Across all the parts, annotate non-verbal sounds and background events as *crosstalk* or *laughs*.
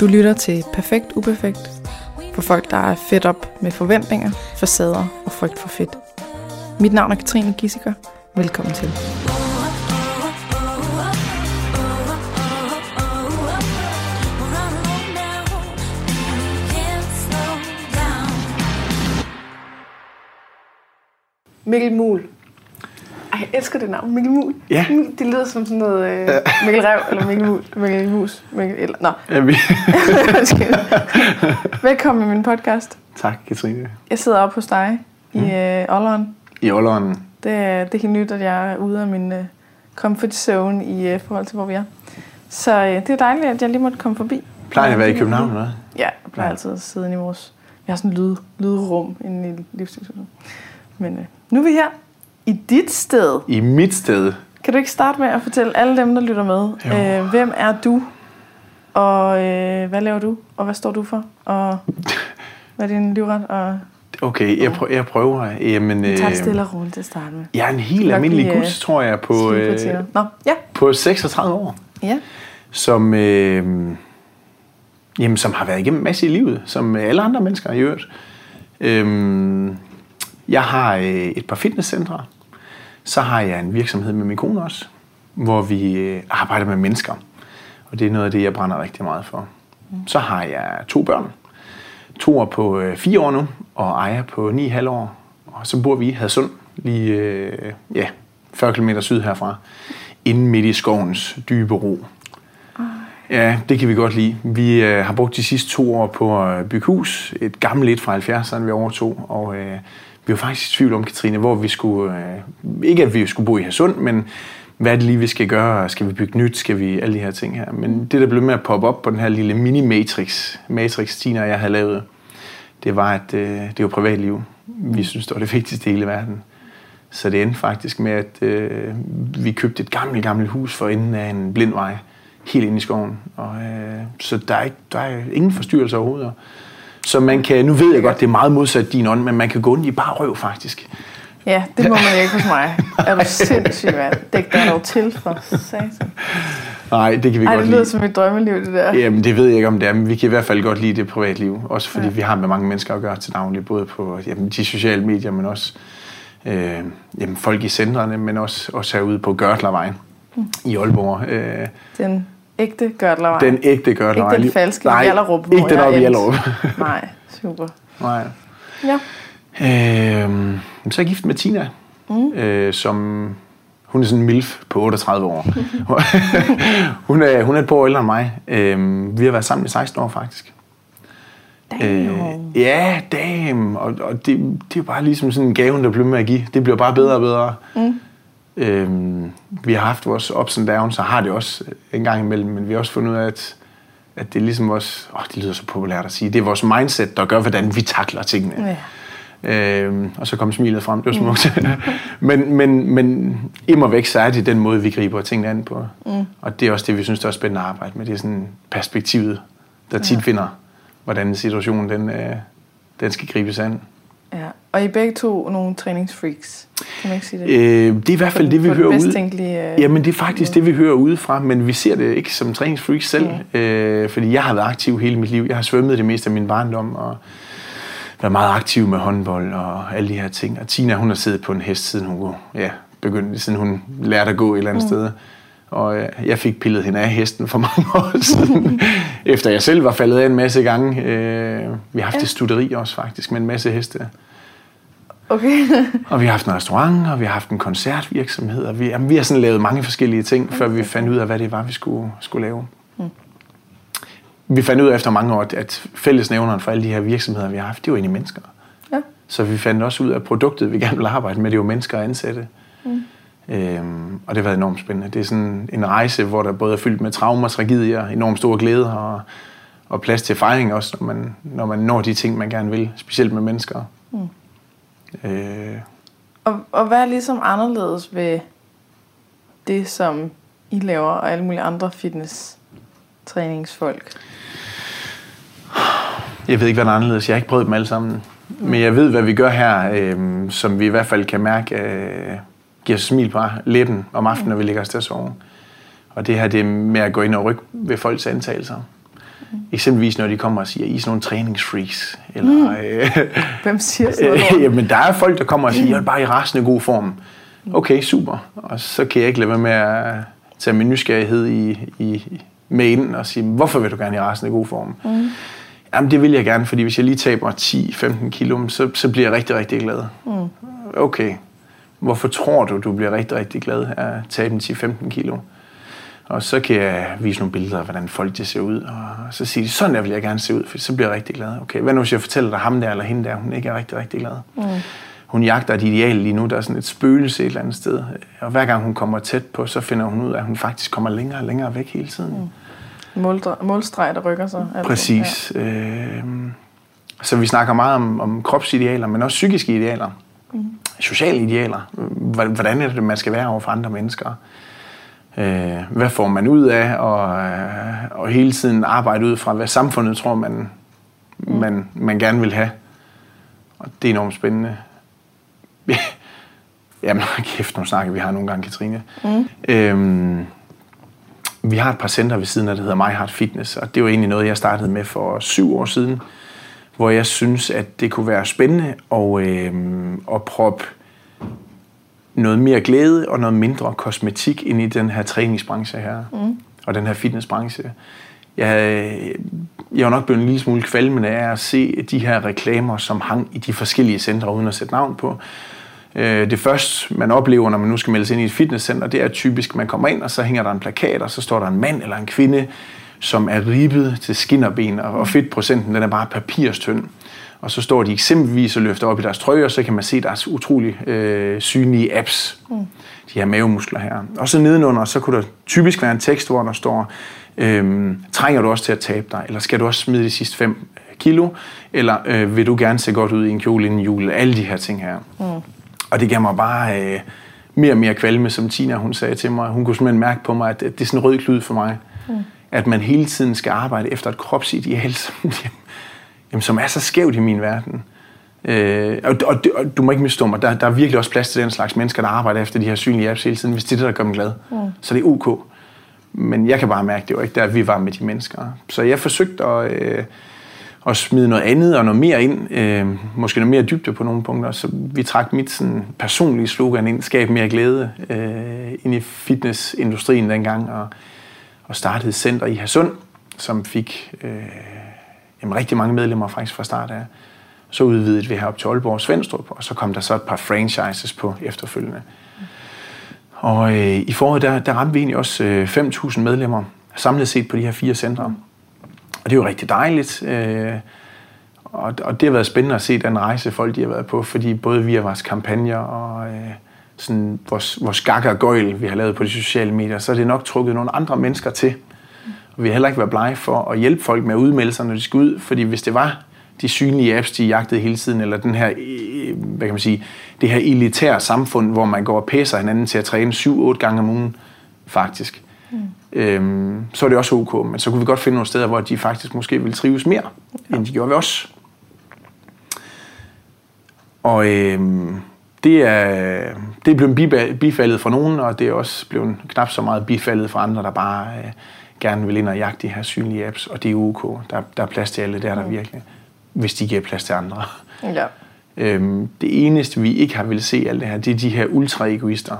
Du lytter til Perfekt Uperfekt for folk, der er fedt op med forventninger, facader og frygt for fedt. Mit navn er Katrine Gissiker. Velkommen til. Mikkel Mul. Ej, jeg elsker det navn, Mikkel Mul. Ja. Det lyder som sådan noget øh, Mikkel Rev, eller Mikkel Mul, Mikkel Mus, Mikkel, eller, nå. Ja, vi... *laughs* Velkommen i min podcast. tak, Katrine. Jeg sidder oppe hos dig i øh, Olleren. I Olleren. Det, er- det er helt nyt, at jeg er ude af min øh, comfort zone i øh, forhold til, hvor vi er. Så øh, det er dejligt, at jeg lige måtte komme forbi. Plejer jeg at være i København, eller? Ja, jeg plejer altid at sidde inde i vores... Vi har sådan et lyd, lydrum inde i livsstilshuset. Men øh, nu er vi her i dit sted. I mit sted. Kan du ikke starte med at fortælle alle dem, der lytter med, Jo. øh, hvem er du, og øh, hvad laver du, og hvad står du for, og hvad er din livret, og Okay, jeg, prøver, jeg prøver. Jamen, øh, øh, stille og roligt til at starte med. jeg er en helt almindelig øh, gut, tror jeg, på, øh. Nå, ja. på 36 år. Ja. Som, øh, jamen, som har været igennem en masse i livet, som alle andre mennesker i øvrigt. Øhm, jeg har øh, et par fitnesscentre. Så har jeg en virksomhed med min kone også, hvor vi øh, arbejder med mennesker. Og det er noget af det, jeg brænder rigtig meget for. Så har jeg to børn. To er på øh, fire år nu, og Aya på ni halv år. Og så bor vi i Hadsund, lige øh, ja, 40 km syd herfra. Inde midt i skovens dybe ro. Ja, det kan vi godt lide. Vi øh, har brugt de sidste to år på at bygge hus. Et gammelt et fra 70'erne, vi overtog. Og øh, vi var faktisk i tvivl om, Katrine, hvor vi skulle... Øh, ikke at vi skulle bo i Hasund, men hvad er det lige, vi skal gøre? Skal vi bygge nyt? Skal vi... Alle de her ting her. Men det, der blev med at poppe op på den her lille mini-matrix, matrix Tina og jeg havde lavet, det var, at øh, det var privatliv. Vi synes, det var det vigtigste i hele verden. Så det endte faktisk med, at øh, vi købte et gammelt, gammelt hus for enden af en blind vej, helt ind i skoven. Og, øh, så der er, ikke, der er ingen forstyrrelser overhovedet. Så man kan, nu ved jeg godt, det er meget modsat din ånd, men man kan gå ind i bare røv faktisk. Ja, det må man ikke hos mig. Er du sindssyg, mand? Dæk dig dog til for satan. Nej, det kan vi Ej, godt det lyder lide. som et drømmeliv, det der. Jamen, det ved jeg ikke, om det er, men vi kan i hvert fald godt lide det privatliv. Også fordi ja. vi har med mange mennesker at gøre til daglig, både på jamen, de sociale medier, men også øh, jamen, folk i centrene, men også, også herude på Gørtlervejen mm. i Aalborg. Øh, Den ægte Gørtlervej. den ægte Gørtlervej. Ikke den falske Nej, Hjallerup, hvor ikke den oppe i endte. Hjallerup. Nej, super. Nej. Ja. Øh, så er jeg gift med Tina, mm. øh, som hun er sådan en milf på 38 år. *laughs* hun, er, hun er et par år ældre end mig. Øh, vi har været sammen i 16 år faktisk. Damn. ja, damn. Og, og det, det er bare ligesom sådan en gave, der bliver med at give. Det bliver bare bedre og bedre. Mm. Øhm, vi har haft vores ups and downs, og har det også en gang imellem, men vi har også fundet ud af, at, at det er ligesom vores... Åh, det lyder så populært at sige. Det er vores mindset, der gør, hvordan vi takler tingene. Ja. Øhm, og så kom smilet frem, det var smukt. *laughs* men, men, men immer væk, så er det den måde, vi griber tingene an på. Mm. Og det er også det, vi synes, der er spændende at arbejde med. Det er sådan perspektivet, der tit finder, hvordan situationen den, øh, den skal gribes an. Ja. Og I er begge to nogle træningsfreaks. Kan man ikke sige det? Øh, det er i hvert fald det, vi hører ud. tænkelige, øh, Jamen, det er faktisk det, vi hører udefra, men vi ser det ikke som træningsfreaks selv. Øh, fordi jeg har været aktiv hele mit liv. Jeg har svømmet det meste af min barndom, og været meget aktiv med håndbold og alle de her ting. Og Tina, hun har siddet på en hest, siden hun, ja, begyndte, siden hun lærte at gå et eller andet mm. sted. Og øh, jeg fik pillet hende af hesten for mange *laughs* år siden, efter jeg selv var faldet af en masse gange. Øh, vi har haft Ja. et studeri også faktisk, med en masse heste. Okay. *laughs* Og vi har haft en restaurant, og vi har haft en koncertvirksomhed, og vi, jamen, vi har sådan lavet mange forskellige ting, før vi fandt ud af, hvad det var, vi skulle, skulle lave. Mm. Vi fandt ud af efter mange år, at- at fællesnævneren for alle de her virksomheder, vi har haft, det var egentlig mennesker. ja. Så vi fandt også ud af, at produktet, vi gerne ville arbejde med, det var mennesker at ansætte. Mm. Øhm, og det har været enormt spændende. Det er sådan en rejse, hvor der både er fyldt med traumer, tragedier, enormt store glæder og, og plads til fejring også, når man, når man når de ting, man gerne vil, specielt med mennesker. Mm. Øh, Og, og hvad er ligesom anderledes ved det, som I laver, og alle mulige andre fitness-træningsfolk? Jeg ved ikke, hvad der er anderledes. Jeg har ikke prøvet dem alle sammen. Men jeg ved, hvad vi gør her, øh, som vi i hvert fald kan mærke, øh, giver smil på læben om aftenen, når vi ligger os til at sove. Og det her, det er med at gå ind og rykke ved folks antagelser. Eksempelvis når de kommer og siger, I er sådan nogle træningsfreaks. Eller, øh, Hvem siger sådan noget? *laughs* Jamen, der er folk, der kommer og siger, jeg er bare i rasende god form. Okay, super. Og så kan jeg ikke lade være med at tage min nysgerrighed i, i, med ind og sige, hvorfor vil du gerne i rasende god form? Mm. Jamen, det vil jeg gerne, fordi hvis jeg lige taber 10-15 kilo, så, så bliver jeg rigtig, rigtig glad. Mm. Okay. Hvorfor tror du, du bliver rigtig, rigtig glad af at tabe 10-15 kilo? Og så kan jeg vise nogle billeder af, hvordan folk de ser ud. Og så siger de, sådan der vil jeg gerne se ud, for så bliver jeg rigtig glad. Okay, hvad nu hvis jeg fortæller dig ham der eller hende der, hun ikke er rigtig, rigtig glad? Mm. Hun jagter et ideal lige nu, der er sådan et spøgelse et eller andet sted. Og hver gang hun kommer tæt på, så finder hun ud af, at hun faktisk kommer længere og længere væk hele tiden. Mm. Måldre- målstreg, der rykker sig. Altså. Præcis. Ja. Øh, så vi snakker meget om, om kropsidealer, men også psykiske idealer. Mm. Sociale idealer. Hvordan er det, man skal være over for andre mennesker? Øh, hvad får man ud af? Og, øh, og hele tiden arbejde ud fra, hvad samfundet tror, man, mm. man, man gerne vil have. Og det er enormt spændende. *laughs* Jamen, kæft, nu snakker vi har nogle gange, Katrine. Mm. Øhm, vi har et par center ved siden af, der hedder My Heart Fitness, og det var egentlig noget, jeg startede med for syv år siden, hvor jeg synes, at det kunne være spændende at, øhm, at proppe noget mere glæde og noget mindre kosmetik ind i den her træningsbranche her, mm. og den her fitnessbranche. Jeg, jeg er nok blevet en lille smule kvalmende af at se de her reklamer, som hang i de forskellige centre, uden at sætte navn på. Øh, det første, man oplever, når man nu skal melde sig ind i et fitnesscenter, det er typisk, at man kommer ind, og så hænger der en plakat, og så står der en mand eller en kvinde, som er ribbet til skinnerben, og fedtprocenten den er bare papirstynd. Og så står de eksempelvis og løfter op i deres trøje, og så kan man se deres utrolig øh, synlige apps. Mm. De her mavemuskler her. Og så nedenunder, så kunne der typisk være en tekst, hvor der står, øhm, trænger du også til at tabe dig, eller skal du også smide de sidste 5 kilo, eller øh, vil du gerne se godt ud i en kjole inden jul, alle de her ting her. Mm. Og det gav mig bare øh, mere og mere kvalme, som Tina hun sagde til mig. Hun kunne simpelthen mærke på mig, at det er sådan en rød klud for mig. Mm. At man hele tiden skal arbejde efter et kropsideal, *laughs* som, jamen, som er så skævt i min verden. Øh, og, og, og du må ikke misstå mig, der, der er virkelig også plads til den slags mennesker, der arbejder efter de her synlige apps hele tiden, hvis det er det, der gør dem glad. Mm. Så det er ok. Men jeg kan bare mærke, det var ikke der, vi var med de mennesker. Så jeg forsøgte at, øh, at smide noget andet og noget mere ind. Øh, måske noget mere dybde på nogle punkter. Så vi trak mit sådan, personlige slogan ind, skab mere glæde øh, ind i fitnessindustrien dengang. Og, og startede center i Hasund, som fik øh, jamen, rigtig mange medlemmer faktisk fra start af. Så udvidede vi her op til Aalborg og Svendstrup, og så kom der så et par franchises på efterfølgende. Og øh, i foråret, der, der ramte vi egentlig også øh, 5.000 medlemmer, samlet set på de her fire centre. Og det er jo rigtig dejligt. Øh, og, og det har været spændende at se den rejse, folk de har været på, fordi både via vores kampagner og øh, sådan vores, vores gakker og gøjl, vi har lavet på de sociale medier, så er det nok trukket nogle andre mennesker til. Og vi har heller ikke været blege for at hjælpe folk med at udmelde sig, når de skal ud, fordi hvis det var de synlige apps, de jagtede hele tiden, eller den her, øh, hvad kan man sige, det her elitære samfund, hvor man går og pæser hinanden til at træne 7-8 gange om ugen, faktisk. Mm. Øhm, så er det også ok, men så kunne vi godt finde nogle steder, hvor de faktisk måske ville trives mere, ja. end de gjorde ved os. Og øhm, det er, det er blevet bifaldet fra nogen, og det er også blevet knap så meget bifaldet fra andre, der bare øh, gerne vil ind og jagte de her synlige apps, og det er ok. Der, der er plads til alle, det er der mm. virkelig hvis de giver plads til andre. Ja. Øhm, det eneste, vi ikke har vil se alt det her, det er de her ultra-egoister.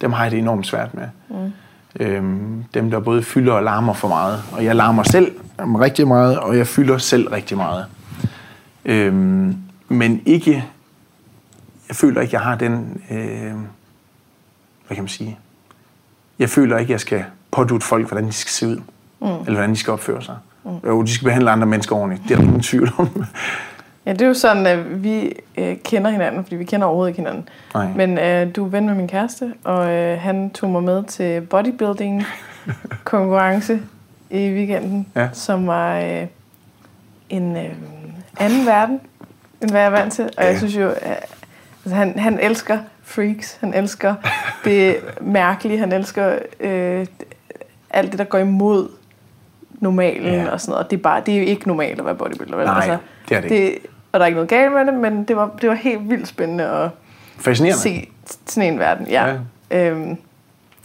Dem har jeg det enormt svært med. Mm. Øhm, dem, der både fylder og larmer for meget. Og jeg larmer selv rigtig meget, og jeg fylder selv rigtig meget. Øhm, men ikke... Jeg føler ikke, jeg har den... Øh, hvad kan man sige? Jeg føler ikke, jeg skal pådute folk, hvordan de skal se ud. Mm. Eller hvordan de skal opføre sig. Mm. Jo, de skal behandle andre mennesker ordentligt. Det er der ingen tvivl om. Ja, det er jo sådan, at vi øh, kender hinanden, fordi vi kender overhovedet ikke hinanden. Nej. Men øh, du er ven med min kæreste, og øh, han tog mig med til bodybuilding konkurrence i weekenden, ja. som var øh, en øh, anden verden, end hvad jeg er vant til. Og ja. jeg synes jo, altså, han, han elsker freaks, han elsker det mærkelige, han elsker øh, alt det, der går imod normalen ja. og sådan noget. Og det er, bare, det er jo ikke normalt at være bodybuilder. Vel? Nej, altså, det er det, det Og der er ikke noget galt med det, men det var, det var helt vildt spændende at Fascinerende. se sådan en verden. Ja. ja. Øhm,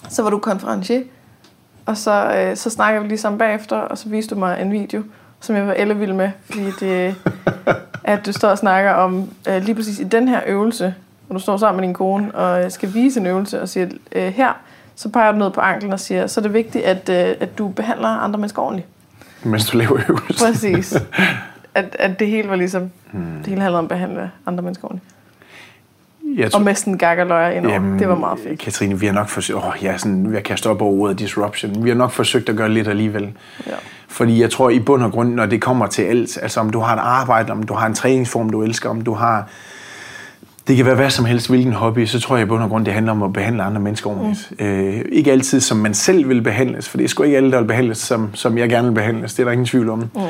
så var du konferencier Og så, øh, så snakker vi lige sammen bagefter, og så viste du mig en video, som jeg var ellevild med, fordi det, at du står og snakker om øh, lige præcis i den her øvelse, hvor du står sammen med din kone og øh, skal vise en øvelse og siger, øh, her, så peger du ned på anklen og siger, så er det vigtigt, at, øh, at du behandler andre mennesker ordentligt. Mens du laver øvelsen. Præcis. *laughs* At, at det hele var ligesom, hmm. det hele handlede om at behandle andre mennesker ordentligt. Jeg Og med sådan en gakkerløjer indover. Jamen, det var meget fedt. Katrine, vi har nok forsøgt... Åh, jeg er sådan ved at kaste op over ordet disruption. Vi har nok forsøgt at gøre lidt alligevel. Ja. Fordi jeg tror i bund og grund, når det kommer til alt, altså om du har et arbejde, om du har en træningsform, du elsker, om du har... Det kan være hvad som helst, hvilken hobby, så tror jeg i bund og grund, det handler om at behandle andre mennesker ordentligt. Mm. Øh, ikke altid, som man selv vil behandles, for det er sgu ikke alle, der vil behandles, som, som jeg gerne vil behandles. Det er der ingen tvivl om. Mm.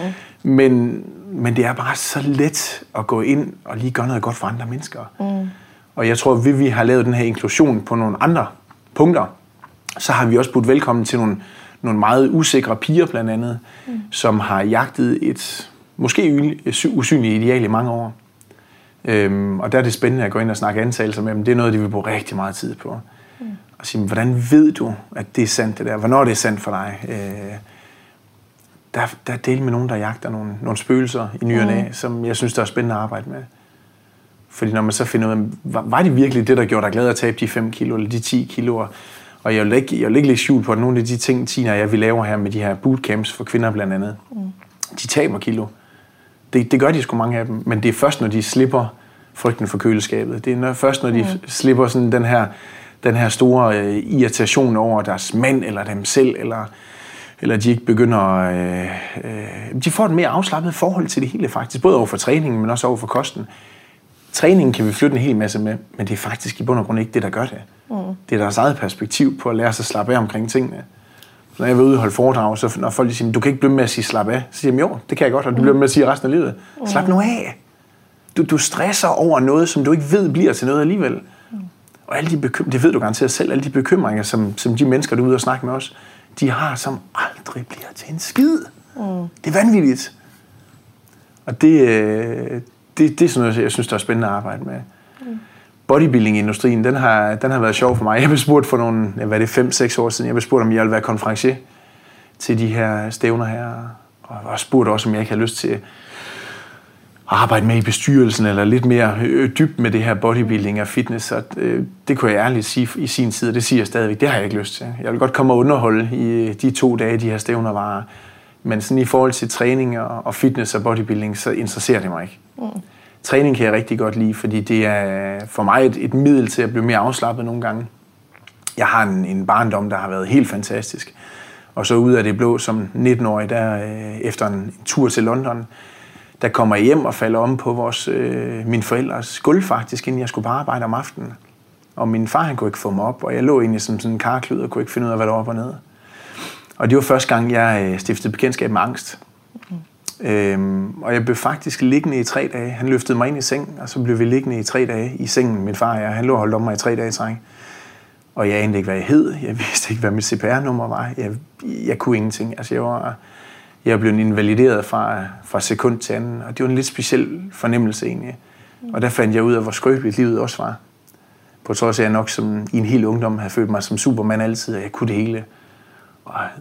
Men, men det er bare så let at gå ind og lige gøre noget godt for andre mennesker. Mm. Og jeg tror, at vi, vi har lavet den her inklusion på nogle andre punkter, så har vi også budt velkommen til nogle, nogle meget usikre piger blandt andet, mm. som har jagtet et måske usynligt ideal i mange år. Øhm, og der er det spændende at gå ind og snakke antagelser med dem. Det er noget, de vil bruge rigtig meget tid på. Mm. Og sige, hvordan ved du, at det er sandt det der? Hvornår det er sandt for dig? Øh, der, der er del med nogen, der jagter nogle, nogle spøgelser i ny mm. som jeg synes, der er spændende at arbejde med. Fordi når man så finder ud af, var, var det virkelig det, der gjorde dig glad at tabe de 5 kilo eller de 10 kilo? Og jeg vil ikke, jeg vil ikke lægge skjul på, at nogle af de ting, Tina og jeg, vi laver her med de her bootcamps for kvinder blandt andet, mm. de taber kilo. Det, det gør de sgu mange af dem, men det er først, når de slipper frygten for køleskabet. Det er når, først, når de mm. slipper sådan den her, den her store øh, irritation over deres mand eller dem selv, eller, eller de ikke begynder... Øh, øh, de får et mere afslappet forhold til det hele faktisk, både over for træningen, men også over for kosten. Træningen kan vi flytte en hel masse med, men det er faktisk i bund og grund ikke det, der gør det. Mm. Det er deres eget perspektiv på at lære sig at slappe af omkring tingene. Når jeg var ude og holde foredrag, så når folk siger, du kan ikke blive med at sige slap af, så siger jeg, jo, det kan jeg godt, og du bliver med at sige resten af livet. Slap nu af. Du, du stresser over noget, som du ikke ved bliver til noget alligevel. Og alle de bekymringer, det ved du garanteret selv, alle de bekymringer, som, som de mennesker, du er ude og snakke med os, de har, som aldrig bliver til en skid. Mm. Det er vanvittigt. Og det, øh, det, det er sådan noget, jeg synes, der er spændende at arbejde med. Mm. Bodybuilding-industrien, den har, den har været sjov for mig. Jeg blev spurgt for nogle, hvad det, 5-6 år siden, jeg blev spurgt, om jeg ville være konferencier til de her stævner her. Og jeg var spurgt også, om jeg ikke havde lyst til at arbejde med i bestyrelsen, eller lidt mere øh, dybt med det her bodybuilding og fitness. Og øh, det kunne jeg ærligt sige i sin tid, og det siger jeg stadigvæk, det har jeg ikke lyst til. Jeg vil godt komme og underholde i øh, de to dage, de her stævner var. Men sådan i forhold til træning og fitness og bodybuilding, så interesserer det mig ikke. Mm. Træning kan jeg rigtig godt lide, fordi det er for mig et, et middel til at blive mere afslappet nogle gange. Jeg har en, en barndom, der har været helt fantastisk. Og så ud af det blå som 19-årig, der øh, efter en, tur til London, der kommer jeg hjem og falder om på vores, øh, min forældres gulv faktisk, inden jeg skulle på arbejde om aftenen. Og min far han kunne ikke få mig op, og jeg lå egentlig som sådan en karklud og kunne ikke finde ud af, hvad der var op og ned. Og det var første gang, jeg øh, stiftede bekendtskab med angst. Øhm, og jeg blev faktisk liggende i tre dage. Han løftede mig ind i sengen, og så blev vi liggende i tre dage i sengen. Min far og jeg, han lå og holdt om mig i tre dage i træk. Og jeg anede ikke, hvad jeg hed. Jeg vidste ikke, hvad mit CPR-nummer var. Jeg, jeg kunne ingenting. Altså, jeg var, jeg blev invalideret fra, fra sekund til anden, og det var en lidt speciel fornemmelse egentlig. Og der fandt jeg ud af, hvor skrøbeligt livet også var. På trods af, at jeg nok som, i en hel ungdom havde følt mig som Superman altid, og jeg kunne det hele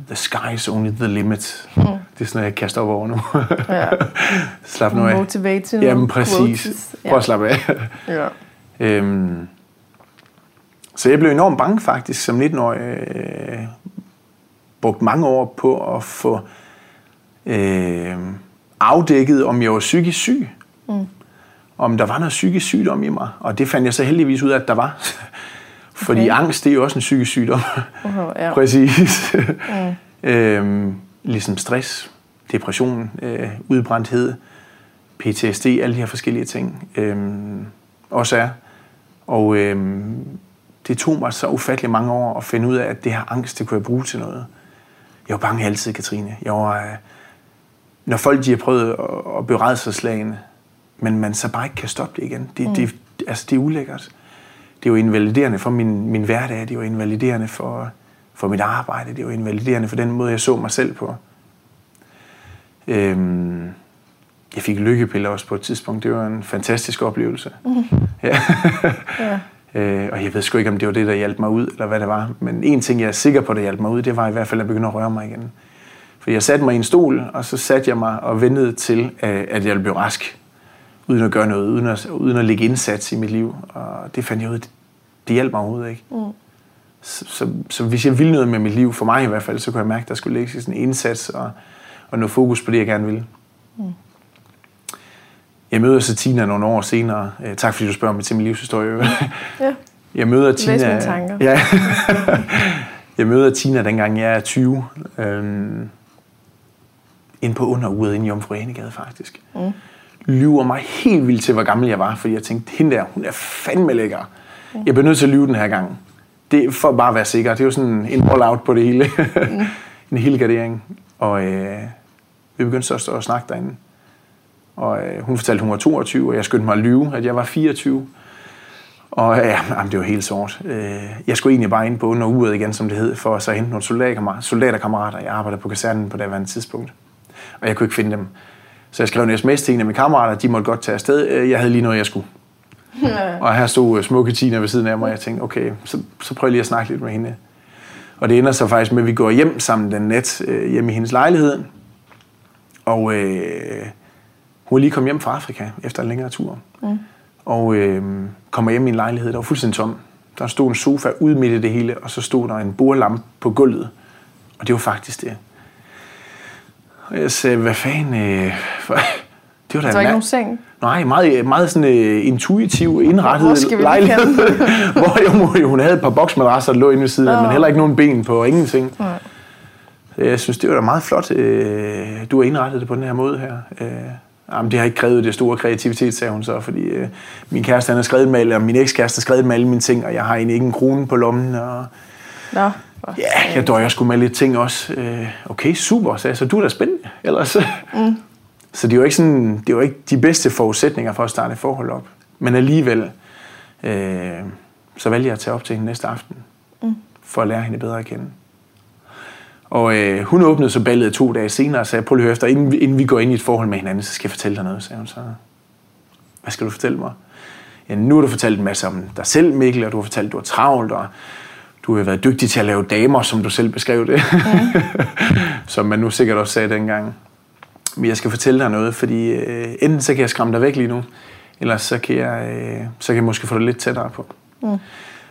the sky is only the limit. Mm. Det er sådan noget, jeg kaster op over nu. ja. *laughs* Slap nu af. Motivational Jamen præcis. Quotes. Prøv at slappe af. ja. øhm, så jeg blev enormt bange faktisk som 19-årig. Øh, brugt mange år på at få øh, afdækket, om jeg var psykisk syg. Mm. Om der var noget psykisk sygdom i mig. Og det fandt jeg så heldigvis ud af, at der var. Fordi okay. angst, det er jo også en psykisk sygdom. Uh-huh, ja. *laughs* Præcis. mm. øhm, ligesom stress, depression, øh, udbrændthed, PTSD, alle de her forskellige ting øhm, også er. Og øhm, det tog mig så ufattelig mange år at finde ud af, at det her angst, det kunne jeg bruge til noget. Jeg var bange altid, Katrine. Jeg var, øh, når folk de har prøvet at, at berede sig slagene, men man så bare ikke kan stoppe det igen. Det, mm. det, altså, det er ulækkert det er jo invaliderende for min, min hverdag, det er jo invaliderende for, for mit arbejde, det er jo invaliderende for den måde, jeg så mig selv på. Øhm, jeg fik lykkepiller også på et tidspunkt. Det var en fantastisk oplevelse. Mm. *laughs* ja. ja. *laughs* Øh, og jeg ved sgu ikke, om det var det, der hjalp mig ud, eller hvad det var. Men en ting, jeg er sikker på, der hjalp mig ud, det var i hvert fald at begynde at røre mig igen. For jeg satte mig i en stol, og så satte jeg mig og ventede til, at jeg blev rask. Uden at gøre noget, uden at, uden at lægge indsats i mit liv. Og det fandt jeg ud, det hjalp mig overhovedet ikke. Mm. Så, så, så, hvis jeg ville noget med mit liv, for mig i hvert fald, så kunne jeg mærke, at der skulle ligge sådan en indsats og, og noget fokus på det, jeg gerne ville. Mm. Jeg møder så Tina nogle år senere. Øh, tak fordi du spørger mig til min livshistorie. ja. Jeg møder Tina. Læs mine tanker. Ja. *laughs* jeg møder Tina dengang jeg er 20. Øhm, ind på underuret inde i Jomfru Anegade faktisk. Mm. Lyver mig helt vildt til, hvor gammel jeg var, fordi jeg tænkte, hende der, hun er fandme lækker. Jeg bliver nødt til at lyve den her gang. Det er for bare at være sikker. Det er jo sådan en all-out på det hele. Mm. *laughs* en hel gardering. Og øh, vi begyndte så at, stå og snakke derinde. Og øh, hun fortalte, at hun var 22, og jeg skyndte mig at lyve, at jeg var 24. Og øh, ja, jamen, det var helt sort. Øh, jeg skulle egentlig bare ind på under uret igen, som det hed, for at så hente nogle soldaterkammerater. soldaterkammerater. Jeg arbejdede på kasernen på det andet tidspunkt. Og jeg kunne ikke finde dem. Så jeg skrev en sms til en af mine kammerater, de måtte godt tage afsted. Øh, jeg havde lige noget, jeg skulle. Ja. *laughs* Og her stod smukke Tina ved siden af mig, og jeg tænkte, okay, så, så prøv lige at snakke lidt med hende. Og det ender så faktisk med, at vi går hjem sammen den nat øh, hjemme i hendes lejlighed. Og øh, hun er lige kommet hjem fra Afrika efter en længere tur. Mm. Og øh, kommer hjem i en lejlighed, der var fuldstændig tom. Der stod en sofa ude midt i det hele, og så stod der en bordlampe på gulvet. Og det var faktisk det. Og jeg sagde, hvad fanden... Øh, for, *laughs* det var da så ikke nogen seng? Nej, meget, meget sådan uh, intuitiv indrettet lejlighed. *laughs* hvor jo, hun havde et par boksmadrasser, der lå inde ved siden, oh. men heller ikke nogen ben på ingenting. Oh. Jeg synes, det var da meget flot, uh, du har indrettet det på den her måde her. Uh, Jamen, det har ikke krævet det store kreativitet, sagde hun så, fordi øh, min kæreste han har skrevet med, eller min ekskæreste har skrevet med alle mine ting, og jeg har egentlig ikke en krone på lommen. Og, Nå, ja, jeg døjer sgu med lidt ting også. Øh, okay, super, sagde jeg, så du er da spændende. Ellers, mm. Så det var, ikke sådan, det var ikke de bedste forudsætninger for at starte et forhold op. Men alligevel, øh, så valgte jeg at tage op til hende næste aften, mm. for at lære hende bedre at kende. Og øh, hun åbnede så ballet to dage senere og sagde, prøv lige efter, inden, inden vi går ind i et forhold med hinanden, så skal jeg fortælle dig noget, sagde hun så. Hvad skal du fortælle mig? Ja, nu har du fortalt en masse om dig selv, Mikkel, og du har fortalt, at du er travlt, og du har været dygtig til at lave damer, som du selv beskrev det. Mm. *laughs* som man nu sikkert også sagde dengang. Men jeg skal fortælle dig noget, fordi øh, enten så kan jeg skræmme dig væk lige nu, eller så kan jeg, øh, så kan jeg måske få dig lidt tættere på. Mm.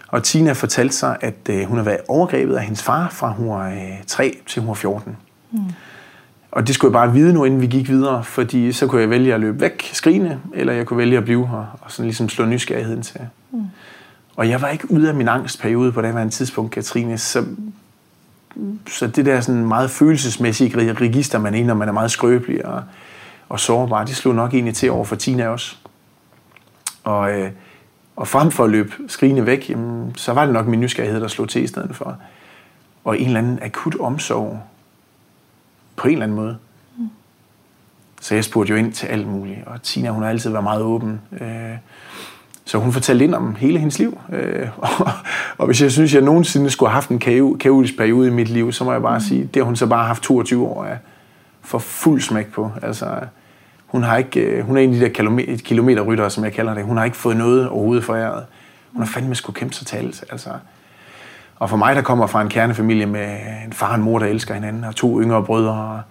Og Tina fortalte sig, at øh, hun har været overgrebet af hendes far fra hun var øh, 3 til hun var 14. Mm. Og det skulle jeg bare vide nu, inden vi gik videre, fordi så kunne jeg vælge at løbe væk skrigende, eller jeg kunne vælge at blive her og sådan ligesom slå nysgerrigheden til. Og jeg var ikke ude af min angstperiode på det her tidspunkt, Katrine, så, så det der sådan meget følelsesmæssige register, man er når man er meget skrøbelig og, og sårbar, det slog nok egentlig til over for Tina også. Og øh, og frem for at løbe skrigende væk, jamen, så var det nok min nysgerrighed, der slog til i stedet for. Og en eller anden akut omsorg på en eller anden måde. Mm. Så jeg spurgte jo ind til alt muligt, og Tina hun har altid været meget åben. Øh, så hun fortalte ind om hele hendes liv. Øh, og, *laughs* og hvis jeg synes, jeg nogensinde skulle have haft en kaotisk periode i mit liv, så må jeg bare mm. sige, det har hun så bare haft 22 år af for fuld smæk på. Altså, hun, har ikke, øh, hun er en af de der kilometer, kilometerryttere, som jeg kalder det. Hun har ikke fået noget overhovedet foræret. Hun har fandme skulle kæmpe sig til alt. Altså. Og for mig, der kommer fra en kernefamilie med en far og en mor, der elsker hinanden, og to yngre brødre, og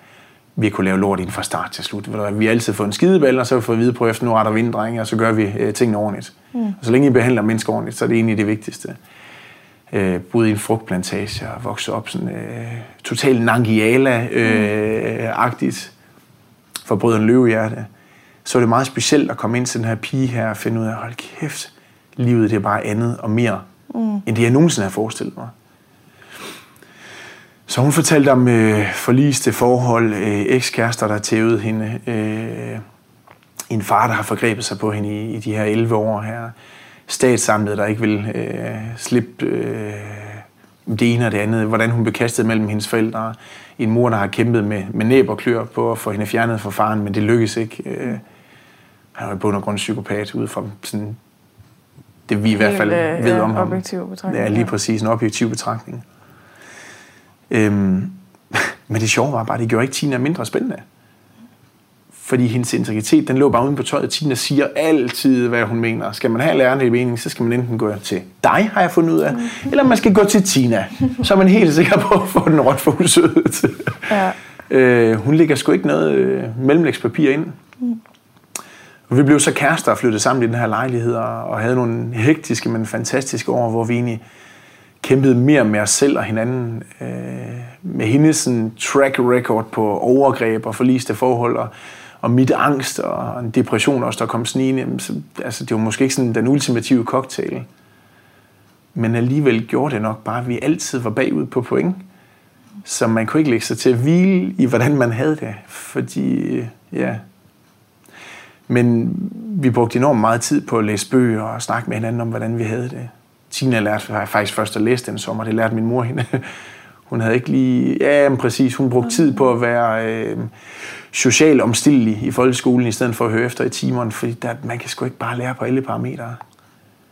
vi kunne lave lort ind fra start til slut. Vi har altid fået en skideball, og så har vi fået at vide på efter, nu retter vi ind, drenge, og så gør vi øh, tingene ordentligt. Mm. Og så længe I behandler mennesker ordentligt, så er det egentlig det vigtigste. Øh, boede i en frugtplantage og voksede op sådan øh, totalt Nangiala-agtigt. Øh, for Brødren Løvehjerte, så er det meget specielt at komme ind til den her pige her og finde ud af, hold kæft, livet det er bare andet og mere, mm. end det jeg nogensinde har forestillet mig. Så hun fortalte om øh, forliste forhold, øh, ekskærester, der tævede hende, øh, en far, der har forgrebet sig på hende i, i de her 11 år her, statsamlet, der ikke vil øh, slippe øh, det ene og det andet, hvordan hun blev kastet mellem hendes forældre, en mor, der har kæmpet med, med næb og klør på at få hende fjernet fra faren, men det lykkedes ikke. Øh, han var i bund og grund psykopat, ud fra sådan, det vi i hvert fald øh, ved om ham. objektiv betragtning. Ja, lige præcis, en objektiv betragtning. Øhm, *laughs* men det sjove var bare, at det gjorde ikke Tina mindre spændende. fordi hendes integritet, den lå bare uden på tøjet. Tina siger altid, hvad hun mener. Skal man have lærerne i mening, så skal man enten gå til dig, har jeg fundet ud af, eller man skal gå til Tina. Så er man helt sikker på at få den råt for usødet. Ja. *laughs* Øh, hun lægger sgu ikke noget øh, mellemlægspapir ind. Og vi blev så kærester og flyttede sammen i den her lejlighed, og, og havde nogle hektiske, men fantastiske år, hvor vi egentlig kæmpede mere med os selv og hinanden. Øh, med hendes sådan, track record på overgreb og forliste forhold, og, og mit angst og en depression også, der kom snigende. Jamen, Så, altså, det var måske ikke sådan den ultimative cocktail. Men alligevel gjorde det nok bare, at vi altid var bagud på point. Så man kunne ikke lægge sig til at hvile i, hvordan man havde det. Fordi, øh, ja... Men vi brugte enormt meget tid på at læse bøger og snakke med hinanden om, hvordan vi havde det. Tina lærte faktisk først at læse den sommer. Det lærte min mor hende. *laughs* Hun havde ikke lige... Ja, men præcis. Hun brugte tid på at være øh, social omstillelig i folkeskolen, i stedet for at høre efter i timerne. Fordi der, man kan sgu ikke bare lære på alle parametre.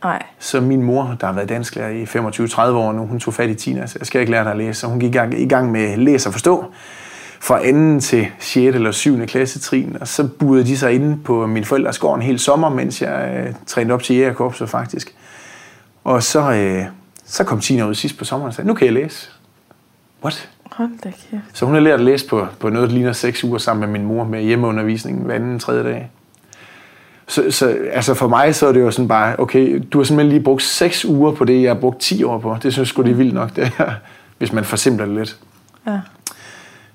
Nej. Så min mor, der har været dansklærer i 25-30 år nu, hun tog fat i Tina, så jeg skal ikke lære dig at læse. Så hun gik i gang, i gang med læse og forstå fra anden til 6. eller 7. klasse trin, og så budede de sig inde på min forældres gård en hel sommer, mens jeg øh, trænede op til jægerkorpset faktisk. Og så, øh, så kom Tina ud sidst på sommeren og sagde, nu kan jeg læse. What? Hold da kæft. Så hun har lært at læse på, på noget, der ligner 6 uger sammen med min mor med hjemmeundervisning hver anden tredje dag. Så, så altså for mig så er det jo sådan bare, okay, du har simpelthen lige brugt 6 uger på det, jeg har brugt 10 år på. Det synes jeg sgu, det er vildt nok, det her, hvis man forsimpler det lidt. Ja.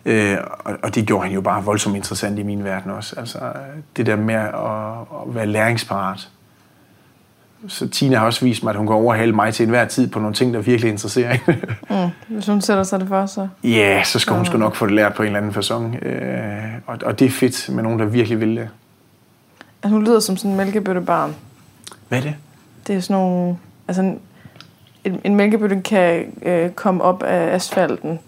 Øh, og, og det gjorde han jo bare voldsomt interessant i min verden også. Altså det der med at, at være læringsparat. Så Tina har også vist mig, at hun kan overhale mig til enhver tid på nogle ting, der virkelig interesserer hende. *laughs* Mm. Hvis hun sætter sig det for, så... Ja, så skal hun sgu nok få det lært på en eller anden façon. Øh, og, og det er fedt med nogen, der virkelig vil det. Altså, hun lyder som sådan en mælkebøttebarn. Hvad er det? Det er sådan nogle... Altså, en, en, en mælkebøtte kan øh, komme op af asfalten.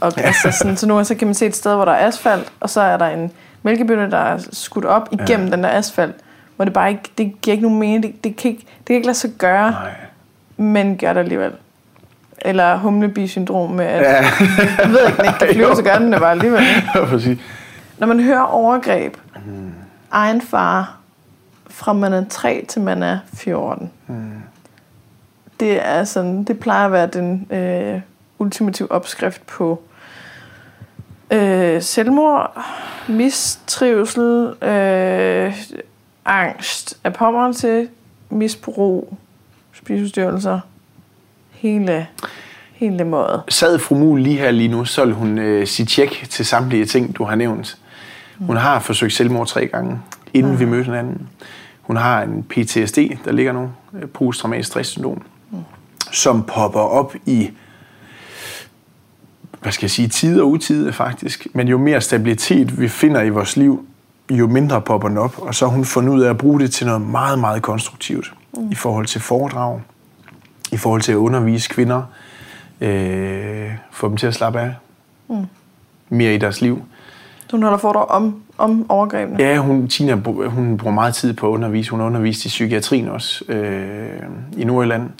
Og, *laughs* altså, sådan, så nu så kan man se et sted, hvor der er asfalt, og så er der en mælkebøtte, der er skudt op igennem ja. den der asfalt, hvor det bare ikke, det giver ikke nogen mening. Det, det, kan ikke, det kan ikke lade sig gøre, Nej. men gør det alligevel. Eller humlebi-syndrom med, at Ja. jeg ved ikke, den ikke kan flyve, så gør den det bare alligevel. *laughs* Præcis. Når man hører overgreb, egen far, fra man er 3 til man er 14, det er sådan, det plejer at være den øh, ultimative opskrift på øh, selvmord, mistrivsel, øh, angst, af pommeren til misbrug, spiseforstyrrelser, hele, hele måde. Sad fru Mul lige her lige nu, så hun øh, sige tjek til samtlige ting, du har nævnt. Hun har forsøgt selvmord tre gange, inden vi mødte hinanden. Hun har en PTSD, der ligger nu, øh, posttraumatisk stresssyndrom, som popper op i, hvad skal jeg sige, tid og utid faktisk. Men jo mere stabilitet vi finder i vores liv, jo mindre popper den op. Og så har hun fundet ud af at bruge det til noget meget, meget konstruktivt. I forhold til foredrag, i forhold til at undervise kvinder, øh, få dem til at slappe af mere i deres liv. Så hun holder foredrag om, om overgrebene. Ja, hun, Tina hun bruger meget tid på at undervise. Hun har undervist i psykiatrien også øh, i Nordjylland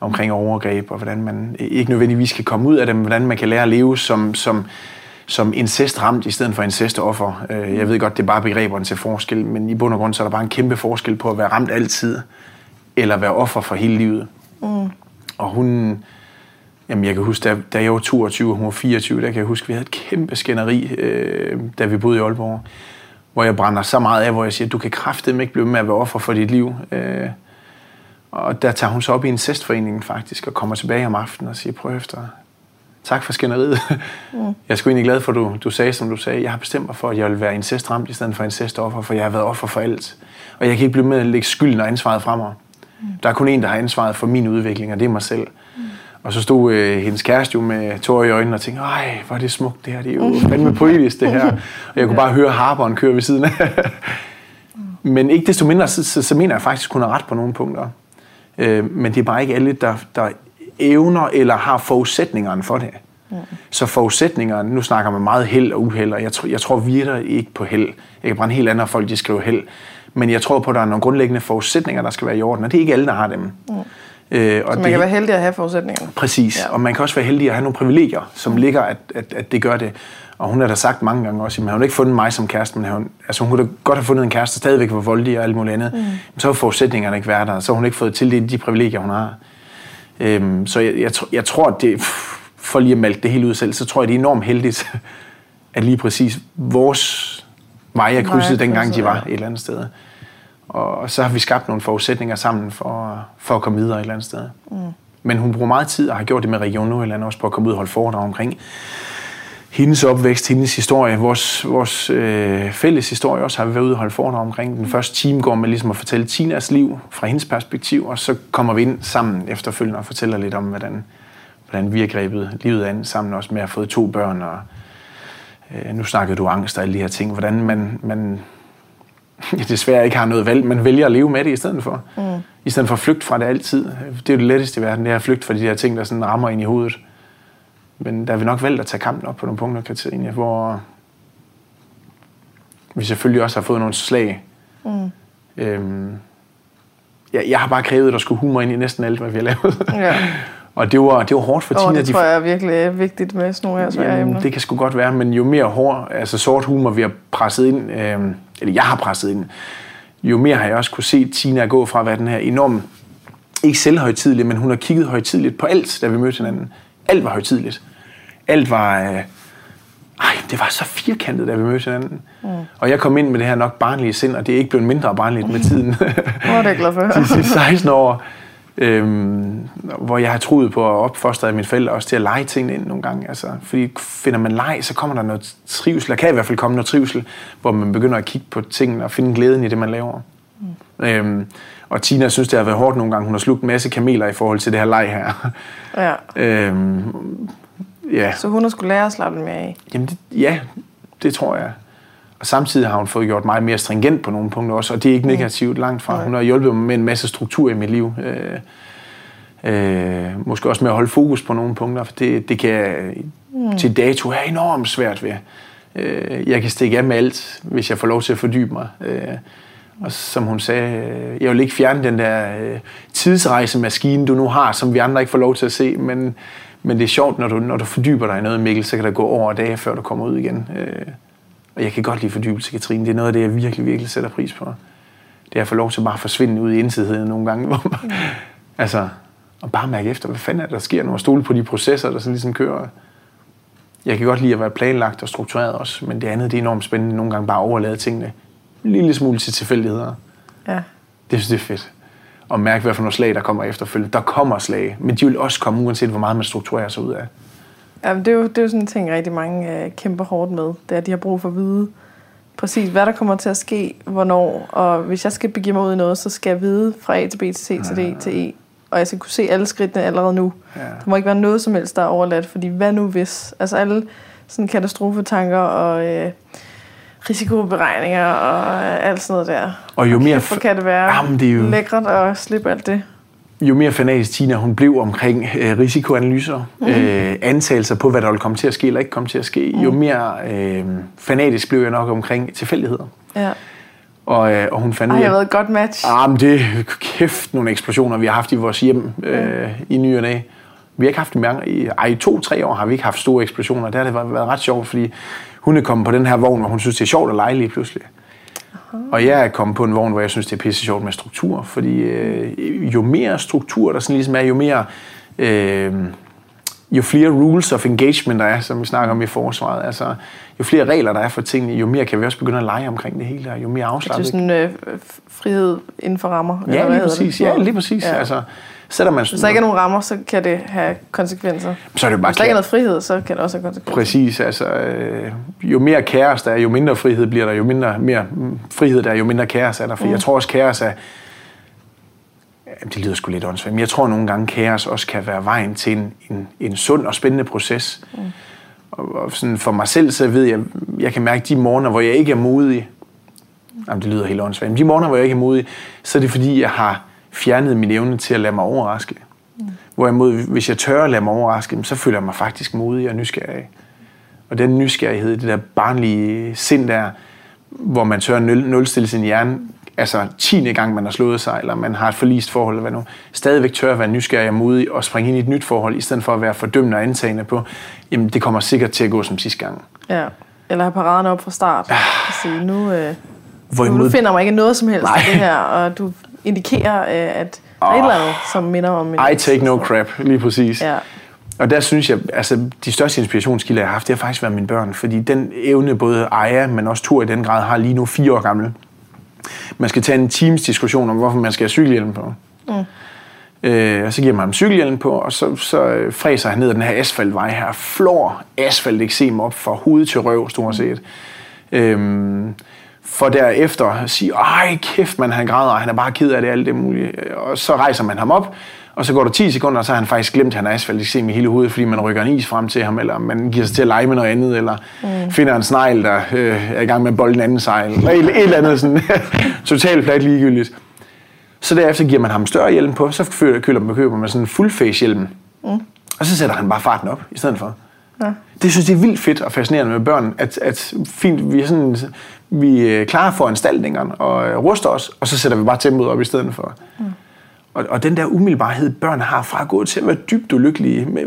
omkring overgreb og hvordan man ikke nødvendigvis kan komme ud af det, men hvordan man kan lære at leve som, som, som incest-ramt i stedet for incest-offer. Øh, jeg ved godt, det er bare begreberne til forskel, men i bund og grund så er der bare en kæmpe forskel på at være ramt altid, eller være offer for hele livet. Mm. Og hun, Jamen, jeg kan huske, da, da jeg var 22 og hun var 24, der kan jeg huske, vi havde et kæmpe skænderi, øh, da vi boede i Aalborg, hvor jeg brænder så meget af, hvor jeg siger, du kan kraftedeme ikke blive med at være offer for dit liv. Øh, og der tager hun så op i en incestforening faktisk, og kommer tilbage om aftenen og siger, prøv efter, tak for skænderiet. Mm. Jeg er sgu egentlig glad for, at du, du sagde, som du sagde, jeg har bestemt mig for, at jeg vil være incestramt i stedet for incestoffer, for jeg har været offer for alt. Og jeg kan ikke blive med at lægge skylden og ansvaret fra mig. Mm. Der er kun en, der har ansvaret for min udvikling, og det er mig selv. Mm. Og så stod øh, hendes kæreste jo med tårer i øjnene og tænkte, ej, hvor er det smukt det her, det er jo *laughs* fandme poetisk det her. Og jeg kunne bare høre harperen køre ved siden af. Men ikke desto mindre, så, så, så mener jeg faktisk, at hun har ret på nogle punkter. Øh, men det er bare ikke alle, der, der evner eller har forudsætningerne for det. Mm. Så forudsætningerne, nu snakker man meget held og uheld, og jeg, tror, jeg tror virkelig ikke på held. Jeg kan brænde helt andet, folk de skriver held. Men jeg tror på, at der er nogle grundlæggende forudsætninger, der skal være i orden, og det er ikke alle, der har dem. Mm. Øh, og så man det, kan være heldig at have forudsætningerne. Præcis, ja. og man kan også være heldig at have nogle privilegier, som ligger, at, at, at det gør det. Og hun har da sagt mange gange også, at hun har ikke fundet mig som kæreste, men hun, altså hun kunne da godt have fundet en kæreste, der stadigvæk var voldelig og alt muligt andet. Mm. Men så har forudsætningerne ikke været der, så har hun ikke fået tildelt de privilegier, hun har. Øhm, så jeg, jeg, jeg tror, at det, for lige at melde det hele ud selv, så tror jeg, det er enormt heldigt, *laughs* at lige præcis vores veje er krydset, dengang de var et eller andet sted. Og så har vi skabt nogle forudsætninger sammen for, for at komme videre et eller andet sted. Mm. Men hun bruger meget tid, og har gjort det med Region Nordjylland også, på at komme ud og holde foredrag omkring hendes opvækst, hendes historie, vores, vores øh, fælles historie også har vi været ude og holde foredrag omkring. Den første time går med ligesom at fortælle Tinas liv fra hendes perspektiv, og så kommer vi ind sammen efterfølgende og fortæller lidt om, hvordan, hvordan vi har grebet livet an sammen også med at have fået to børn, og øh, nu snakkede du angst og alle de her ting, hvordan man, man *laughs* desværre ikke har noget valg, men vælger at leve med det i stedet for. Mm. I stedet for at flygte fra det altid. Det er jo det letteste i verden, det er at flygte fra de her ting, der sådan rammer ind i hovedet. Men der har vi nok valgt at tage kampen op på nogle punkter, Katrine, hvor vi selvfølgelig også har fået nogle slag. Mm. Øhm, jeg, jeg har bare krævet, at der skulle humor ind i næsten alt, hvad vi har lavet. Ja. *laughs* og det var, det var hårdt for oh, Tina. Det tror jeg er virkelig vigtigt med sådan nogle her svære emner. Det kan sgu godt være, men jo mere hård, altså sort humor, vi har presset ind, øhm, eller jeg har presset ind, jo mere har jeg også kunne se Tina gå fra at være den her enorm, ikke selvhøjtidlig, men hun har kigget højtidligt på alt, da vi mødte hinanden. Alt var højtidligt alt var... Øh, ej, det var så firkantet, da vi mødte hinanden. Mm. Og jeg kom ind med det her nok barnlige sind, og det er ikke blevet mindre barnligt med tiden. *laughs* Hvor er det glad for De sidste 16 år, øhm, hvor jeg har troet på at opfostre mine forældre også til at lege tingene ind nogle gange. Altså, fordi finder man leg, så kommer der noget trivsel. Der kan i hvert fald komme noget trivsel, hvor man begynder at kigge på tingene og finde glæden i det, man laver. Mm. Øhm, og Tina synes, det har været hårdt nogle gange. Hun har slugt en masse kameler i forhold til det her leg her. Ja. øhm, Ja. Så hun har skulle lære at slappe mere af? Jamen, det, ja, det tror jeg. Og samtidig har hun fået gjort mig mere stringent på nogle punkter også, og det er ikke negativt langt fra. Hun har hjulpet mig med en masse struktur i mit liv. Øh, øh, måske også med at holde fokus på nogle punkter, for det, det kan mm. til dato have enormt svært ved. Øh, jeg kan stikke af med alt, hvis jeg får lov til at fordybe mig. Øh, og som hun sagde, øh, jeg vil ikke fjerne den der øh, tidsrejsemaskine, du nu har, som vi andre ikke får lov til at se, men men det er sjovt, når du, når du fordyber dig i noget, Mikkel, så kan der gå år og dage, før du kommer ud igen. Øh, og jeg kan godt lide fordybelse, Katrine. Det er noget af det, jeg virkelig, virkelig sætter pris på. Det er at få lov til bare at forsvinde ud i indsigheden nogle gange. Hvor man, mm. altså, og bare mærke efter, hvad fanden er der sker, når man stole på de processer, der sådan ligesom kører. Jeg kan godt lide at være planlagt og struktureret også, men det andet det er enormt spændende nogle gange bare at overlade tingene en lille smule til tilfældigheder. Ja. Det synes det er fedt og mærke, hvad for nogle slag, der kommer efterfølgende. Der kommer slag, men de vil også komme, uanset hvor meget man strukturerer sig ud af. Ja, det, er jo, det er jo sådan en ting, rigtig mange øh, kæmper hårdt med. Det er, at de har brug for at vide præcis, hvad der kommer til at ske, hvornår. Og hvis jeg skal begive mig ud i noget, så skal jeg vide fra A til B til C til D til E. Og jeg skal kunne se alle skridtene allerede nu. Ja. Der må ikke være noget som helst, der er overladt. Fordi hvad nu hvis? Altså alle sådan katastrofetanker og... Øh, risikoberegninger og alt sådan noget der. Og jo mere... Hvor kan det være jamen, det er jo, lækkert at slippe alt det. Jo mere fanatisk Tina hun blev omkring øh, risikoanalyser, mm. øh, antagelser på, hvad der vil komme til at ske eller ikke komme til at ske, mm. jo mere øh, fanatisk blev jeg nok omkring tilfældigheder. Ja. Og, øh, og hun fandt Ej, jeg har været et godt match. Ah, men det kæft nogle eksplosioner, vi har haft i vores hjem øh, mm. i ny og næ. Vi har ikke haft mange, i, ej, i to-tre år har vi ikke haft store eksplosioner. Det har det været ret sjovt, fordi hun er kommet på den her vogn, hvor hun synes, det er sjovt at lege lige pludselig. Aha. Og jeg er kommet på en vogn, hvor jeg synes, det er pisse sjovt med struktur. Fordi øh, jo mere struktur der sådan ligesom er, jo mere... Øh, jo flere rules of engagement der er, som vi snakker om i forsvaret, altså jo flere regler der er for tingene, jo mere kan vi også begynde at lege omkring det hele, og jo mere afslappet. Det er sådan øh, frihed inden for rammer? Ja, lige præcis. Ja, lige præcis. Ja. Altså, Sætter man Hvis der ikke er nogen rammer, så kan det have konsekvenser. Så er det bare Hvis der ikke er noget frihed, så kan det også have konsekvenser. Præcis. Altså, øh, jo mere kaos der er, jo mindre frihed bliver der. Jo mindre mere frihed der er, jo mindre kaos er der. For mm. jeg tror også, kaos er... Det lyder sgu lidt åndssvagt, men jeg tror nogle gange, kaos også kan være vejen til en, en, en sund og spændende proces. Mm. Og, og sådan for mig selv, så ved jeg, jeg kan mærke de morgener, hvor jeg ikke er modig. Jamen, det lyder helt åndssvagt. Men de morgener, hvor jeg ikke er modig, så er det fordi, jeg har fjernet min evne til at lade mig overraske. Mm. Hvorimod, hvis jeg tør at lade mig overraske, så føler jeg mig faktisk modig og nysgerrig. Og den nysgerrighed, det der barnlige sind der, hvor man tør at nulstille sin hjerne, altså 10. gang, man har slået sig, eller man har et forlist forhold, eller hvad nu, stadigvæk tør at være nysgerrig og modig og springe ind i et nyt forhold, i stedet for at være fordømmende og antagende på, jamen det kommer sikkert til at gå som sidste gang. Ja. Eller have paraderne op fra start. Og sige, nu, øh, nu Hvorimod, du finder mig ikke noget som helst Nej. i det her, og du indikerer, øh, at der er et eller andet, som minder om en... I take no crap, lige præcis. Ja. Og der synes jeg, altså de største inspirationskilder, jeg har haft, det har faktisk været mine børn. Fordi den evne, både Aya, men også Thor i den grad, har lige nu fire år gammel. Man skal tage en times diskussion om, hvorfor man skal have cykelhjelm på. Mm. Øh, og så giver man ham cykelhjelm på, og så, så øh, fræser han ned ad den her asfaltvej her. Flår asfalteksem op fra hoved til røv, stort set. Øhm, for derefter at sige, ej kæft, man han græder, og han er bare ked af det, alt det mulige. Og så rejser man ham op, og så går der 10 sekunder, og så har han faktisk glemt, at han har asfalteksem i hele hovedet, fordi man rykker en is frem til ham, eller man giver sig til at lege med noget andet, eller mm. finder en snegl, der øh, er i gang med at bolde en anden sejl, eller et, et eller andet sådan *laughs* totalt plat ligegyldigt. Så derefter giver man ham større hjelm på, så køler man køber med sådan en full face hjelm. Mm. Og så sætter han bare farten op i stedet for. Ja. Det synes jeg er vildt fedt og fascinerende med børn, at, at fint, vi, er sådan, vi er klar for anstaltningerne og øh, ruster os, og så sætter vi bare tempoet op i stedet for. Mm. Og, og den der umiddelbarhed, børn har fra at gå til at være dybt ulykkelige med,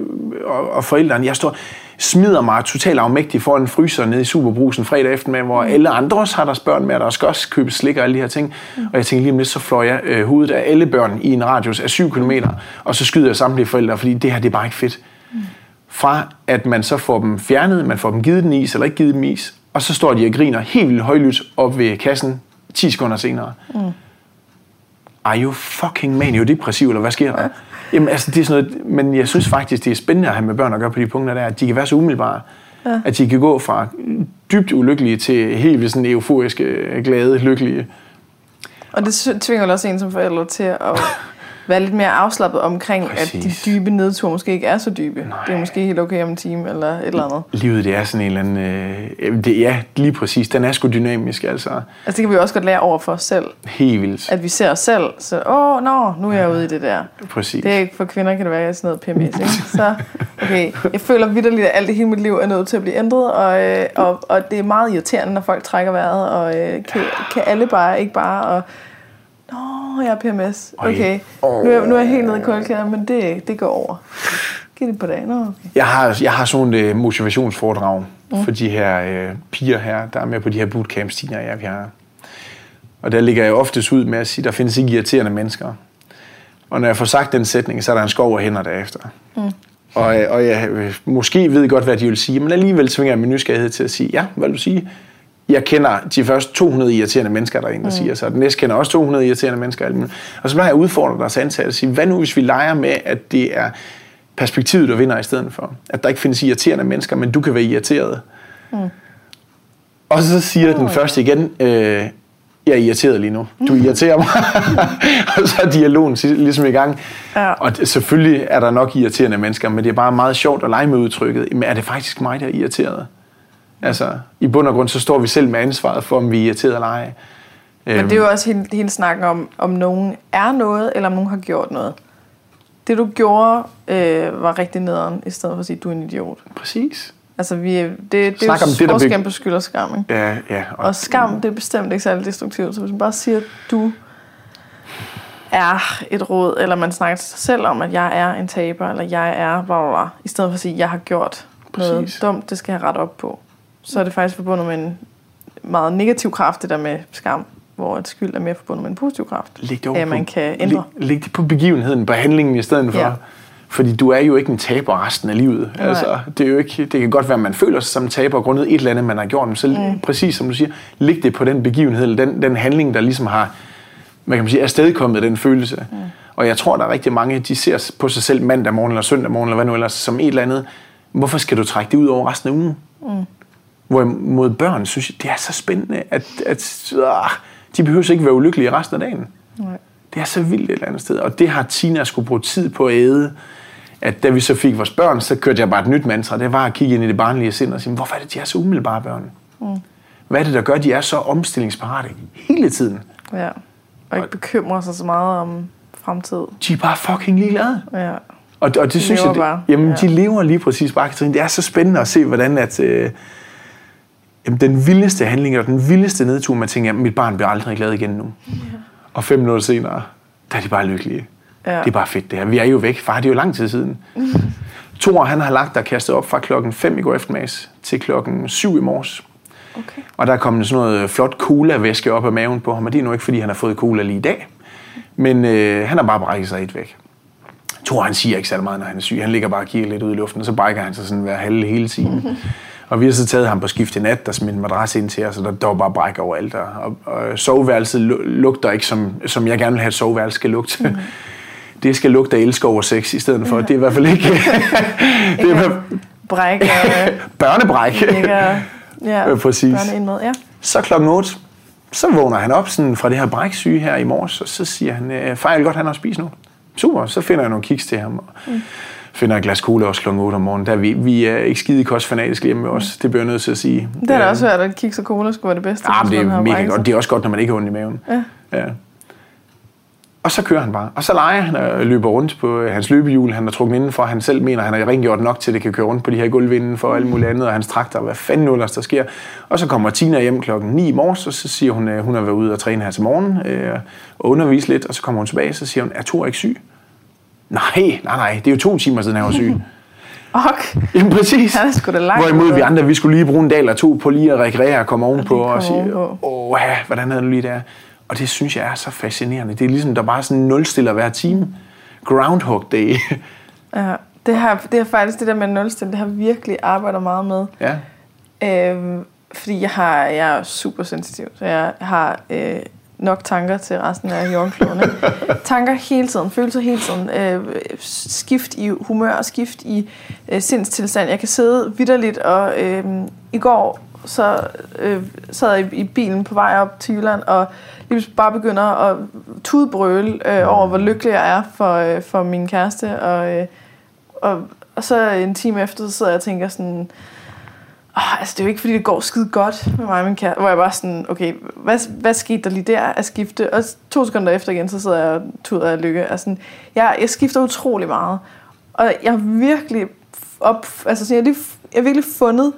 og, og forældrene. Jeg står smider mig totalt afmægtig foran en fryser nede i Superbrusen fredag eftermiddag, hvor mm. alle andre også har deres børn med, og der skal også købe slik og alle de her ting. Mm. Og jeg tænker lige om lidt, så fløj jeg øh, hovedet af alle børn i en radius af 7 km, og så skyder jeg samtlige forældre, fordi det her, det er bare ikke fedt. Mm. Fra at man så får dem fjernet, man får dem givet den is, eller ikke givet dem is, og så står de og griner helt vildt højlydt op ved kassen 10 sekunder senere. Mm. Are you fucking manio-depressiv, eller hvad sker der? Ja. *laughs* Jamen, altså, det er sådan noget, men jeg synes faktisk, det er spændende at have med børn at gøre på de punkter der, at de kan være så umiddelbare. Ja. At de kan gå fra dybt ulykkelige til helt vildt sådan euforiske, glade, lykkelige. Og det tvinger også en som forældre til at *laughs* være lidt mere afslappet omkring, Præcis. at de dybe nedture måske ikke er så dybe. Nej. Det er måske helt okay om en time eller et eller andet. Livet, det er sådan en eller anden... Øh, det, ja, lige præcis. Den er sgu dynamisk, altså. Altså, det kan vi også godt lære over for os selv. Helt vildt. At vi ser os selv, så åh, nå, nu er jeg ude i det der. Præcis. Det er ikke for kvinder, kan det være sådan noget PMS, ikke? Så, okay, jeg føler vidderligt, at alt det hele mit liv er nødt til at blive ændret, og, øh, og, og det er meget irriterende, når folk trækker vejret, og øh, kan, kan alle bare ikke bare... Og, Nå, jeg er PMS. Okay. Nu er, nu er jeg helt nede i kuldekæder, men det, det går over. Giv det på dagen. Okay. Jeg har, jeg har sådan et motivationsforedrag mm. for de her øh, piger her, der er med på de her bootcamps, Tina og jeg, vi har. Og der ligger jeg oftest ud med at sige, at der findes ikke irriterende mennesker. Og når jeg får sagt den sætning, så er der en skov af hænder derefter. Mm. Og, og jeg måske ved godt, hvad de vil sige, men alligevel tvinger jeg min nysgerrighed til at sige, ja, hvad vil du sige? Jeg kender de første 200 irriterende mennesker, der er en, der mm. siger så. Den næste kender også 200 irriterende mennesker. Og så bliver jeg udfordret deres ansatte og sige, hvad nu hvis vi leger med, at det er perspektivet, der vinder i stedet for? At der ikke findes irriterende mennesker, men du kan være irriteret. Mm. Og så siger oh, den første igen, øh, jeg er irriteret lige nu. Du irriterer mig. *laughs* og så er dialogen ligesom i gang. Ja. Og selvfølgelig er der nok irriterende mennesker, men det er bare meget sjovt at lege med udtrykket. Men er det faktisk mig, der er irriteret? Altså, i bund og grund, så står vi selv med ansvaret for, om vi er irriteret eller ej. Men det er jo også hele, hele snakken om, om nogen er noget, eller om nogen har gjort noget. Det du gjorde, øh, var rigtig nederen, i stedet for at sige, du er en idiot. Præcis. Altså, vi, det, det er jo forskel på skyld og skam. Ikke? Ja, ja. Og, og skam, det er bestemt ikke særlig destruktivt. Så hvis man bare siger, at du er et råd, eller man snakker til sig selv om, at jeg er en taber, eller jeg er bla bla bla, i stedet for at sige, at jeg har gjort Præcis. noget dumt, det skal jeg rette op på så er det faktisk forbundet med en meget negativ kraft, det der med skam, hvor et skyld er mere forbundet med en positiv kraft, læg det at man kan ændre. Læg, læg det på begivenheden, på handlingen i stedet for. Ja. Fordi du er jo ikke en taber resten af livet. Nej. Altså, det, er jo ikke, det kan godt være, at man føler sig som en taber grundet et eller andet, man har gjort. Men så mm. præcis som du siger, læg det på den begivenhed, eller den, den handling, der ligesom har hvad kan man sige, afstedkommet den følelse. Mm. Og jeg tror, der er rigtig mange, de ser på sig selv mandag morgen eller søndag morgen, eller hvad nu ellers, som et eller andet. Hvorfor skal du trække det ud over resten af ugen? Mm. Hvorimod børn synes, jeg, det er så spændende, at, at øh, de behøver ikke være ulykkelige resten af dagen. Nej. Det er så vildt et eller andet sted. Og det har Tina skulle bruge tid på at æde. At da vi så fik vores børn, så kørte jeg bare et nyt mantra. Det var at kigge ind i det barnlige sind og sige, hvorfor er det, de er så umiddelbare børn? Mm. Hvad er det, der gør, at de er så omstillingsparate hele tiden? Ja, og ikke bekymrer sig så meget om fremtid. De er bare fucking ligeglade. Ja. Og, og det de synes jeg, det, jamen ja. de lever lige præcis bare, Katrine. Det er så spændende at se, hvordan at, øh, jamen, den vildeste handling og den vildeste nedtur, man tænker, jamen, mit barn bliver aldrig glad igen nu. Ja. Og fem minutter senere, der er de bare lykkelige. Ja. Det er bare fedt det her. Vi er jo væk. Far, det er jo lang tid siden. Thor, han har lagt og kastet op fra klokken 5 i går eftermiddags til klokken 7 i morges. Okay. Og der er kommet sådan noget flot cola-væske op af maven på ham, og det er nu ikke, fordi han har fået cola lige i dag. Men øh, han har bare brækket sig et væk. Thor, han siger ikke særlig meget, når han er syg. Han ligger bare og kigger lidt ud i luften, og så brækker han sig sådan hver halve hele tiden. Og vi har så taget ham på skift i nat, der smidt en madras ind til os, og der, der var bare bræk overalt. Og, og soveværelset lugter ikke, som, som jeg gerne vil have, at soveværelset skal lugte. Mm. *laughs* Det skal lugte af elskov og sex i stedet for. Ja. Det er i hvert fald ikke... *laughs* det er bræk. Og, *laughs* Børnebræk. Ligger, ja, Præcis. Børneindmad, ja. Så klokken 8, så vågner han op sådan fra det her bræksyge her i morges, og så siger han, øh, far, jeg vil godt have noget at spise nu. Super, så finder jeg nogle kiks til ham. Mm. Finder et glas cola også kl. 8 om morgenen. Der vi, vi er ikke skide kostfanatiske hjemme med os. Det bliver jeg nødt til at sige. Det er da også hørt, at kiks og cola skulle være det bedste. Ja, det er mega godt. Det er også godt, når man ikke har ondt i maven. Ja. ja. Og så kører han bare. Og så leger han og løber rundt på øh, hans løbehjul. Han har trukket indenfor. Han selv mener, at han har rengjort nok til, at det kan køre rundt på de her gulvvinden for alt muligt andet. Og hans traktor, hvad fanden nu der sker. Og så kommer Tina hjem klokken 9 i morges, og så siger hun, at hun har været ude og træne her til morgen øh, og undervise lidt. Og så kommer hun tilbage, og så siger hun, er Thor ikke syg? Nej, nej, nej. Det er jo to timer siden, han var syg. *laughs* Ok. Jamen præcis. Han er sgu da langt. Hvorimod vi andre, vi skulle lige bruge en dag eller to på lige at rekreere og komme ovenpå og, og sige, åh, hvordan er det lige der? Og det synes jeg er så fascinerende. Det er ligesom, der bare sådan nulstiller hver time. Groundhog Day. ja, det har, det har faktisk det der med nulstil, det har virkelig arbejdet meget med. Ja. Øhm, fordi jeg, har, jeg er super sensitiv, så jeg har øh, nok tanker til resten af jordkloden. *laughs* tanker hele tiden, følelser hele tiden, øh, skift i humør, skift i øh, sindstilstand. Jeg kan sidde vidderligt, og øh, i går så øh, sad jeg i, i bilen på vej op til Jylland, og lige bare begynder at tudbrøle øh, over, hvor lykkelig jeg er for, øh, for min kæreste. Og, øh, og, og så en time efter, så sidder jeg og tænker sådan, oh, altså det er jo ikke, fordi det går skide godt med mig og min kæreste, hvor jeg bare sådan, okay, hvad, hvad skete der lige der at skifte? Og to sekunder efter igen, så sidder jeg og tuder af lykke. Altså, jeg, jeg skifter utrolig meget. Og jeg har virkelig op, altså jeg har, lige, jeg har virkelig fundet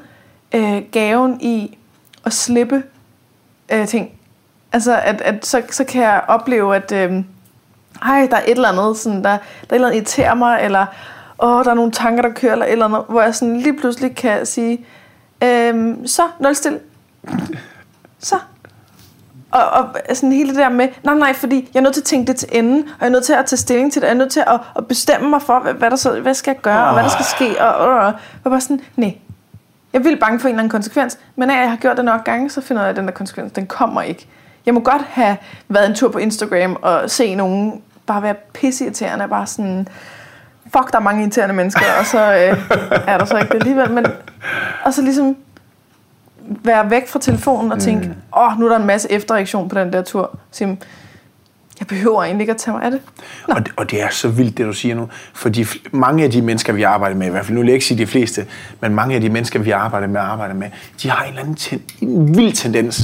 øh, gaven i at slippe øh, ting. Altså, at, at så, så kan jeg opleve, at øh, ej, der er et eller andet, sådan, der, der er et eller andet irriterer mig, eller åh, der er nogle tanker, der kører, eller et eller andet, hvor jeg sådan lige pludselig kan sige, øh, så, nul stil. Så. Og, og sådan hele det der med, nej, nej, fordi jeg er nødt til at tænke det til enden, og jeg er nødt til at tage stilling til det, jeg er nødt til at, at bestemme mig for, hvad, hvad, der så, hvad skal jeg gøre, oh. og hvad der skal ske, og, og, og, og bare sådan, nej, jeg er vildt bange for en eller anden konsekvens, men af jeg har gjort det nok gange, så finder jeg, at den der konsekvens, den kommer ikke. Jeg må godt have været en tur på Instagram og se nogen bare være pisseirriterende, og bare sådan, fuck, der er mange irriterende mennesker, og så øh, er der så ikke det alligevel. Men, og så ligesom være væk fra telefonen og tænke, mm. åh, mm. oh, nu er der en masse efterreaktion på den der tur. Sim, jeg behøver egentlig ikke at tage mig af det. Og, det. og det er så vildt, det du siger nu. For de, mange af de mennesker, vi arbejder med, i hvert fald nu vil jeg ikke sige de fleste, men mange af de mennesker, vi arbejder med, arbejder med, de har en eller anden ten, en vild tendens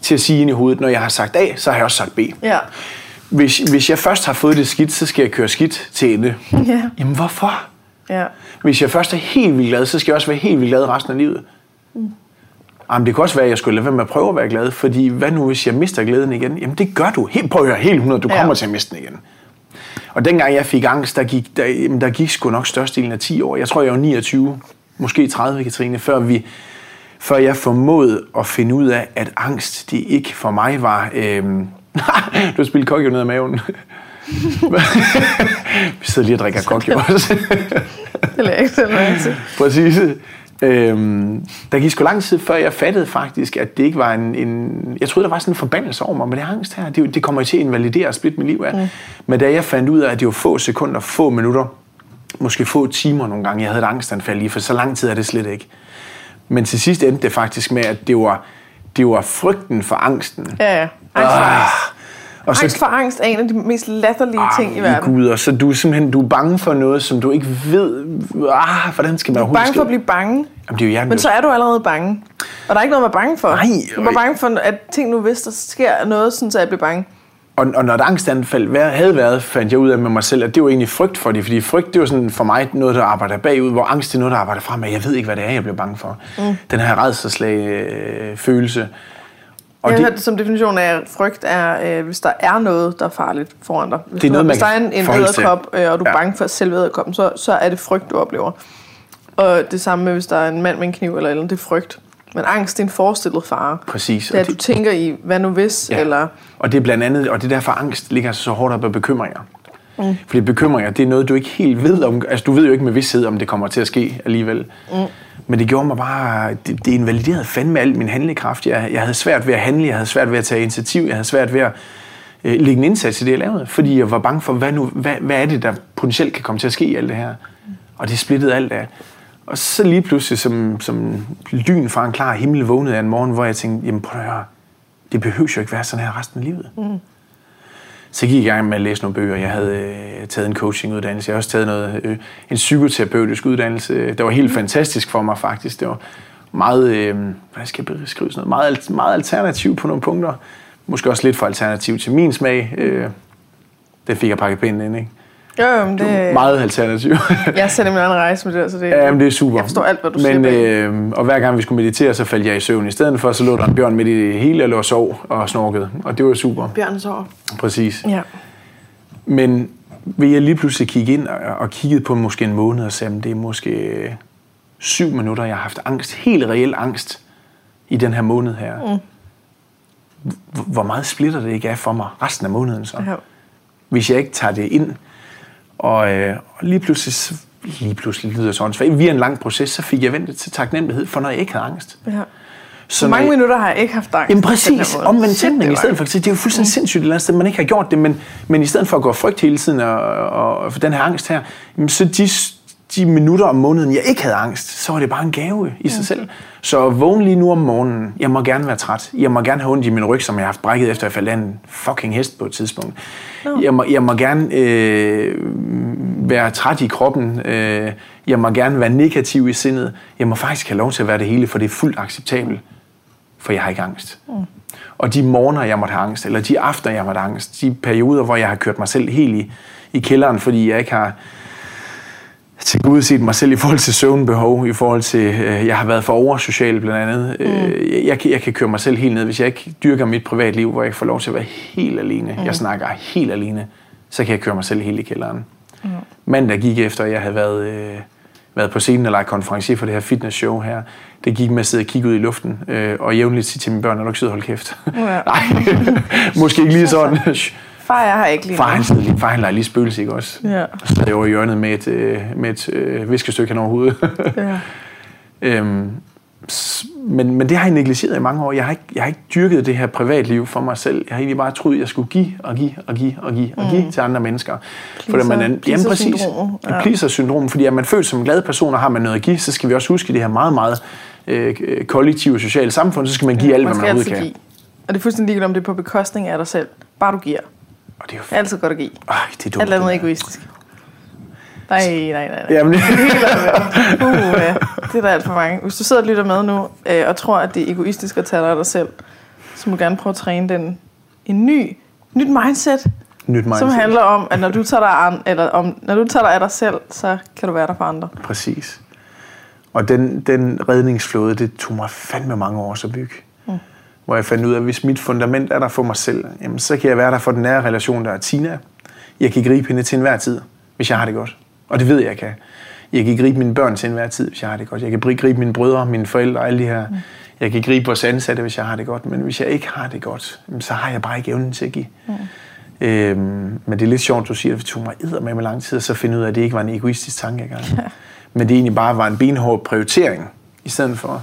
til at sige ind i hovedet, når jeg har sagt A, så har jeg også sagt B. Ja. Hvis, hvis jeg først har fået det skidt, så skal jeg køre skidt til ende. Ja. Jamen hvorfor? Ja. Hvis jeg først er helt vildt glad, så skal jeg også være helt vildt glad resten af livet. Mm. Jamen, det kan også være, at jeg skulle lade være med at prøve at være glad, fordi hvad nu, hvis jeg mister glæden igen? Jamen, det gør du. Helt, prøv at høre, helt 100, du ja. kommer til at miste den igen. Og dengang jeg fik angst, der gik, der, jamen, der gik sgu nok størstedelen af 10 år. Jeg tror, jeg var 29, måske 30, Katrine, før, vi, før jeg formåede at finde ud af, at angst, det ikke for mig var... Øhm, *laughs* du har spillet kokjo ned ad maven. *laughs* vi sidder lige og drikker kokjo også. det lader jeg ikke selv Præcis. Øhm, der gik sgu lang tid, før jeg fattede faktisk, at det ikke var en... en jeg troede, der var sådan en forbandelse over mig, men det angst her, det, det kommer til at invalidere og splitte mit liv af. Mm. Men da jeg fandt ud af, at det var få sekunder, få minutter, måske få timer nogle gange, jeg havde et angstanfald i, for så lang tid er det slet ikke. Men til sidst endte det faktisk med, at det var, det var frygten for angsten. Ja, ja. Angst for ah. angst. Og så, angst for angst er en af de mest latterlige ah, ting i verden. Gud, og så du er simpelthen du er bange for noget, som du ikke ved, ah, hvordan skal man overhovedet bange for at blive bange. Jamen, det er jo Men så er du allerede bange. Og der er ikke noget at være bange for. Nej. Du er bange for, at ting nu hvis der sker noget, sådan, så jeg bliver bange. og, og når et angstanfald havde været, fandt jeg ud af med mig selv, at det var egentlig frygt for det, fordi frygt, det var sådan for mig noget, der arbejder bagud, hvor angst det er noget, der arbejder fremad. Jeg ved ikke, hvad det er, jeg bliver bange for. Mm. Den her redselslag øh, følelse. Og jeg det- har hørt det som definition af, at frygt er, øh, hvis der er noget, der er farligt foran dig. Hvis, Det er noget, du, hvis der er en, en æderkop, øh, og du er Ja. bange for selve æderkoppen, så, så er det frygt, du oplever. Og det samme med, hvis der er en mand med en kniv eller eller andet, det er frygt. Men angst, det er en forestillet fare. Præcis. Det er, at du tænker i, hvad nu hvis, ja. eller... Og det er blandt andet, og det er derfor angst ligger så hårdt op af bekymringer. Mm. Fordi bekymringer, det er noget, du ikke helt ved om. Altså, du ved jo ikke med vidsthed, om det kommer til at ske alligevel. Mm. Men det gjorde mig bare, det, det invaliderede fandme al min handlekraft. Jeg, jeg havde svært ved at handle, jeg havde svært ved at tage initiativ, jeg havde svært ved at øh, lægge en indsats i det, jeg lavede. Fordi jeg var bange for, hvad, nu, hvad, hvad er det, der potentielt kan komme til at ske i alt det her. Og det splittede alt af. Og så lige pludselig, som, som lyn fra en klar himmel, vågnede jeg en morgen, hvor jeg tænkte, jamen prøv at høre, det behøver jo ikke være sådan her resten af livet. Mm. Så gik jeg i gang med at læse nogle bøger. Jeg havde øh, taget en coachinguddannelse. Jeg har også taget noget, øh, en psykoterapeutisk uddannelse. Det var helt mm. fantastisk for mig faktisk. Det var meget, øh, hvad skal jeg beskrive sådan noget, meget, meget alternativ på nogle punkter. Måske også lidt for alternativ til min smag. Øh, det fik jeg pakket pinden ind, ikke? Jo, jo, men det, Meget alternativ. *laughs* jeg ser nemlig en rejse med det, så det, Ja, men det er super. Jeg forstår alt, hvad du men, siger øh, Og hver gang vi skulle meditere, så faldt jeg i søvn. I stedet for, så lå der en bjørn midt i det hele, og lå og sov og snorkede. Og det var super. Bjørn så. Præcis. Ja. Men vil jeg lige pludselig kigge ind og, og kiggede på måske en måned og sagde, det er måske syv minutter, jeg har haft angst. Helt reel angst i den her måned her. Mm. Hvor meget splitter det ikke af for mig resten af måneden så? Ja. hvis jeg ikke tager det ind. Og, øh, og lige pludselig, lige pludselig lyder sådan, så via en lang proces, så fik jeg ventet til taknemmelighed for, når jeg ikke havde angst. ja. Så når mange jeg, minutter har jeg ikke haft angst. Jamen præcis, omvendt det i stedet for. Det er jo fuldstændig sindssygt et eller andet sted, man ikke har gjort det, men, men i stedet for at gå frygt hele tiden og, og, og for den her angst her, så de, de minutter om måneden, jeg ikke havde angst, så var det bare en gave i sig selv. Så vågn lige nu om morgenen. Jeg må gerne være træt. Jeg må gerne have ondt i min ryg, som jeg har haft brækket efter, at jeg faldt af en fucking hest på et tidspunkt. Jeg, må, jeg må gerne øh, være træt i kroppen. Øh, jeg må gerne være negativ i sindet. Jeg må faktisk have lov til at være det hele, for det er fuldt acceptabelt for jeg har ikke angst. Mm. Og de morgener, jeg måtte have angst, eller de aftener, jeg måtte have angst, de perioder, hvor jeg har kørt mig selv helt i, i kælderen, fordi jeg ikke har tilgodeset mig selv i forhold til søvnbehov, i forhold til, øh, jeg har været for oversocial blandt andet. Mm. Øh, jeg, jeg, kan- køre mig selv helt ned, hvis jeg ikke dyrker mit privatliv, hvor jeg ikke får lov til at være helt alene. Mm. Jeg snakker helt alene, så kan jeg køre mig selv helt i kælderen. Mm. Mandag gik efter, at jeg havde været, øh, været på scenen lagt konferencier for det her fitnessshow her. Det gik med at sidde og kigge ud i luften, øh, og jævnligt sige til mine børn, at du ikke sidder holde kæft. Ja. *laughs* Nej, måske ikke lige *laughs* sådan. Far, jeg har ikke lige Far, han, sidder lige, far, han leger lige spøgelse, ikke også? Ja. Og så sad jeg over i hjørnet med et, øh, med et øh, viskestykke hen over hovedet. *laughs* Ja. øhm, men, men det har jeg negligeret i mange år. Jeg har, ikke, jeg har ikke dyrket det her privatliv for mig selv. Jeg har egentlig bare troet, at jeg skulle give og give og give og give og give mm. til andre mennesker. Fordi man er, jamen præcis. Ja. Pleaser-syndrom. Fordi er man født som en glad person og har man noget at give, så skal vi også huske det her meget, meget øh, kollektive sociale samfund. Så skal man give ja, alt, hvad Man man skal overhovedet kan. give. Og det er fuldstændig ligegyldigt, om det er på bekostning af dig selv. Bare du giver. Og det er jo Det er altid godt at give. Ej, det er dumt. Alt andet er det egoistisk. Nej, nej, nej. nej. *laughs* Jamen, Uh, ja. Det er der alt for mange. Hvis du sidder og lytter med nu, øh, og tror, at det er egoistisk at tage dig af dig selv, så må du gerne prøve at træne den en ny, nyt mindset, nyt mindset. som handler om, at når du tager dig af, an- eller om, når du tager dig af dig selv, så kan du være der for andre. Præcis. Og den, den redningsflåde, det tog mig fandme mange år at bygge. Hvor jeg fandt ud af, at hvis mit fundament er der for mig selv, jamen, så kan jeg være der for den nære relation, der er Tina. Jeg kan gribe hende til enhver tid, hvis jeg har det godt. Og det ved jeg, jeg kan. Jeg kan gribe mine børn til enhver tid, hvis jeg har det godt. Jeg kan gribe mine brødre, mine forældre alle de her. Mm. Jeg kan gribe vores ansatte, hvis jeg har det godt. Men hvis jeg ikke har det godt, så har jeg bare ikke evnen til at give. Mm. Øhm, men det er lidt sjovt, du siger, at det tog mig med lang tid, og så finde ud af, at det ikke var en egoistisk tankegang. Ja. Men det egentlig bare var en benhård prioritering, i stedet for.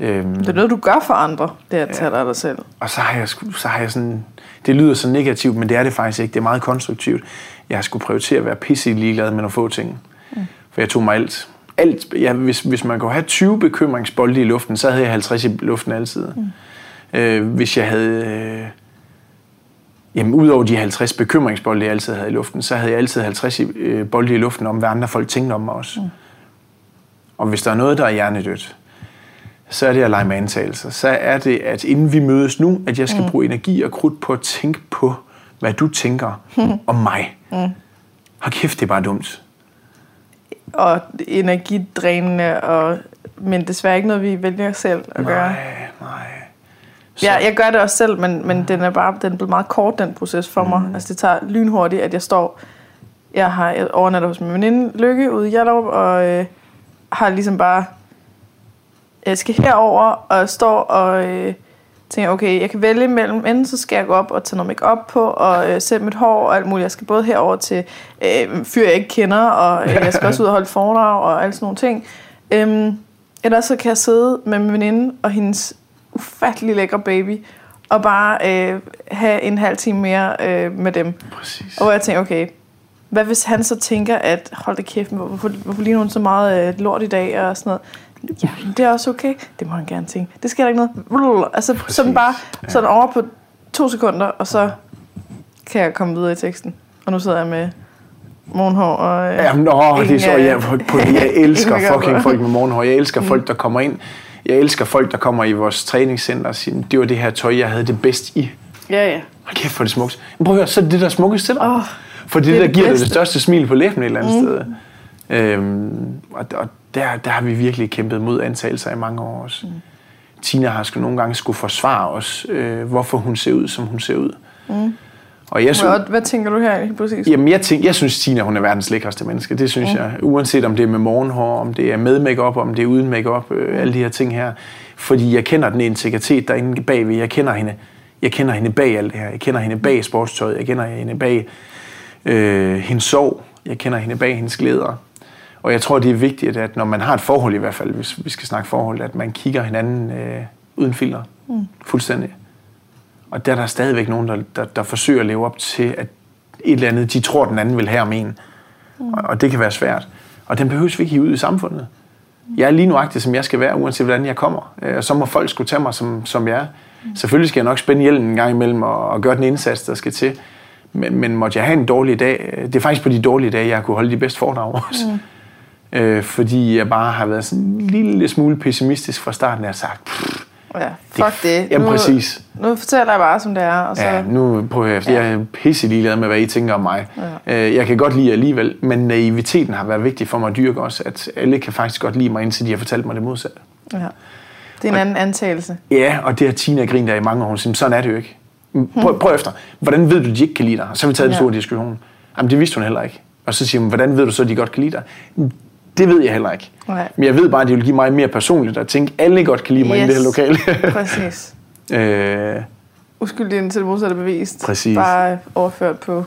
Øhm, Det er noget, du gør for andre, det at tage dig af dig selv. og så har, jeg, så har jeg sådan, det lyder så negativt, men det er det faktisk ikke. Det er meget konstruktivt. Jeg har skulle prioritere at være pisse ligeglad med nogle få ting. Mm. For jeg tog mig alt. alt ja, hvis, hvis man kunne have 20 bekymringsbolde i luften, så havde jeg 50 i luften altid. Mm. Øh, hvis jeg havde... Øh, jamen, udover de 50 bekymringsbolde, jeg altid havde i luften, så havde jeg altid 50 i, øh, bolde i luften om, hvad andre folk tænkte om mig også. Mm. Og hvis der er noget, der er hjernedødt, så er det at lege med antagelser. Så er det, at inden vi mødes nu, at jeg skal mm. bruge energi og krudt på at tænke på hvad du tænker *laughs* om mig. Mm. Hold kæft, det er bare dumt. Og energidrænende, og, men desværre ikke noget, vi vælger selv at gøre. Nej, nej. Så, Ja, jeg gør det også selv, men, men den er bare den er blevet meget kort, den proces for mig. Altså, det tager lynhurtigt, at jeg står... Jeg har jeg overnatter hos min veninde Lykke ude i Hjallerup, og øh, har ligesom bare... Jeg skal herover og står og øh, tænker, okay, jeg kan vælge mellem, enten så skal jeg gå op og tage noget make op på, og øh, sætte mit hår og alt muligt. Jeg skal både herover til øh, fyr, jeg ikke kender, og øh, jeg skal også ud og holde foredrag og alt sådan nogle ting. Øhm, ellers så kan jeg sidde med min veninde og hendes ufattelig lækre baby, og bare øh, have en halv time mere øh, med dem. Præcis. Og hvor jeg tænker, okay, hvad hvis han så tænker, at hold da kæft, hvorfor, hvorfor ligner hun så meget øh, lort i dag og sådan noget. Ja, det er også okay. Det må han gerne tænke. Det sker der ikke noget. Altså Præcis. sådan bare sådan over på to sekunder, og så kan jeg komme videre i teksten. Og nu sidder jeg med morgenhår og... Øh, Jamen, åh, det er ingen, så, ja, på, på, jeg *laughs* elsker ingen fucking folk med morgenhår. Jeg elsker folk, der kommer ind. Jeg elsker folk, der kommer i vores træningscenter og siger, det var det her tøj, jeg havde det bedst i. Ja, ja. Hold kæft, hvor det smukt. Men prøv at høre, så er det det, der er smukkest til dig. Åh, For det, det det er der giver dig det bedste. største smil på læben et eller andet mm. sted. Øhm, og og der, der har vi virkelig kæmpet mod antagelser i mange år også. Mm. Tina har sgu nogle gange skulle forsvare os, øh, hvorfor hun ser ud, som hun ser ud. Mm. Og jeg synes, hvad, hvad tænker du her helt præcis? Jamen, jeg, tænker, jeg synes, Tina hun er verdens lækreste menneske. Det synes mm. jeg. Uanset om det er med morgenhår, om det er med makeup, om det er uden makeup, øh, alle de her ting her. Fordi jeg kender den integritet, der er inde bagved. Jeg kender hende. Jeg kender hende bag alt det her. Jeg kender hende bag sportstøjet. Jeg kender hende bag øh, hendes sorg. Jeg kender hende bag hendes glæder. Og jeg tror, det er vigtigt, at når man har et forhold i hvert fald, hvis vi skal snakke forhold, at man kigger hinanden øh, uden filter. Mm. Fuldstændig. Og der er der stadigvæk nogen, der, der, der forsøger at leve op til, at et eller andet, de tror, den anden vil have om en. Mm. Og, og det kan være svært. Og den behøves vi ikke hive ud i samfundet. Jeg er lige nuagtig, som jeg skal være, uanset hvordan jeg kommer. Øh, Og så må folk skulle tage mig, som, som jeg er. Selvfølgelig skal jeg nok spænde hjelmen en gang imellem og, og gøre den indsats, der skal til. Men, men måtte jeg have en dårlig dag, øh, det er faktisk på de dårlige dage, jeg kunne holde de bedste foredrag også. Mm. Øh, fordi jeg bare har været sådan en lille smule pessimistisk fra starten. Jeg har sagt, "Pff, Ja, fuck det. Jamen nu, præcis. Nu fortæller jeg bare, som det er. Og så, Ja, nu prøver jeg efter. Jeg er pisse ligeglad med, hvad I tænker om mig. Ja. Jeg kan godt lide jer alligevel, men naiviteten har været vigtig for mig at dyrke også, at alle kan faktisk godt lide mig, indtil de har fortalt mig det modsatte. ja. Det er en anden antagelse. Ja, og det har Tina grint af i mange år. Hun siger, sådan er det jo ikke. Prøv, prøv efter. Hvordan ved du, de ikke kan lide dig? Så har vi taget en Ja. stor diskussion. Jamen, det vidste hun heller ikke. Og så siger hun, hvordan ved du så, at de godt kan lide dig? Det ved jeg heller ikke. Nej. Men jeg ved bare, at det vil give mig mere personligt at tænke, at alle godt kan lide mig yes. i det her lokale. *laughs* Præcis. *laughs* øh, Uskyldig indtil det modsatte bevist. Præcis. Bare overført på.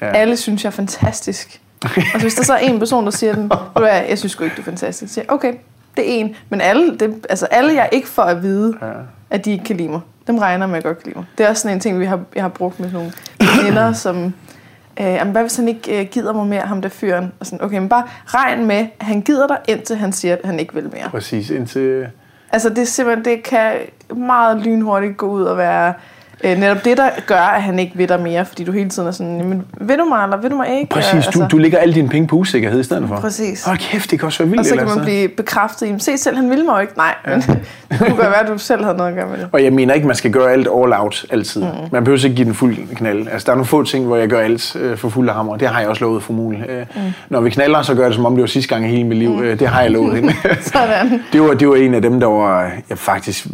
Ja. Alle synes, jeg er fantastisk. *laughs* og så hvis der så er en person, der siger den, "Ved du hvad, jeg synes sgu ikke, du er fantastisk. Så siger okay, det er en. Men alle, det, altså alle jeg ikke får at vide, Ja. at de ikke kan lide mig, dem regner med, at jeg godt kan lide. Det er også sådan en ting, vi har, jeg har brugt med sådan nogle veninder, som... Øh, jamen, hvad hvis han ikke øh, gider mig mere, ham der fyren? Og sådan, okay, men bare regn med, at han gider dig, indtil han siger, at han ikke vil mere. Præcis, indtil... Altså det er simpelthen, det kan meget lynhurtigt gå ud og være øh, netop det, der gør, at han ikke vil dig mere, fordi du hele tiden er sådan, men vil du mig, eller vil du mig ikke? Præcis, altså, du, du lægger alle dine penge på usikkerhed i stedet for. Præcis. Hold kæft, det kan også være vildt. og så kan man blive bekræftet i, se selv, han ville mig jo ikke. Nej, men *laughs* det kunne godt være, at du selv havde noget at gøre med det. Og jeg mener ikke, man skal gøre alt all out altid. Mm. Man behøver ikke give den fuld knald. Altså, der er nogle få ting, hvor jeg gør alt øh, for fuld af hammer. Det har jeg også lovet for muligt. Øh, mm. Når vi knaller, så gør jeg det, som om det var sidste gang i hele mit liv. Mm. Øh, det har jeg lovet hende. *laughs* *laughs* Sådan. det, var, det var en af dem, der var, ja, faktisk,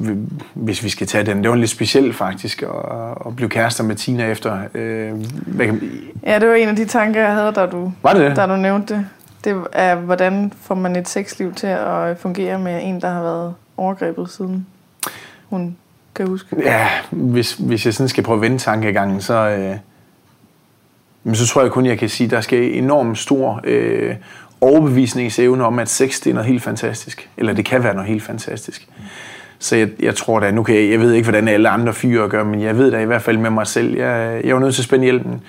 hvis vi skal tage den, det var lidt specielt faktisk, at, at blive kærester med Tina efter. Øh, hvad kan, Ja, det var en af de tanker, jeg havde, da du, var det det? da du nævnte det. Det er, hvordan får man et sexliv til at fungere med en, der har været overgrebet siden hun kan huske. Ja, hvis, hvis jeg sådan skal prøve at vende tankegangen, så, øh, men så tror jeg kun, jeg kan sige, at der skal enormt stor øh, overbevisningsevne om, at sex det er noget helt fantastisk. Eller det kan være noget helt fantastisk. Så jeg, jeg tror da, nu kan jeg, jeg ved ikke, hvordan alle andre fyre gør, men jeg ved da i hvert fald med mig selv, jeg, jeg var nødt til at spænde hjælpen.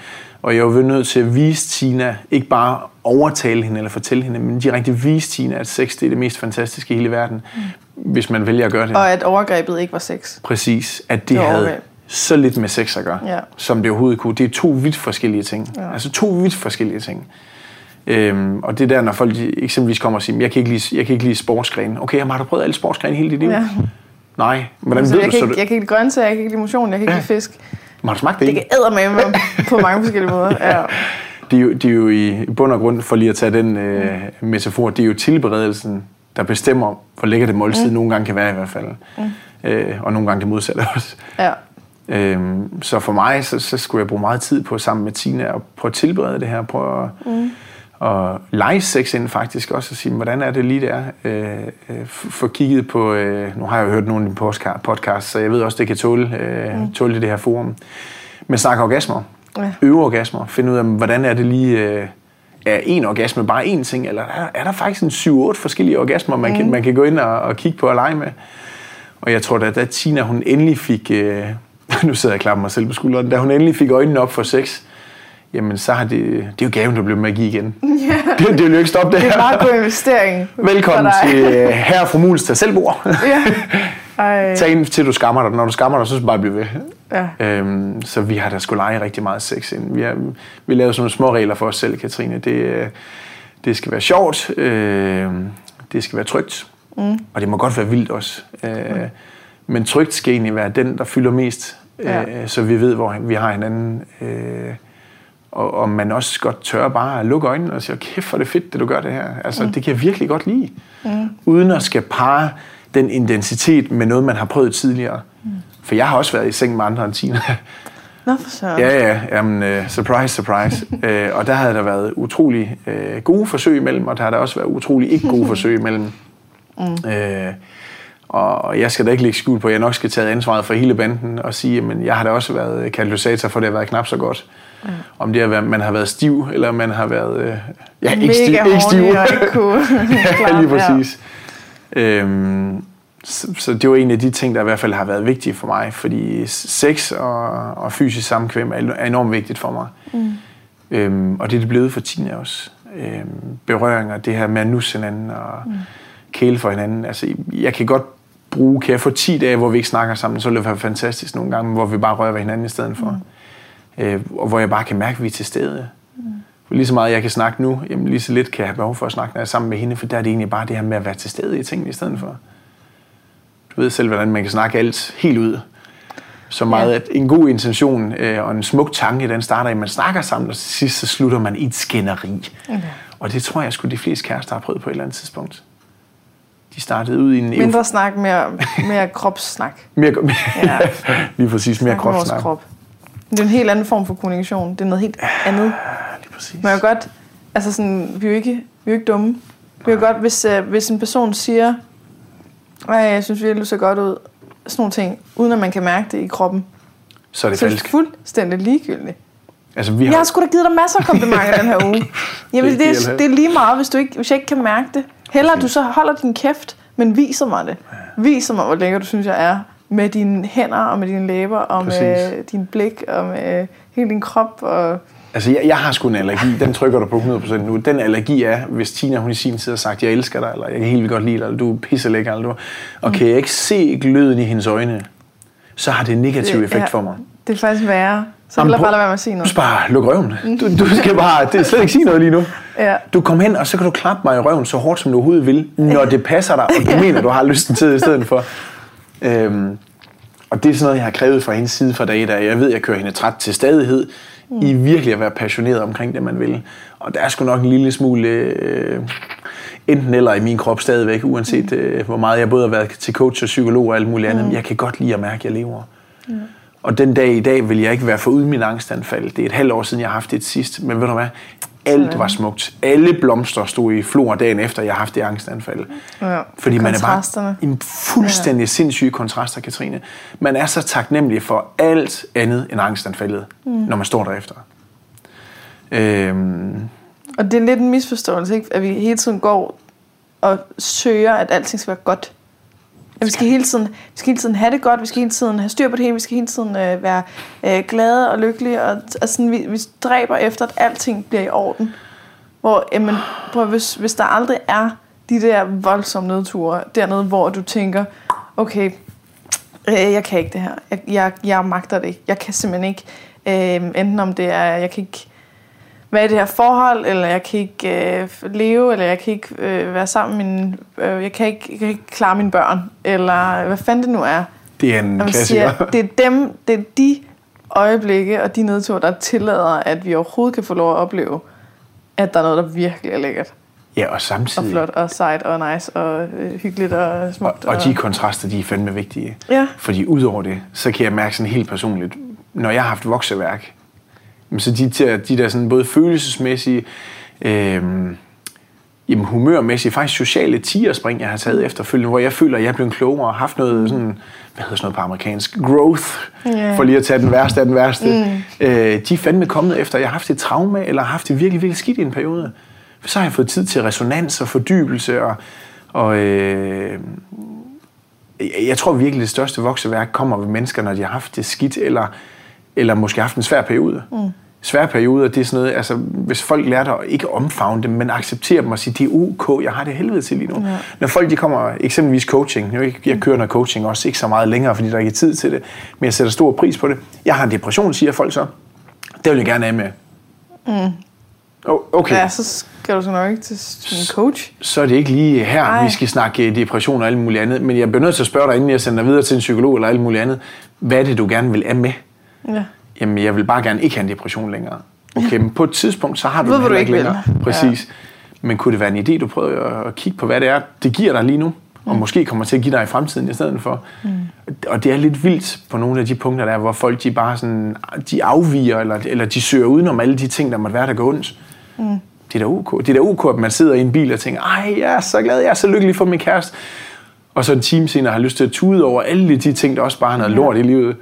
Og jeg var nødt til at vise Tina, ikke bare overtale hende eller fortælle hende, men direkte vise Tina, at sex det er det mest fantastiske i hele verden, mm. hvis man vælger at gøre det. Og at overgrebet ikke var sex. Præcis, at det, Det havde overgreb. så lidt med sex at gøre, Ja. som det overhovedet kunne. Det er to vidt forskellige ting. Ja. Altså to vidt forskellige ting. Øhm, og det er der, når folk de eksempelvis kommer og siger, jeg kan ikke lide, jeg kan ikke lide sportsgrene. Okay, jamen, har du prøvet alle sportsgrene hele dit liv? Ja. Nej. Hvordan Altså, ved jeg, du kan så ikke, det? jeg kan ikke lide grøntsager, jeg kan ikke lide motion, jeg kan ikke Ja. lide fisk. Har du smagt det? Det ikke? kan ædermame være *laughs* på mange forskellige måder. Ja. Det er, jo, det er jo i bund og grund, for lige at tage den øh, metafor, det er jo tilberedelsen, der bestemmer, hvor lækkert det måltid mm. nogle gange kan være i hvert fald. Mm. Øh, og nogle gange det modsatte *laughs* også. ja. Øhm, så for mig, så, så skulle jeg bruge meget tid på sammen med Tina og prøve at tilberede det her, prøve at, mm. At lege sex ind faktisk også, og sige, hvordan er det lige der? Øh, øh, få kigget på, øh, nu har jeg jo hørt nogle af dine podca- podcasts, så jeg ved også, det kan tåle, øh, mm. tåle det her forum. Men snak orgasmer, Ja. øve orgasmer, finde ud af, hvordan er det lige... Øh, er en orgasme bare én ting, eller er, er der faktisk en 7-8 forskellige orgasmer, man, mm. kan, man kan gå ind og, og kigge på og lege med? Og jeg tror, da, da Tina hun endelig fik... Øh, *laughs* nu sidder jeg og klapper mig selv på skulderen. Da hun endelig fik øjnene op for sex, jamen så har det... Det er jo gaven, der at give igen. *laughs* Yeah. Det, det vil jo ikke stoppe det Det er her. en meget god investering. Velkommen til øh, herre fru Muls tag selvbord. ja. *laughs* Ej. Tag ind til du skammer dig. Når du skammer dig, så skal du bare blive ved. Ja. Øhm, så vi har da skulle lege rigtig meget sex ind. Vi har, vi lavede sådan nogle små regler for os selv, Katrine. Det, øh, det skal være sjovt, øh, det skal være trygt, mm. og det må godt være vildt også. Øh, Men trygt skal egentlig være den, der fylder mest, Ja. øh, så vi ved, hvor vi har hinanden. Øh, og, og man også godt tør bare at lukke øjnene og sige, kæft, hvor det fedt, det du gør det her. Altså, mm. det kan jeg virkelig godt lide. Mm. Uden at skal parre den intensitet med noget, man har prøvet tidligere. Mm. For jeg har også været i seng med andre end Tina. Nå for søren. Ja, ja, jamen, uh, surprise, surprise. uh, *laughs* og der havde der været utrolig uh, gode forsøg imellem, og der har der også været utrolig ikke gode forsøg imellem. *laughs* Mm. Uh, og jeg skal da ikke lægge skjul på, at jeg nok skal tage ansvaret for hele banden og sige, at jeg har da også været katalysator for, det har været knap så godt. Mm. Om det har været, man har været stiv, eller man har været... Uh, ja, ikke stiv, ikke stiv. og ikke kunne *laughs* ja, lige det, ja. præcis. Øhm, så, så det var en af de ting, der i hvert fald har været vigtige for mig, fordi sex og, og fysisk samkvem er enormt vigtigt for mig. Mm. Øhm, og det er det blevet for Tina også. Øhm, berøringer, det her med at nusse hinanden og mm. kæle for hinanden. Altså, jeg kan godt bruge, kan jeg få 10 dage, hvor vi ikke snakker sammen, så vil det være fantastisk nogle gange, hvor vi bare rører ved hinanden i stedet for. Mm. Øh, og hvor jeg bare kan mærke, at vi er til stede. For lige så meget jeg kan snakke nu, jamen lige så lidt kan jeg have behov for at snakke, når jeg er sammen med hende, for der er det egentlig bare det her med at være til stede i tingene i stedet for. Du ved selv, hvordan man kan snakke alt helt ud. Så meget, Ja. at en god intention øh, og en smuk tanke, den starter i, at man snakker sammen, og til sidst så slutter man i et skænderi. Okay. Og det tror jeg sgu de fleste kærester har prøvet på et eller andet tidspunkt. De startede ud i en... Mindre snak, mere, *laughs* mere kropssnak. Mere, Ja. *laughs* lige præcis, mere Snak med vores kropsnak. krop. Det er en helt anden form for kommunikation. Det er noget helt andet. Lige præcis. Man kan godt, altså sådan, vi er jo ikke, vi er jo ikke dumme. Vi kan godt, hvis, uh, hvis en person siger, Ej, jeg synes virkelig, du ser godt ud, sådan nogle ting, uden at man kan mærke det i kroppen, Så er det så er det falsk. fuldstændig ligegyldigt. Altså, vi Jeg har, har sgu da givet dig masser af komplimenter den her *laughs* uge. Jamen, Det det, er det, er, er lige meget, hvis, du ikke, hvis jeg ikke kan mærke det. Hellere du så holder din kæft, men viser mig det. Viser mig, hvor lækker du synes, jeg er. Med dine hænder, og med dine læber, og med Præcis. din blik, og med hele din krop. Og... Altså, jeg, jeg har sgu en allergi. Den trykker du på 100% nu. Den allergi er, hvis Tina hun i sin tid har sagt, jeg elsker dig, eller jeg kan helt vildt godt lide dig, eller du er pisselækker, eller du... Og kan jeg ikke se gløden i hendes øjne, så har det en negativ effekt ja, for mig. Det er faktisk værre. Så Jamen, bare lade være med at sige Du noget. skal bare lukke røven. Du, du skal bare... Det er slet ikke sige noget lige nu. Ja. Du kommer hen, og så kan du klappe mig i røven så hårdt, som du overhovedet vil, når det passer dig, og du mener, du har lysten til det i stedet for. *laughs* Øhm, og det er sådan noget, jeg har krævet fra hendes side fra dag et af. Jeg ved, jeg kører hende træt til stadighed. I virkelig at være passioneret omkring det, man vil. Og der er sgu nok en lille smule øh, enten eller i min krop stadigvæk, uanset øh, hvor meget jeg både har været til coach og psykolog og alt muligt andet. Men jeg kan godt lide at mærke, at jeg lever. Og den dag i dag vil jeg ikke være foruden min angstanfald. Det er et halvt år siden, jeg har haft det sidst. Men ved du hvad? Alt var smukt. Alle blomster stod i flor dagen efter, jeg har haft det angstanfald. Ja, Fordi man er bare en fuldstændig ja. sindssyge kontraster, Katrine. Man er så taknemmelig for alt andet end angstanfaldet, mm. når man står derefter. Øhm, Og det er lidt en misforståelse, ikke? at vi hele tiden går og søger, at alting skal være godt. Ja, vi skal, hele tiden, vi skal hele tiden have det godt, vi skal hele tiden have styr på det hele, vi skal hele tiden øh, være øh, glade og lykkelige. Og, altså, vi, vi dræber efter, at alting bliver i orden. Hvor, jamen, prøv, hvis, hvis der aldrig er de der voldsomme nedture, dernede, hvor du tænker, okay, øh, jeg kan ikke det her, jeg, jeg, jeg magter det ikke, jeg kan simpelthen ikke, øh, enten om det er, jeg kan ikke være i det her forhold, eller jeg kan ikke øh, leve, eller jeg kan ikke øh, være sammen med mine, øh, jeg, kan ikke, jeg kan ikke klare mine børn, eller hvad fanden det nu er. det er en Og klassiker. siger, *laughs* det er dem, det er de øjeblikke og de nedture, der tillader, at vi overhovedet kan få lov at opleve, at der er noget, der virkelig er lækkert. Ja, og Og samtidig... flot og sejt og nice og øh, hyggeligt og Og, smukt. og de kontraster, de er fandme vigtige. Ja. Fordi udover det, så kan jeg mærke sådan helt personligt, når jeg har haft vokseværk, så de, der, de der sådan både følelsesmæssige, øh, jamen humørmæssige, faktisk sociale tigerspring, jeg har taget efterfølgende, hvor jeg føler, at jeg er blevet klogere og har haft noget sådan, hvad hedder sådan noget på amerikansk, growth, Ja. for lige at tage den værste af den værste. Mm. Øh, de er fandme kommet efter, at jeg har haft et traume, eller har haft det virkelig, virkelig skidt i en periode. For så har jeg fået tid til resonans og fordybelse, og, og øh, jeg- jeg tror virkelig, det største vokseværk kommer ved mennesker, når de har haft det skidt, eller, eller måske haft en svær periode. Mm. Svære perioder, det er sådan noget, altså hvis folk lærer dig at ikke omfavne dem, men acceptere dem og sige, det er ok, jeg har det helvede til lige nu. Ja. Når folk de kommer, eksempelvis coaching, jeg, jeg kører noget coaching også ikke så meget længere, fordi der ikke er tid til det, men jeg sætter stor pris på det. Jeg har en depression, siger folk så. Det vil jeg gerne af med. Mm. Okay Ja, så skal du så nok ikke til en coach. så er det ikke lige her, Ej. Ej. vi skal snakke øh, depression og alt muligt andet. Men jeg bliver nødt til at spørge dig, inden jeg sender dig videre til en psykolog eller alt muligt andet. Hvad er det, du gerne vil af med? Ja. Jamen, jeg vil bare gerne ikke have en depression længere. Okay, men på et tidspunkt, så har du Ved, den du ikke længere. vil. Præcis. Men kunne det være en idé, du prøver at kigge på, hvad det er, det giver dig lige nu? Og måske kommer til at give dig i fremtiden i stedet for. Mm. Og det er lidt vildt på nogle af de punkter der, hvor folk de bare sådan, de afviger, eller, eller de søger udenom alle de ting, der måtte være, der går ondt. Mm. Det er da ok. Det er da ok, at man sidder i en bil og tænker, ej, jeg er så glad, jeg er så lykkelig for min kæreste. Og så en time senere har lyst til at tude over alle de ting, der også bare er noget lort i livet.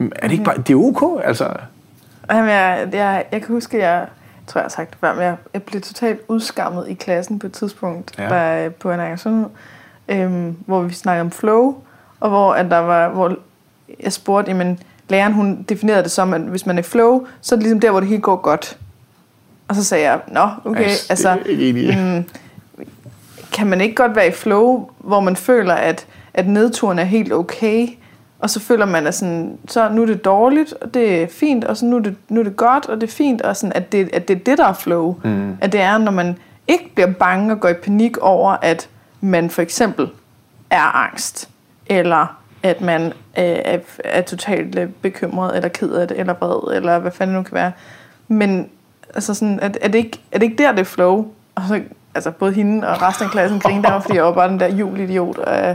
Jamen, Er det ikke bare, det er ok, altså. Jamen, jeg, jeg, jeg kan huske, jeg, tror, jeg har sagt det før, men jeg, jeg blev totalt udskammet i klassen på et tidspunkt, Ja. der, på en sundhed, øhm, hvor vi snakkede om flow, og hvor, at der var, hvor jeg spurgte, jamen, læreren hun definerede det som, at hvis man er flow, så er det ligesom der, hvor det hele går godt. Og så sagde jeg, nå, okay, Altså, det altså, i. mm, kan man ikke godt være i flow, hvor man føler, at, at nedturen er helt okay, og så føler man, at sådan, så nu er det dårligt, og det er fint, og så nu er det, nu er det godt, og det er fint, og sådan, at, det, at det er det, der er flow. Mm. At det er, når man ikke bliver bange og går i panik over, at man for eksempel er angst, eller at man øh, er, er totalt bekymret, eller ked af det, eller vred, eller hvad fanden det nu kan være. Men altså sådan, er, er, det ikke, er det ikke der, det er flow? Og så, altså både hende og resten af klassen grinte der, fordi jeg var bare den der julidiot. Øh,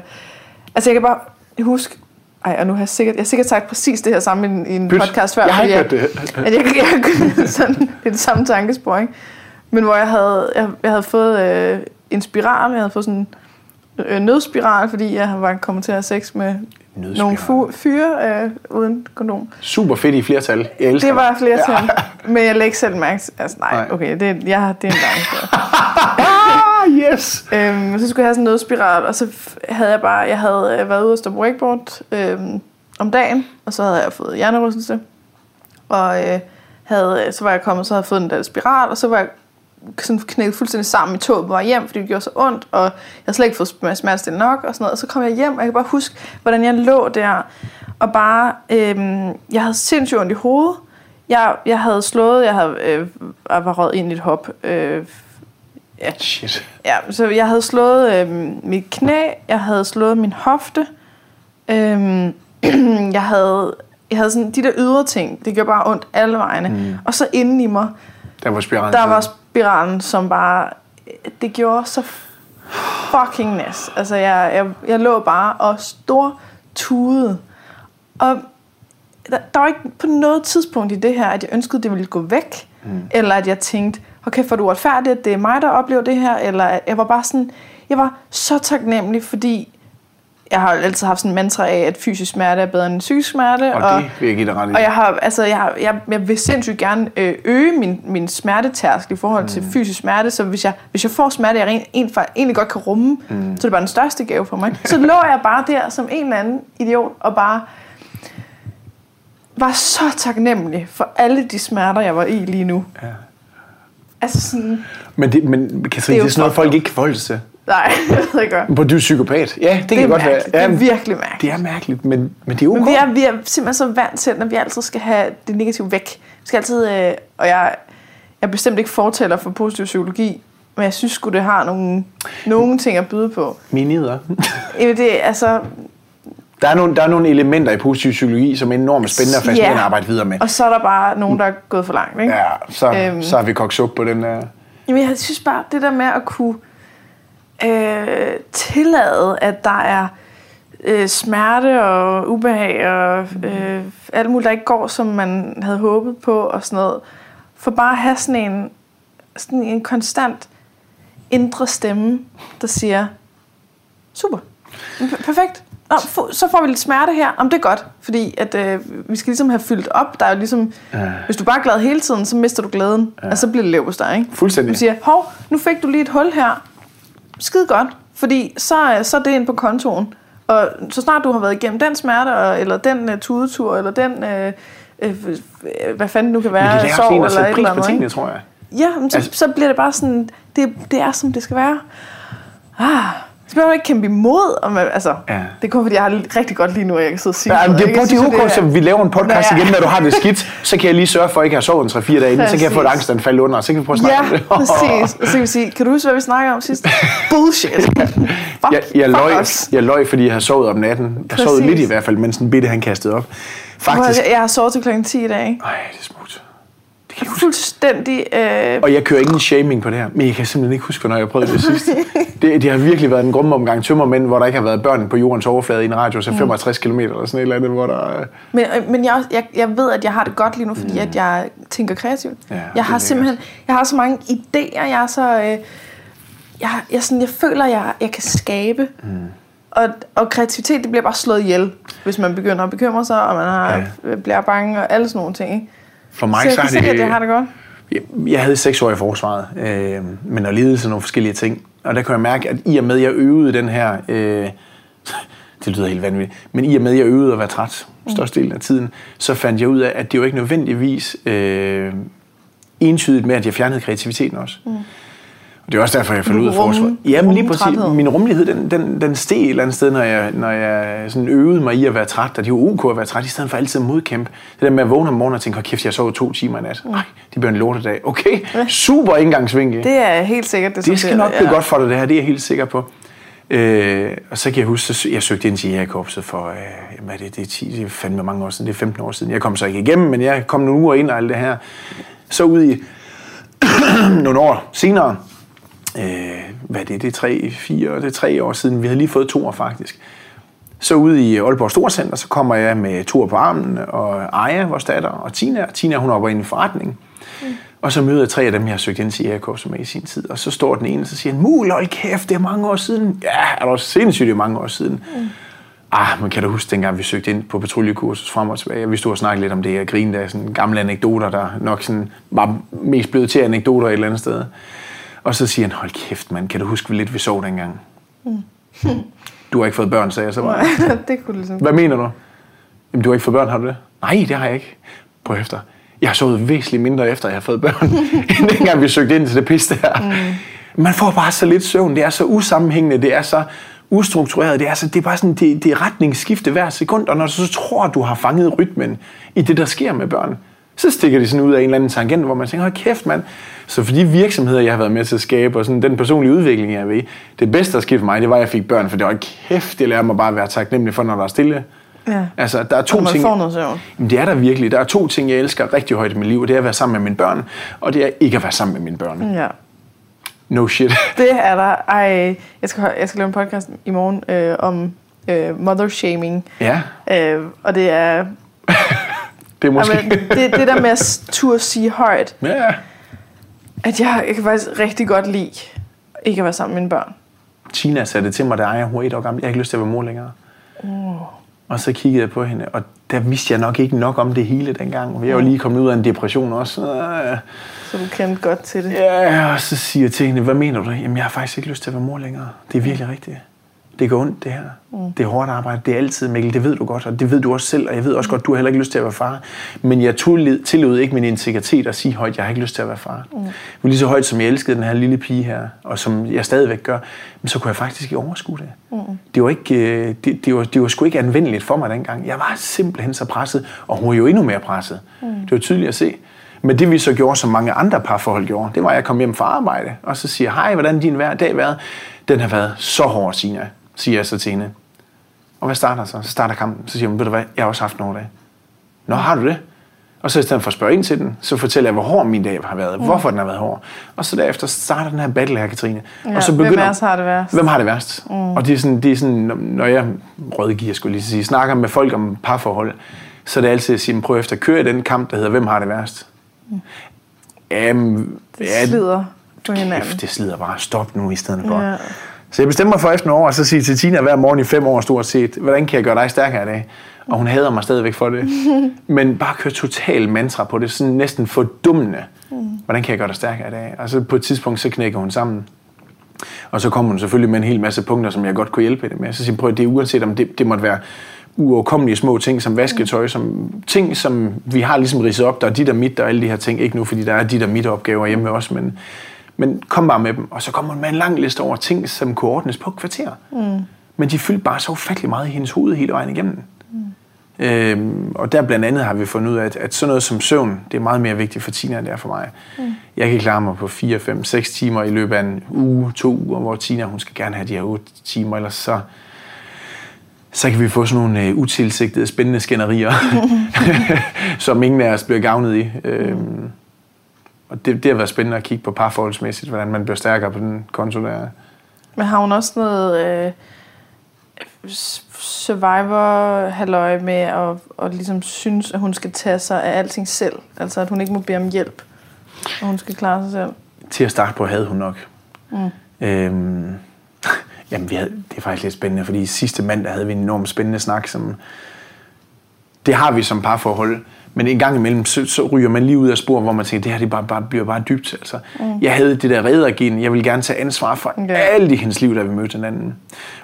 altså jeg kan bare huske, ej, og nu har jeg sikkert, jeg har sikkert sagt præcis det her samme i en, Pyt. podcast før. Jeg har ikke hørt det. At jeg, jeg, jeg, sådan, det er det samme tankespor, ikke? Men hvor jeg havde, jeg, jeg havde fået øh, en spiral, jeg havde fået sådan en øh, nødspiral, fordi jeg var kommet til at have sex med Nødspiral. nogle fu- fyre øh, uden kondom. Super fedt i flertal. Jeg elsker Det var flere ja. men jeg lægger ikke selv mærke til- Altså nej, Nej. okay, det, jeg, det er en gang. *laughs* Ah, yes! Øhm, så skulle jeg have sådan noget spiral, og så havde jeg bare, jeg havde øh, været ude og stå på wakeboard øhm, om dagen, og så havde jeg fået hjernerystelse, og øh, havde, øh, så var jeg kommet, så havde jeg fået den der spiral, og så var jeg sådan knækket fuldstændig sammen i toget på vej hjem, fordi det gjorde så ondt, og jeg havde slet ikke fået smertestillende nok, og sådan noget, og så kom jeg hjem, og jeg kan bare huske, hvordan jeg lå der, og bare, øhm, jeg havde sindssygt ondt i hovedet, jeg, jeg havde slået, jeg havde, øh, jeg var røget ind i et hop, øh, ja, Shit. Ja, så jeg havde slået øh, mit knæ, jeg havde slået min hofte, øh, *clears throat* jeg havde, jeg havde sådan de der ydre ting, det gjorde bare ondt alle vegne. Mm. Og så inden i mig, Der var spiralen. der var spiralen, som bare, det gjorde så fucking næs. Altså jeg, jeg, jeg lå bare og stor tude. Og der, der var ikke på noget tidspunkt i det her, at jeg ønskede, at det ville gå væk. Mm. Eller at jeg tænkte, okay, for du er retfærdigt, at det er mig, der oplever det her. Eller jeg var bare sådan, jeg var så taknemmelig, fordi jeg har altid haft sådan en mantra af, at fysisk smerte er bedre end psykisk smerte. Og det vil jeg give dig ret i. Og jeg har, altså, jeg, har, jeg, jeg vil sindssygt gerne øh, øge min, min smertetærskel i forhold til fysisk smerte, så hvis jeg, hvis jeg får smerte, jeg rent, en, egentlig godt kan rumme, mm. så er det bare den største gave for mig. Så lå jeg bare der som en eller anden idiot, og bare var så taknemmelig for alle de smerter, jeg var i lige nu. Ja. Altså sådan, Men, det, men Katrine, det er, det er sådan noget, folk ikke kan forholde sig til. nej, *laughs* jeg ved ikke godt. Hvor du er psykopat. Ja, det, Det kan godt være. mærkeligt. Det er virkelig mærkeligt. Det er mærkeligt, men, men det er okay. Men vi er, vi er simpelthen så vant til, når vi altid skal have det negative væk. Vi skal altid, øh, og jeg, jeg er bestemt ikke fortæller for positiv psykologi, men jeg synes sgu, det har nogle, nogle ting at byde på. Minider. Jamen, Det, er, altså, Der er, nogle, der er nogle elementer i positiv psykologi, som er enormt spændende og fascinerende Ja. at arbejde videre med. Og så er der bare nogen, der er gået for langt, ikke? Ja, så, Øhm. så har vi kogt på den der. Jamen, jeg synes bare, det der med at kunne øh, tillade, at der er øh, smerte og ubehag og øh, alt muligt, der ikke går, som man havde håbet på og sådan noget. For bare at have sådan en, sådan en konstant indre stemme, der siger, super, perfekt. Nå, få- så får vi lidt smerte her. Om det er godt, fordi at, øh, vi skal ligesom have fyldt op. Der er jo ligesom, Ja. hvis du bare er glad hele tiden, så mister du glæden, ja. og så bliver det lev hos dig, ikke? Fuldstændig. Du siger, hov, nu fik du lige et hul her. Skide godt, fordi så, så er det ind på kontoen. Og så snart du har været igennem den smerte, og, eller den uh, tudetur, eller den, uh, uh, hvad fanden det nu kan Men være, det lærer sorg eller et eller på andet. tingene, tror jeg. Ja, men så, Altså- altså, så bliver det bare sådan, det, det er som det skal være. Ah, så behøver man ikke kæmpe imod. Og man, altså, Ja. Det er kun fordi, jeg har det rigtig godt lige nu, og jeg kan sidde og sige Ja, noget, det, Jeg det er okay, så vi laver en podcast ja. igen, når du har det skidt. Så kan jeg lige sørge for, at jeg ikke har sovet en 3-4 dage inden. Så kan jeg få et angstanfald under, og så kan vi prøve at snakke Ja, om det. præcis. Og så kan vi sige, kan du huske, hvad vi snakkede om sidst? *laughs* Bullshit. Fuck, Jeg, jeg, løg, jeg løg, fordi jeg har sovet om natten. Jeg sov Præcis. lidt i hvert fald, mens den bitte han kastede op. Faktisk. Jeg har sovet til klokken 10 i dag. ikke? Ej, det er smukt. Det kan jeg huske. Fuldstændig... Øh, Og jeg kører ingen shaming på det her, men jeg kan simpelthen ikke huske, hvornår jeg prøvede det sidst. *laughs* Det, det har virkelig været en grumme omgang tømmermænd, hvor der ikke har været børn på jordens overflade i en radius af Mm. 65 km eller sådan et eller andet, hvor der... øh, men øh, men jeg, jeg, jeg ved, at jeg har det godt lige nu, fordi mm. at jeg tænker kreativt. Ja, jeg har simpelthen... Jeg har så mange idéer. Jeg er så... Øh, jeg, jeg, sådan, jeg føler, jeg, jeg kan skabe. Mm. Og, og kreativitet, det bliver bare slået ihjel, hvis man begynder at bekymre sig, og man har, ja. bliver bange og alle sådan nogle ting. Ikke? For mig så jeg så er det... at jeg har det godt. Jeg, jeg havde seks år i forsvaret, øh, men og sådan nogle forskellige ting. Og der kunne jeg mærke, at i og med, at jeg øvede den her... Øh, *laughs* det lyder helt vanvittigt. Men i og med, at jeg øvede at være træt størstedelen af tiden, så fandt jeg ud af, at det jo ikke nødvendigvis øh, entydigt med, at jeg fjernede kreativiteten også. Mm. Og det er også derfor, jeg faldt ud af forsvaret. Jamen lige præcis. Min rummelighed, den, den, den steg et eller andet sted, når jeg, når jeg sådan øvede mig i at være træt. Og det er jo ok at være træt, i stedet for altid at modkæmpe. Det der med at vågne om morgenen og tænke, "Hold kæft, jeg sov to timer i nat. Nej, det bliver en lortedag. Okay, super indgangsvinkel. Det er helt sikkert det, Det skal nok blive godt for dig, det her. Det er jeg helt sikker på. Øh, og så kan jeg huske, at jeg søgte ind til Jægerkorpset for, øh, hvad er det, det er 10, det er fandme mange år siden, det er 15 år siden. Jeg kom så ikke igennem, men jeg kom nogle uger ind og alt det her. Så ud i *clears throat* nogle år senere, øh, hvad er det, det er tre, fire, det er tre år siden, vi havde lige fået to år faktisk. Så ude i Aalborg Storcenter, så kommer jeg med tur på armen, og Aya, vores datter, og Tina. Tina, hun er i forretningen. Mm. Og så møder jeg tre af dem, jeg har søgt ind til som er i sin tid. Og så står den ene, og så siger han, Mul, hold kæft, det er mange år siden. Ja, er det sindssygt, det er mange år siden. Mm. Ah, men kan du huske, dengang vi søgte ind på patruljekursus frem og tilbage, vi stod og snakkede lidt om det, og grinede af sådan gamle anekdoter, der nok sådan var mest blevet til anekdoter et eller andet sted. Og så siger han, hold kæft, mand, kan du huske, hvor lidt vi sov dengang? Mm. Du har ikke fået børn, sagde jeg så bare. *laughs* det kunne ligesom... Hvad mener du? Jamen, du har ikke fået børn, har du det? Nej, det har jeg ikke. Prøv efter. Jeg har sovet væsentligt mindre efter, jeg har fået børn, *laughs* end dengang vi søgte ind til det pis der. Mm. Man får bare så lidt søvn. Det er så usammenhængende. Det er så ustruktureret. Det er, så, det er bare sådan, det, det er retningsskifte hver sekund. Og når du så tror, du har fanget rytmen i det, der sker med børn, så stikker de sådan ud af en eller anden tangent, hvor man tænker, hold kæft mand. Så for de virksomheder, jeg har været med til at skabe, og sådan den personlige udvikling, jeg er ved, det bedste, der skete for mig, det var, at jeg fik børn, for det var kæft, det lærer mig bare at være taknemmelig for, når der er stille. Ja. Altså, der er to man ting. får noget søvn. Jamen, det er der virkelig. Der er to ting, jeg elsker rigtig højt i mit liv, og det er at være sammen med mine børn, og det er ikke at være sammen med mine børn. Ja. No shit. *laughs* Det er der. Ej, jeg skal, jeg skal lave en podcast i morgen øh, om øh, mother shaming. Ja, Øh, og det er... *laughs* det er måske... Jamen, det, det der med at turde sige højt, Ja. at jeg, jeg kan faktisk rigtig godt lide ikke at være sammen med mine børn. Tina sagde det til mig, da jeg var et år gammel. Jeg har ikke lyst til at være mor længere. Og så kiggede jeg på hende, og der vidste jeg nok ikke nok om det hele dengang. Jeg var lige kommet ud af en depression også. Så du kendte godt til det. Ja, og så siger jeg til hende, hvad mener du? Jamen, jeg har faktisk ikke lyst til at være mor længere. Det er virkelig rigtigt. Det går ondt, det her. Mm. Det er hårdt arbejde. Det er altid, Mikkel. Det ved du godt, og det ved du også selv. Og jeg ved også godt, du har heller ikke lyst til at være far. Men jeg tillod, tillod ikke min integritet at sige højt, jeg har ikke lyst til at være far. Mm. Men lige så højt, som jeg elskede den her lille pige her, og som jeg stadigvæk gør, men så kunne jeg faktisk ikke overskue det. Mm. Det, var ikke, øh, det, det, var, det var sgu ikke anvendeligt for mig dengang. Jeg var simpelthen så presset, og hun var jo endnu mere presset. Mm. Det var tydeligt at se. Men det vi så gjorde, som mange andre parforhold gjorde, det var, at jeg kom hjem fra arbejde, og så siger hej, hvordan din hver dag været? Den har været så hård, Sina, siger jeg så til hende. Og hvad starter så? Så starter kampen. Så siger hun, ved du hvad, jeg har også haft nogle dage. Nå, har du det? Og så i stedet for at spørge ind til den, så fortæller jeg, hvor hård min dag har været, mm. hvorfor den har været hård. Og så derefter starter den her battle her, Katrine. Ja, og så hvem af os har det værst? Hvem har det værst? Mm. Og det er, sådan, det er sådan, når jeg rådgiver, skulle lige sige, snakker med folk om parforhold, så er det altid at sige, prøv efter at køre i den kamp, der hedder, hvem har det værst? Mm. Jamen, det slider på hinanden. Kæft, det slider bare. Stop nu i stedet for. Ja. Så jeg bestemmer mig for efter nogle år, og så siger til Tina hver morgen i fem år stort set, hvordan kan jeg gøre dig stærkere i dag? Og hun hader mig stadigvæk for det. *laughs* Men bare køre total mantra på det, sådan næsten fordummende. Hvordan kan jeg gøre dig stærkere i dag? Og så på et tidspunkt, så knækker hun sammen. Og så kommer hun selvfølgelig med en hel masse punkter, som jeg godt kunne hjælpe det med. Så siger prøv det er uanset om det, det måtte være uoverkommelige små ting som vasketøj, som ting, som vi har ligesom ridset op, der er dit og mit, og alle de her ting. Ikke nu, fordi der er dit og mit opgaver hjemme os, men, men kom bare med dem. Og så kommer hun med en lang liste over ting, som kunne ordnes på et kvarter. Mm. Men de fyldte bare så ufattelig meget i hendes hoved hele vejen igennem. Øhm, og der blandt andet har vi fundet ud af, at, at sådan noget som søvn, det er meget mere vigtigt for Tina, end det er for mig. Mm. Jeg kan klare mig på 4, 5, 6 timer i løbet af en uge, to uger, hvor Tina hun skal gerne have de her 8 timer, ellers så, så kan vi få sådan nogle uh, utilsigtede, spændende skænderier, *laughs* *laughs* som ingen af os bliver gavnet i. Øhm, og det, det har været spændende at kigge på parforholdsmæssigt, hvordan man bliver stærkere på den konto der. Men har hun også noget... Øh survivor halløj med at, at ligesom synes, at hun skal tage sig af alting selv. Altså at hun ikke må bede om hjælp, og hun skal klare sig selv. Til at starte på havde hun nok. Mm. Øhm, *laughs* jamen, vi havde, det er faktisk lidt spændende, fordi sidste mandag havde vi en enormt spændende snak, som det har vi som parforhold. Men en gang imellem, så, så ryger man lige ud af spor, hvor man tænker, det her det bare, bare, bliver bare dybt. Altså. Mm. Jeg havde det der reddergen, jeg ville gerne tage ansvar for okay. alt i hendes liv, da vi mødte hinanden.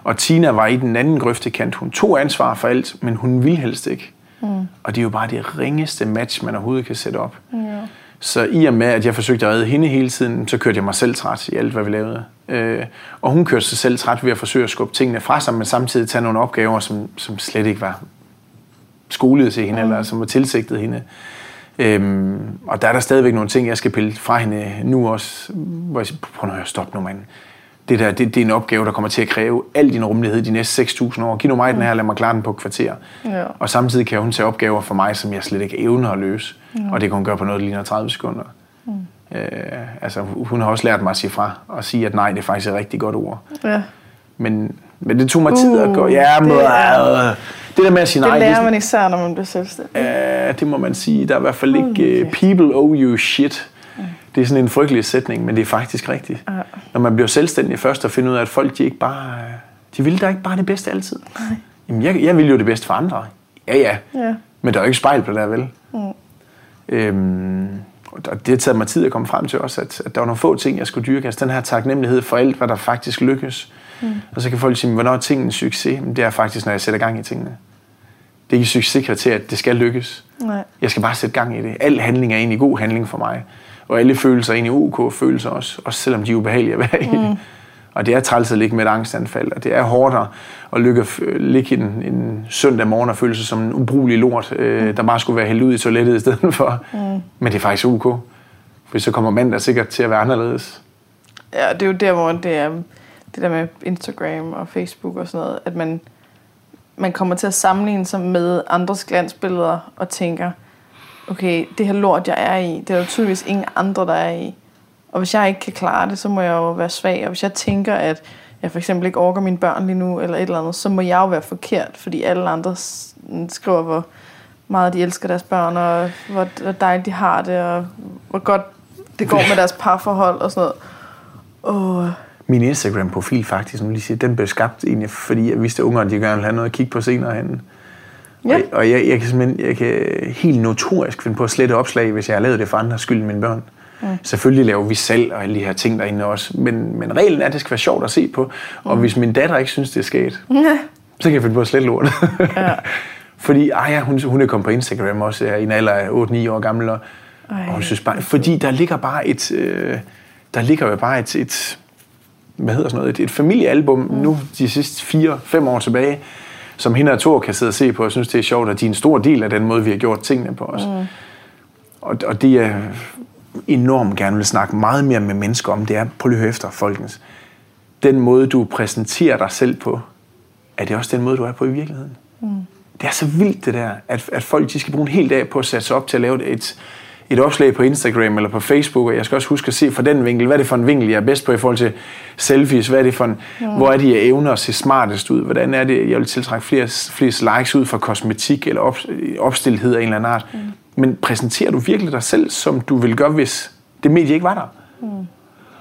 Og Tina var i den anden grøftekant. Hun tog ansvar for alt, men hun ville helst ikke. Mm. Og det er jo bare det ringeste match, man overhovedet kan sætte op. Mm. Så i og med, at jeg forsøgte at redde hende hele tiden, så kørte jeg mig selv træt i alt, hvad vi lavede. Øh, og hun kørte sig selv træt ved at forsøge at skubbe tingene fra sig, men samtidig tage nogle opgaver, som, som slet ikke var skolede til hende, mm. eller som var tilsigtet hende. Øhm, og der er der stadigvæk nogle ting, jeg skal pille fra hende nu også, hvor jeg siger, prøv nu at stoppe nu, mand. Det, der, det, det er en opgave, der kommer til at kræve al din rummelighed de næste 6.000 år. Giv nu mig mm. den her, lad mig klare den på et kvarter. Ja. Og samtidig kan hun tage opgaver for mig, som jeg slet ikke evner at løse. Mm. Og det kan hun gøre på noget, der ligner 30 sekunder. Mm. Øh, altså, hun har også lært mig at sige fra, og sige, at nej, det er faktisk et rigtig godt ord. Ja. Men, men det tog mig tid at gå. Uh, ja, men, det, er, det der med at sige nej... Det lærer man især, når man bliver selvstændig. Ja, det må man sige. Der er i hvert fald ikke... Uh, people owe you shit. Mm. Det er sådan en frygtelig sætning, men det er faktisk rigtigt. Ja. Når man bliver selvstændig først og finder ud af, at folk de ikke bare... De vil da ikke bare det bedste altid. Nej. Jamen, jeg, jeg vil jo det bedste for andre. Ja, ja. ja. Men der er jo ikke spejl på det der, vel? Mm. Øhm, og det har taget mig tid at komme frem til også, at, at der var nogle få ting, jeg skulle dyrke. Altså den her taknemmelighed for alt, hvad der faktisk lykkes. Mm. Og så kan folk sige, hvornår er tingene en succes? Men det er faktisk, når jeg sætter gang i tingene. Det er ikke succeskriterie, at det skal lykkes. Nej. Jeg skal bare sætte gang i det. Al handling er egentlig god handling for mig. Og alle følelser er egentlig OK følelser også, også selvom de er ubehagelige at være i. Mm. Og det er træls at ligge med et angstanfald, og det er hårdere at lykke, ligge en, en søndag morgen og føle sig som en ubrugelig lort, øh, mm. der bare skulle være hældt ud i toilettet i stedet for. Mm. Men det er faktisk OK. For så kommer mandag sikkert til at være anderledes. Ja, det er jo der, hvor det er det der med Instagram og Facebook og sådan noget, at man, man kommer til at sammenligne sig med andres glansbilleder og tænker, okay, det her lort, jeg er i, det er der tydeligvis ingen andre, der er i. Og hvis jeg ikke kan klare det, så må jeg jo være svag. Og hvis jeg tænker, at jeg for eksempel ikke orker mine børn lige nu, eller et eller andet, så må jeg jo være forkert, fordi alle andre mm, skriver, hvor meget de elsker deres børn, og hvor dejligt de har det, og hvor godt det går med deres parforhold og sådan noget. Åh, min Instagram-profil faktisk, nu lige siger, den blev skabt egentlig, fordi jeg vidste, at ungerne de gerne ville have noget at kigge på senere hen. Ja. Og, og jeg, jeg, kan simpelthen jeg kan helt notorisk finde på at slette opslag, hvis jeg har lavet det for andre skyld end mine børn. Mm. Selvfølgelig laver vi selv og alle de her ting derinde også, men, men reglen er, at det skal være sjovt at se på. Og mm. hvis min datter ikke synes, det er sket, ja. så kan jeg finde på at slette lort. ja. *laughs* Fordi Aya, hun, hun er kommet på Instagram også i en alder af 8-9 år gammel, og, og hun synes bare, fordi der ligger bare et, øh, der ligger jo bare et, et hvad hedder sådan noget, et, et familiealbum mm. nu de sidste fire, fem år tilbage, som hende og Thor kan sidde og se på, og synes, det er sjovt, at de er en stor del af den måde, vi har gjort tingene på os. Mm. Og, og det er enormt gerne vil snakke meget mere med mennesker om, det er, prøv lige efter, folkens. Den måde, du præsenterer dig selv på, er det også den måde, du er på i virkeligheden? Mm. Det er så vildt det der, at, at folk de skal bruge en hel dag på at sætte sig op til at lave et, et opslag på Instagram eller på Facebook, og jeg skal også huske at se fra den vinkel, hvad er det for en vinkel, jeg er bedst på i forhold til selfies, hvad er det for en, mm. hvor er det, jeg evner at se smartest ud, hvordan er det, jeg vil tiltrække flere, flere likes ud fra kosmetik eller op, opstillethed af en eller anden art. Mm. Men præsenterer du virkelig dig selv, som du vil gøre, hvis det medie ikke var der? Mm.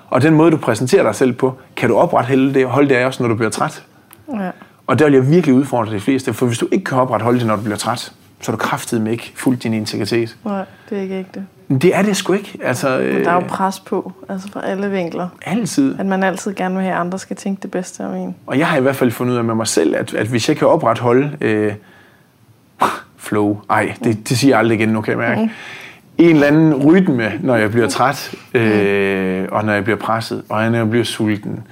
Og den måde, du præsenterer dig selv på, kan du opretholde det, holde det også, når du bliver træt? Ja. Og der vil jeg virkelig udfordre de fleste, for hvis du ikke kan opretholde det, når du bliver træt, så er du kraftet med ikke fuldt din integritet. Nej, det er ikke ægte. Det er det sgu ikke. Altså, Men der er jo pres på, altså fra alle vinkler. Altid. At man altid gerne vil have, at andre skal tænke det bedste om en. Og jeg har i hvert fald fundet ud af med mig selv, at, at hvis jeg kan opretholde øh, flow, ej, det, det siger jeg aldrig igen, nu kan jeg mærke, mm. en eller anden rytme, når jeg bliver træt, øh, og når jeg bliver presset, og når jeg bliver sulten,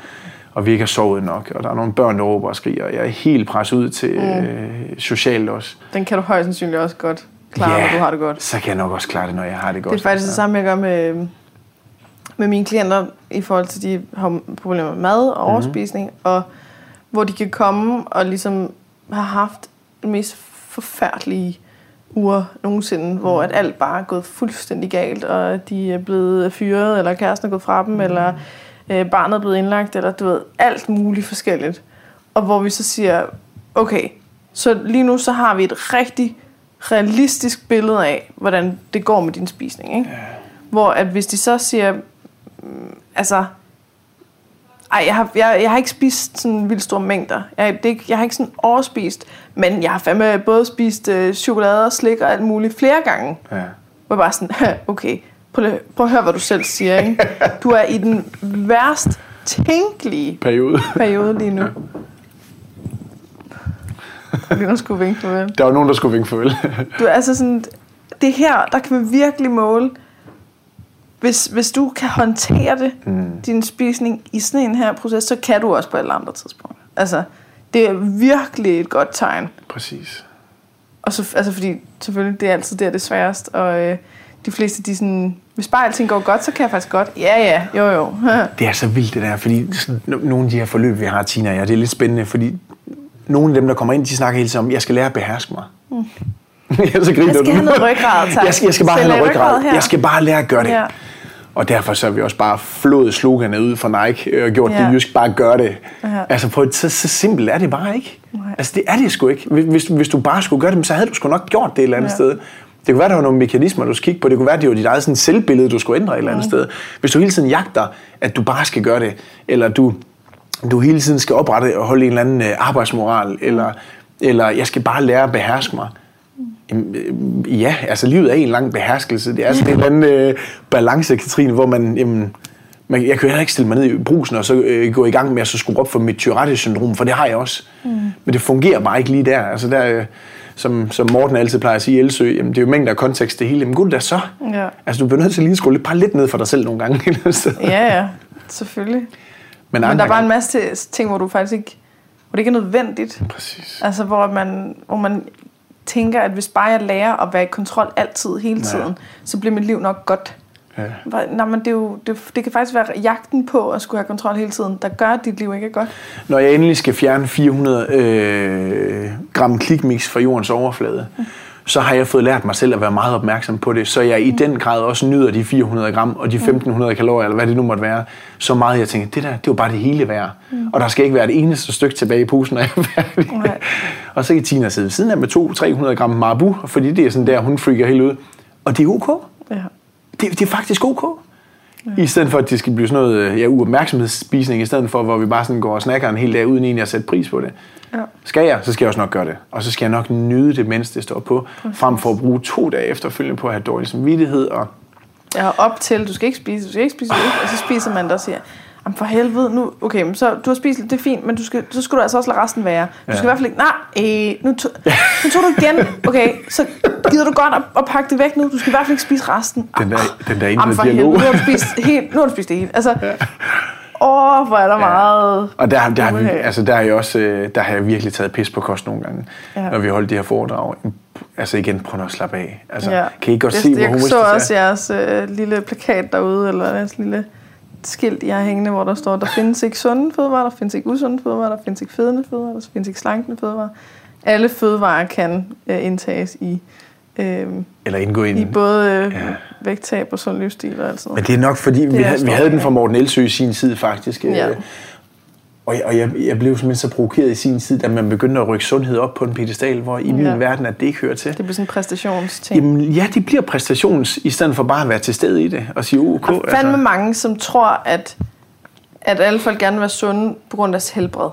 og vi ikke har sovet nok, og der er nogle børn, der råber og skriger, og jeg er helt presset ud til mm. øh, socialt også. Den kan du højst sandsynligt også godt klare, ja, når du har det godt. så kan jeg nok også klare det, når jeg har det godt. Det er faktisk det samme, jeg gør med, med mine klienter, i forhold til, de har problemer med mad og mhm. overspisning, mm-hmm. og hvor de kan komme og ligesom har haft det mest forfærdelige uger nogensinde, mm. hvor at alt bare er gået fuldstændig galt, og de er blevet fyret, eller kæresten er gået fra dem, mm. eller øh, barnet er blevet indlagt, eller du ved, alt muligt forskelligt. Og hvor vi så siger, okay, så lige nu så har vi et rigtig realistisk billede af, hvordan det går med din spisning. Ikke? Ja. Hvor at hvis de så siger, mm, altså, ej, jeg har, jeg, jeg har ikke spist sådan vildt store mængder. Jeg, det, jeg har ikke sådan overspist, men jeg har fandme både spist øh, chokolade og slik og alt muligt flere gange. Ja. Hvor jeg bare sådan, *laughs* okay, prøv, prøv at høre, hvad du selv siger. Ikke? *laughs* Du er i den værst tænkelige periode, periode lige nu. Ja. Der skulle vinke farvel. Der var nogen, der skulle vinke farvel. du er altså sådan, det her, der kan man virkelig måle, hvis, hvis du kan håndtere det, mm. din spisning i sådan en her proces, så kan du også på alle andre tidspunkter. Altså, det er virkelig et godt tegn. Præcis. Og så, altså fordi, selvfølgelig, det er altid der det sværest, og øh, de fleste, de sådan, hvis bare alting går godt, så kan jeg faktisk godt. Ja, ja, jo, jo. *laughs* det er så vildt det der, fordi sådan, nogle af de her forløb, vi har, Tina og jeg, det er lidt spændende, fordi nogle af dem, der kommer ind, de snakker hele tiden om, jeg skal lære at beherske mig. Mm. *laughs* jeg, så jeg skal have noget ryggrad, tak. Jeg skal, jeg skal bare have noget ryggrad. Her. Jeg skal bare lære at gøre det. Ja. Og derfor så har vi også bare flået sloganet ud fra Nike øh, og gjort ja. det jysk, bare gør det. Ja. Altså på et, så, så simpelt er det bare ikke. Nej. Altså det er det sgu ikke. Hvis, hvis du bare skulle gøre det, så havde du sgu nok gjort det et eller andet ja. sted. Det kunne være, der var nogle mekanismer, du skulle kigge på. Det kunne være, det var dit eget sådan selvbillede, du skulle ændre et eller andet sted. Hvis du hele tiden jagter, at du bare skal gøre det, eller du, du hele tiden skal oprette og holde en eller anden øh, arbejdsmoral, eller, eller jeg skal bare lære at beherske mig. Øh, ja, altså livet er en lang beherskelse. Det er sådan en eller anden øh, balance, Katrine, hvor man, jamen, man, jeg kan heller ikke stille mig ned i brusen og så øh, gå i gang med at så skrue op for mit Tourette-syndrom, for det har jeg også. Mm. Men det fungerer bare ikke lige der. Altså der, øh, som, som Morten altid plejer at sige i Elsø, jamen, det er jo mængder af kontekst det hele. Men gud, da så. Ja. Altså, du bliver nødt til lige at skrue lidt, bare lidt ned for dig selv nogle gange. *laughs* ja, ja, selvfølgelig. Men, Men der er bare en masse ting, hvor du faktisk ikke, hvor det ikke er nødvendigt. Præcis. Altså, hvor man, hvor man tænker, at hvis bare jeg lærer at være i kontrol altid, hele tiden, ja. så bliver mit liv nok godt. Ja. Nej, men det, er jo, det, det kan faktisk være jagten på at skulle have kontrol hele tiden, der gør, at dit liv ikke er godt. Når jeg endelig skal fjerne 400 øh, gram klikmix fra jordens overflade, mm så har jeg fået lært mig selv at være meget opmærksom på det, så jeg i den grad også nyder de 400 gram og de 1500 kalorier, eller hvad det nu måtte være, så meget jeg tænker, det der, det var bare det hele værd. Mm. Og der skal ikke være et eneste stykke tilbage i posen, når jeg er færdig. Okay. og så kan Tina sidde ved siden af med 200-300 gram marabu, fordi det er sådan der, hun freaker helt ud. Og det er ok. Ja. Det, det er faktisk ok. Ja. I stedet for, at det skal blive sådan noget ja, uopmærksomhedsspisning, i stedet for, hvor vi bare sådan går og snakker en hel dag, uden egentlig at sætte pris på det. Ja. Skal jeg, så skal jeg også nok gøre det. Og så skal jeg nok nyde det, mens det står på, Præcis. frem for at bruge to dage efterfølgende på at have dårlig samvittighed. Og... Ja, op til, du skal ikke spise, du skal ikke spise, ikke, og så spiser man der og siger, Jamen for helvede, nu, okay, så du har spist lidt, det er fint, men du skal, så skal du altså også lade resten være. Du ja. skal i hvert fald ikke, nej, øh, nu, to, nu tog du igen, okay, så gider du godt at, at pakke det væk nu, du skal i hvert fald ikke spise resten. Den der, den der ene dialog. Helvede, nu har du spist helt, nu har du spist det hele. Altså, ja. Åh, oh, hvor er der ja. meget... Og der, der, der, altså, der, er jeg også, øh, der har jeg virkelig taget pis på kost nogle gange, ja. når vi holdt de her foredrag. Altså igen, prøv at slappe af. Altså, ja. Kan I godt det, se, hvor humoristisk Jeg så også jeres øh, lille plakat derude, eller jeres lille skilt, jeg har hængende, hvor der står, der findes ikke sunde fødevarer, der findes ikke usunde fødevarer, der findes ikke fedende fødevarer, der findes ikke slankende fødevarer. Alle fødevarer kan øh, indtages i, øh, Eller indgå i i både øh, Ja. vægttab og sund livsstil og alt sådan Men noget. det er nok fordi, vi, er havde, vi havde den fra Morten Elsø i sin tid faktisk. øh, Ja. Og, jeg, og jeg, jeg blev simpelthen så provokeret i sin tid, da man begyndte at rykke sundhed op på en pedestal, hvor i min Ja. verden, at det ikke hører til. Det bliver sådan en præstationsting. Jamen, ja, det bliver præstations, i stedet for bare at være til stede i det og sige OK. Der er fandme mange, som tror, at, at alle folk gerne vil være sunde på grund af deres helbred.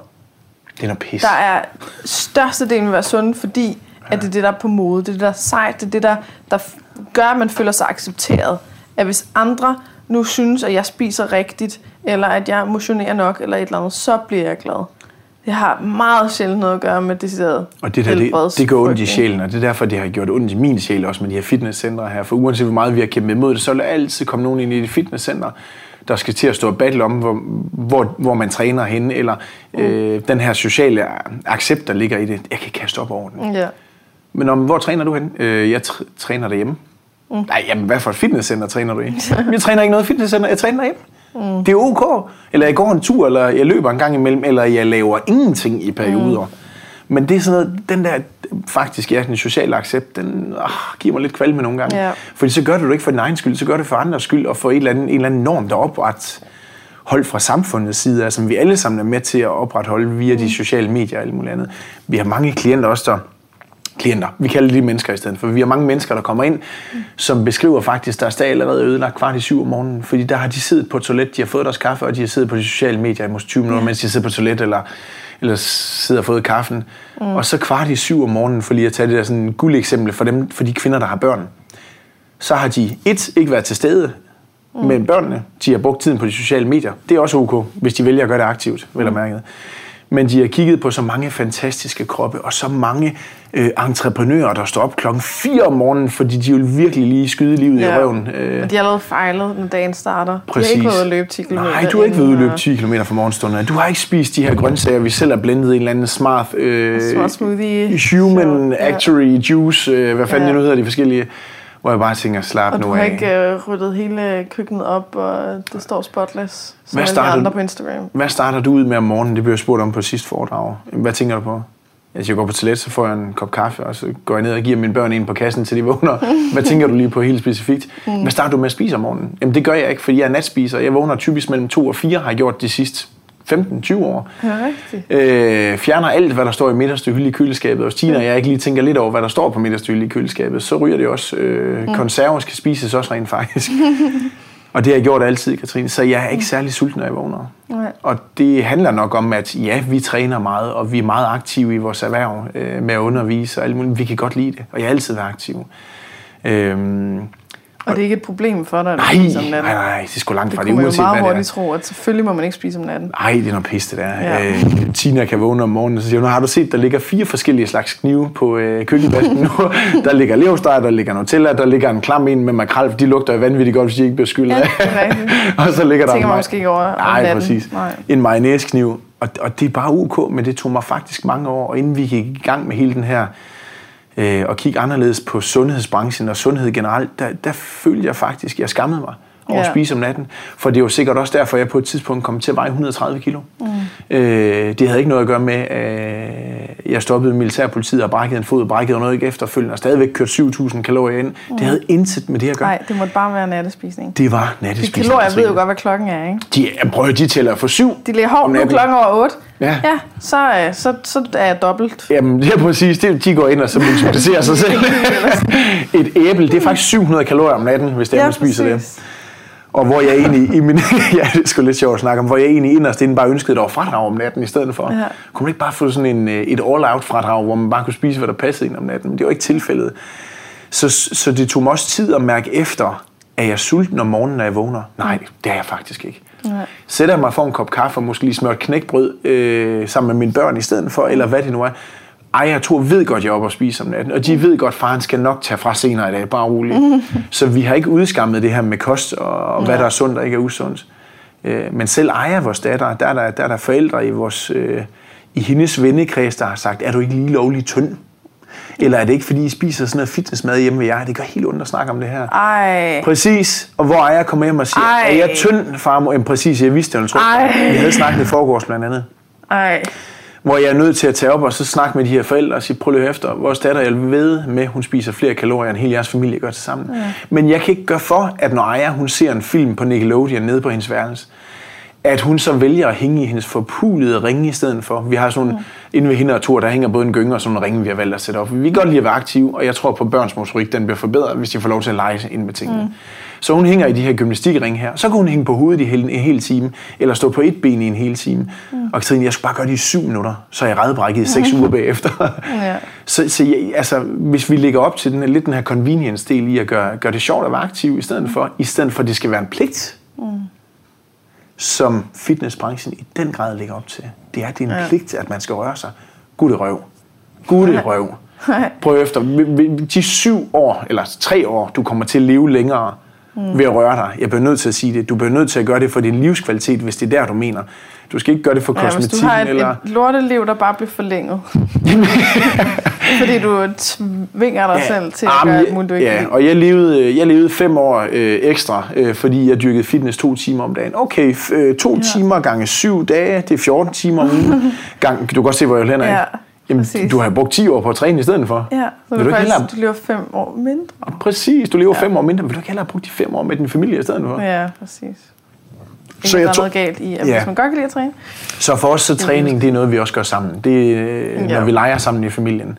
det er noget pis. Der er størstedelen vil være sunde, fordi at det er det, der er på mode. Det er det, der er sejt. Det er det, der, der gør, at man føler sig accepteret. At hvis andre nu synes, at jeg spiser rigtigt, eller at jeg motionerer nok, eller et eller andet, så bliver jeg glad. Det har meget sjældent noget at gøre med decideret Og det der, det, det gør ondt i sjælen, og det er derfor, det har gjort ondt i min sjæl også med de her fitnesscentre her. For uanset hvor meget vi har kæmpet imod det, så vil der altid komme nogen ind i det fitnesscenter, der skal til at stå og battle om, hvor, hvor, hvor man træner henne, eller øh, den her sociale accept, der ligger i det. Jeg kan kaste op over den. Ja. Men om, hvor træner du hen? Øh, jeg tr- træner derhjemme. Mm. Nej, jamen, hvad for et fitnesscenter træner du i? jeg træner ikke noget fitnesscenter, jeg træner derhjemme. Mm. Det er ok. Eller jeg går en tur, eller jeg løber en gang imellem, eller jeg laver ingenting i perioder. Mm. Men det er sådan noget, den der, faktisk, ja, den sociale accept, den ah, giver mig lidt kvalme nogle gange. Ja. Fordi så gør du det ikke for din egen skyld, så gør det for andres skyld, og for en eller anden, en eller anden norm, der opret hold fra samfundets side, altså, som vi alle sammen er med til at opretholde via de sociale medier og alt muligt andet. Vi har mange klienter også, der klienter. Vi kalder det de mennesker i stedet for. Vi har mange mennesker, der kommer ind, som beskriver faktisk, deres dag er allerede ødelagt kvart i syv om morgenen. Fordi der har de siddet på et toilet, de har fået deres kaffe, og de har siddet på de sociale medier i måske 20 minutter, mens de sidder på toilet, eller, eller sidder og fået kaffen. Mm. Og så kvart i syv om morgenen, for lige at tage det der sådan guld eksempel for, dem, for de kvinder, der har børn. Så har de et, ikke været til stede mm. med børnene. De har brugt tiden på de sociale medier. Det er også ok, hvis de vælger at gøre det aktivt, vel og mærket. Men de har kigget på så mange fantastiske kroppe, og så mange øh, entreprenører, der står op klokken 4 om morgenen, fordi de vil virkelig lige skyde livet ja. i røven. Øh, Men de har allerede fejlet, når dagen starter. Præcis. De har ikke været at løbe 10 km. Nej, du har ikke været ude at løbe 10 km fra morgenstunden. Du har ikke spist de her grøntsager, vi selv har blendet i en eller anden smart, øh, Smart smoothie. human Ja. actuary juice, øh, hvad fanden Ja. det nu hedder, de forskellige, hvor jeg bare tænker, slap Og nu du har af. ikke øh, ryddet hele køkkenet op, og det står spotless, som Hvad startede andre på Instagram. Hvad starter du ud med om morgenen? Det blev jeg spurgt om på sidste foredrag. Hvad tænker du på? Altså, jeg går på toilet, så får jeg en kop kaffe, og så går jeg ned og giver mine børn en på kassen, til de vågner. Hvad tænker du lige på helt specifikt? Hvad starter du med at spise om morgenen? Jamen, det gør jeg ikke, fordi jeg er natspiser. Jeg vågner typisk mellem 2 og 4, har gjort de sidste 15-20 år. Ja, rigtigt. Øh, fjerner alt, hvad der står i midterste hylde i køleskabet. Og Stina og jeg ikke lige tænker lidt over, hvad der står på midterste hylde i køleskabet, så ryger det også. Øh, konserver skal spises også rent faktisk. *laughs* og det har jeg gjort altid, Katrine. Så jeg er ikke særlig sulten, når jeg vågner. Nej. Og det handler nok om, at ja, vi træner meget, og vi er meget aktive i vores erhverv øh, med at undervise og alt muligt. Vi kan godt lide det, og jeg har altid været aktiv. Øhm, Og det er ikke et problem for dig, at nej, spiser om nej, natten. nej, det er sgu langt Det fra det, kunne man jo meget det hurtigt tro, at selvfølgelig må man ikke spise om natten. Ej, det er noget pis, det der. Ja. Ja. Øh, Tina kan vågne om morgenen, og så siger hun, har du set, der ligger fire forskellige slags knive på øh, køkkenvasken nu? *laughs* der ligger leversteg, der ligger Nutella, der ligger en klam en med makrel, for de lugter jo vanvittigt godt, hvis de ikke bliver skyllet Ja, af. det rigtigt. *laughs* og så ligger der Tænker man måske ikke over om Nej, natten. præcis. Nej. En mayonnaise-kniv. Og, og det er bare ok, men det tog mig faktisk mange år, og inden vi gik i gang med hele den her øh, og kigge anderledes på sundhedsbranchen og sundhed generelt, der, der følte jeg faktisk, jeg skammede mig over at Ja. spise om natten. For det er jo sikkert også derfor, jeg på et tidspunkt kom til at veje 130 kilo. Mm. Øh, det havde ikke noget at gøre med, at jeg stoppede militærpolitiet og brækkede en fod og brækkede noget ikke efterfølgende og stadigvæk kørt 7.000 kalorier ind. Mm. Det havde intet med det at gøre. Nej, det måtte bare være nattespisning. Det var De nattespisning. kalorier ved Katrine. jo godt, hvad klokken er, ikke? De, jeg prøver, de tæller for syv De ligger hårdt nu klokken over 8. Ja. ja så, øh, så, så er jeg dobbelt. Jamen, det er præcis. Det, de går ind og så multiplicerer sig *laughs* selv. Et æble, det er faktisk 700 kalorier om natten, hvis det man spiser det. Og hvor jeg egentlig, i min, *laughs* ja, det er sgu lidt sjovt at snakke om, hvor jeg egentlig inderst inden bare ønskede, at der var fradrag om natten i stedet for. Ja. Kunne man ikke bare få sådan en, øh, et all-out fradrag, hvor man bare kunne spise, hvad der passede ind om natten? Men det var ikke tilfældet. Så, så det tog mig også tid at mærke efter, at jeg er sulten om morgenen, når jeg vågner. Nej, det er jeg faktisk ikke. Nej. Sætter jeg mig for en kop kaffe og måske lige smørt knækbrød øh, sammen med mine børn i stedet for, eller hvad det nu er. Ej, jeg tror, ved godt, jeg er oppe og spise om natten. Og de ved godt, faren skal nok tage fra senere i dag, bare roligt. *laughs* Så vi har ikke udskammet det her med kost og, og hvad der er sundt og ikke er usundt. Øh, men selv Aya, vores datter, der er der, der, er der forældre i, vores, øh, i hendes vennekreds, der har sagt, er du ikke lige lovlig tynd? Eller er det ikke, fordi I spiser sådan noget fitnessmad hjemme ved jer? Det gør helt ondt at snakke om det her. Ej. Præcis. Og hvor er jeg kommer hjem og siger, Ej. er jeg tynd, farmor? Jamen præcis, jeg vidste det, tror. Vi havde snakket i forgårs blandt andet. Ej. Hvor jeg er nødt til at tage op og så snakke med de her forældre og sige, prøv lige efter, vores datter, jeg ved med, hun spiser flere kalorier, end hele jeres familie gør til sammen. Ja. Men jeg kan ikke gøre for, at når Aya, hun ser en film på Nickelodeon nede på hendes værelse, at hun så vælger at hænge i hendes forpulede ringe i stedet for. Vi har sådan, mm. inde ved hende og Thor, der hænger både en gynge og sådan nogle ringe, vi har valgt at sætte op. Vi kan godt lide at være aktive, og jeg tror på børns motorik, den bliver forbedret, hvis de får lov til at lege ind med tingene. Mm. Så hun hænger i de her gymnastikringe her. Så kan hun hænge på hovedet i hele, en hel time, eller stå på et ben i en hel time. Mm. Og Katrine, jeg skulle bare gøre det i syv minutter, så er jeg redbrækket i seks *laughs* uger bagefter. Ja. Så, så jeg, altså, hvis vi lægger op til den, lidt den her convenience-del i at gøre, gøre det sjovt at være aktiv i stedet for, i stedet for at det skal være en pligt, mm. Som fitnessbranchen i den grad lægger op til. Det er, en ja. pligt, at man skal røre sig. Gud det røv. Gud det røv. Prøv efter. De syv år, eller tre år, du kommer til at leve længere mm. ved at røre dig. Jeg bliver nødt til at sige det. Du bliver nødt til at gøre det for din livskvalitet, hvis det er der, du mener. Du skal ikke gøre det for Ja, hvis kosmetik. du har et, eller... et lorteliv, der bare bliver forlænget. *laughs* Fordi du tvinger dig selv til at gøre muligt, du ikke ja, og jeg levede, jeg levede fem år øh, ekstra, øh, fordi jeg dyrkede fitness to timer om dagen. Okay, øh, to ja. timer gange syv dage, det er 14 timer om ugen. *laughs* Gang, du kan godt se, hvor jeg lander Ja. Jamen, præcis. du har brugt 10 år på at træne i stedet for. Ja, så Vil du, faktisk, hellere- du lever fem år mindre. Præcis, du lever ja. fem år mindre. Vil du ikke hellere brugt de fem år med din familie i stedet for? Ja. Ja, præcis. Ikke, Så jeg der er noget galt i, at Ja. hvis man godt kan lide at træne. Så for os så træning, det er noget, vi også gør sammen. Det er, når Ja. vi leger sammen i familien.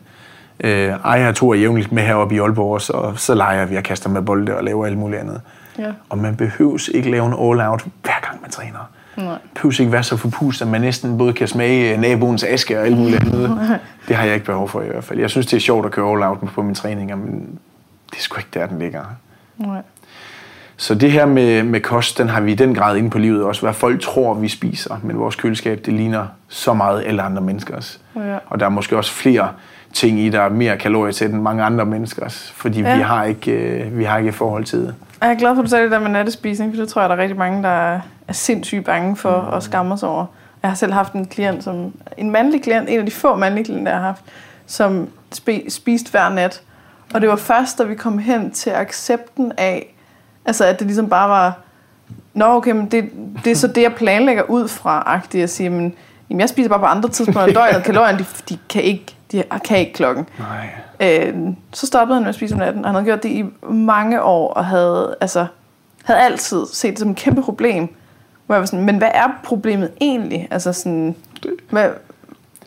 Øh, Aya og Thor er jævnligt med heroppe i Aalborg også, og så leger vi og kaster med bolde og laver alt muligt andet. Ja. Og man behøves ikke lave en all-out hver gang man træner. Nej. Behøves ikke være så forpustet, at man næsten både kan smage øh, naboens aske og alt muligt andet. *laughs* Det har jeg ikke behov for i hvert fald. Jeg synes, det er sjovt at køre all-out på mine træninger, men det er sgu ikke der, den ligger. Nej. Så det her med, med kost, den har vi i den grad inde på livet også. Hvad folk tror, vi spiser. Men vores køleskab, det ligner så meget alle andre menneskers. Ja. Og der er måske også flere ting i, der er mere kalorier til end mange andre menneskers. Fordi Ja. vi, har ikke, øh, vi har ikke forhold til det. Jeg er glad for, at du sagde det der med nattespisning, for det tror jeg, der er rigtig mange, der er sindssygt bange for Mm. og skammer sig over. Jeg har selv haft en klient, som, en mandlig klient, en af de få mandlige klienter, jeg har haft, som spe, spiste hver nat. Og det var først, da vi kom hen til accepten af, altså at det ligesom bare var, Nå, okay, men det, det er så det, jeg planlægger ud fra, agtigt at sige, men jamen, jeg spiser bare på andre tidspunkter af døgnet. Kalorierne, de, de, kan ikke, de kan ikke klokken. Nej. Øh, så stoppede han med at spise om natten, og han havde gjort det i mange år, og havde, altså, havde altid set det som et kæmpe problem. Hvor jeg var sådan, men hvad er problemet egentlig? Altså sådan, hvad,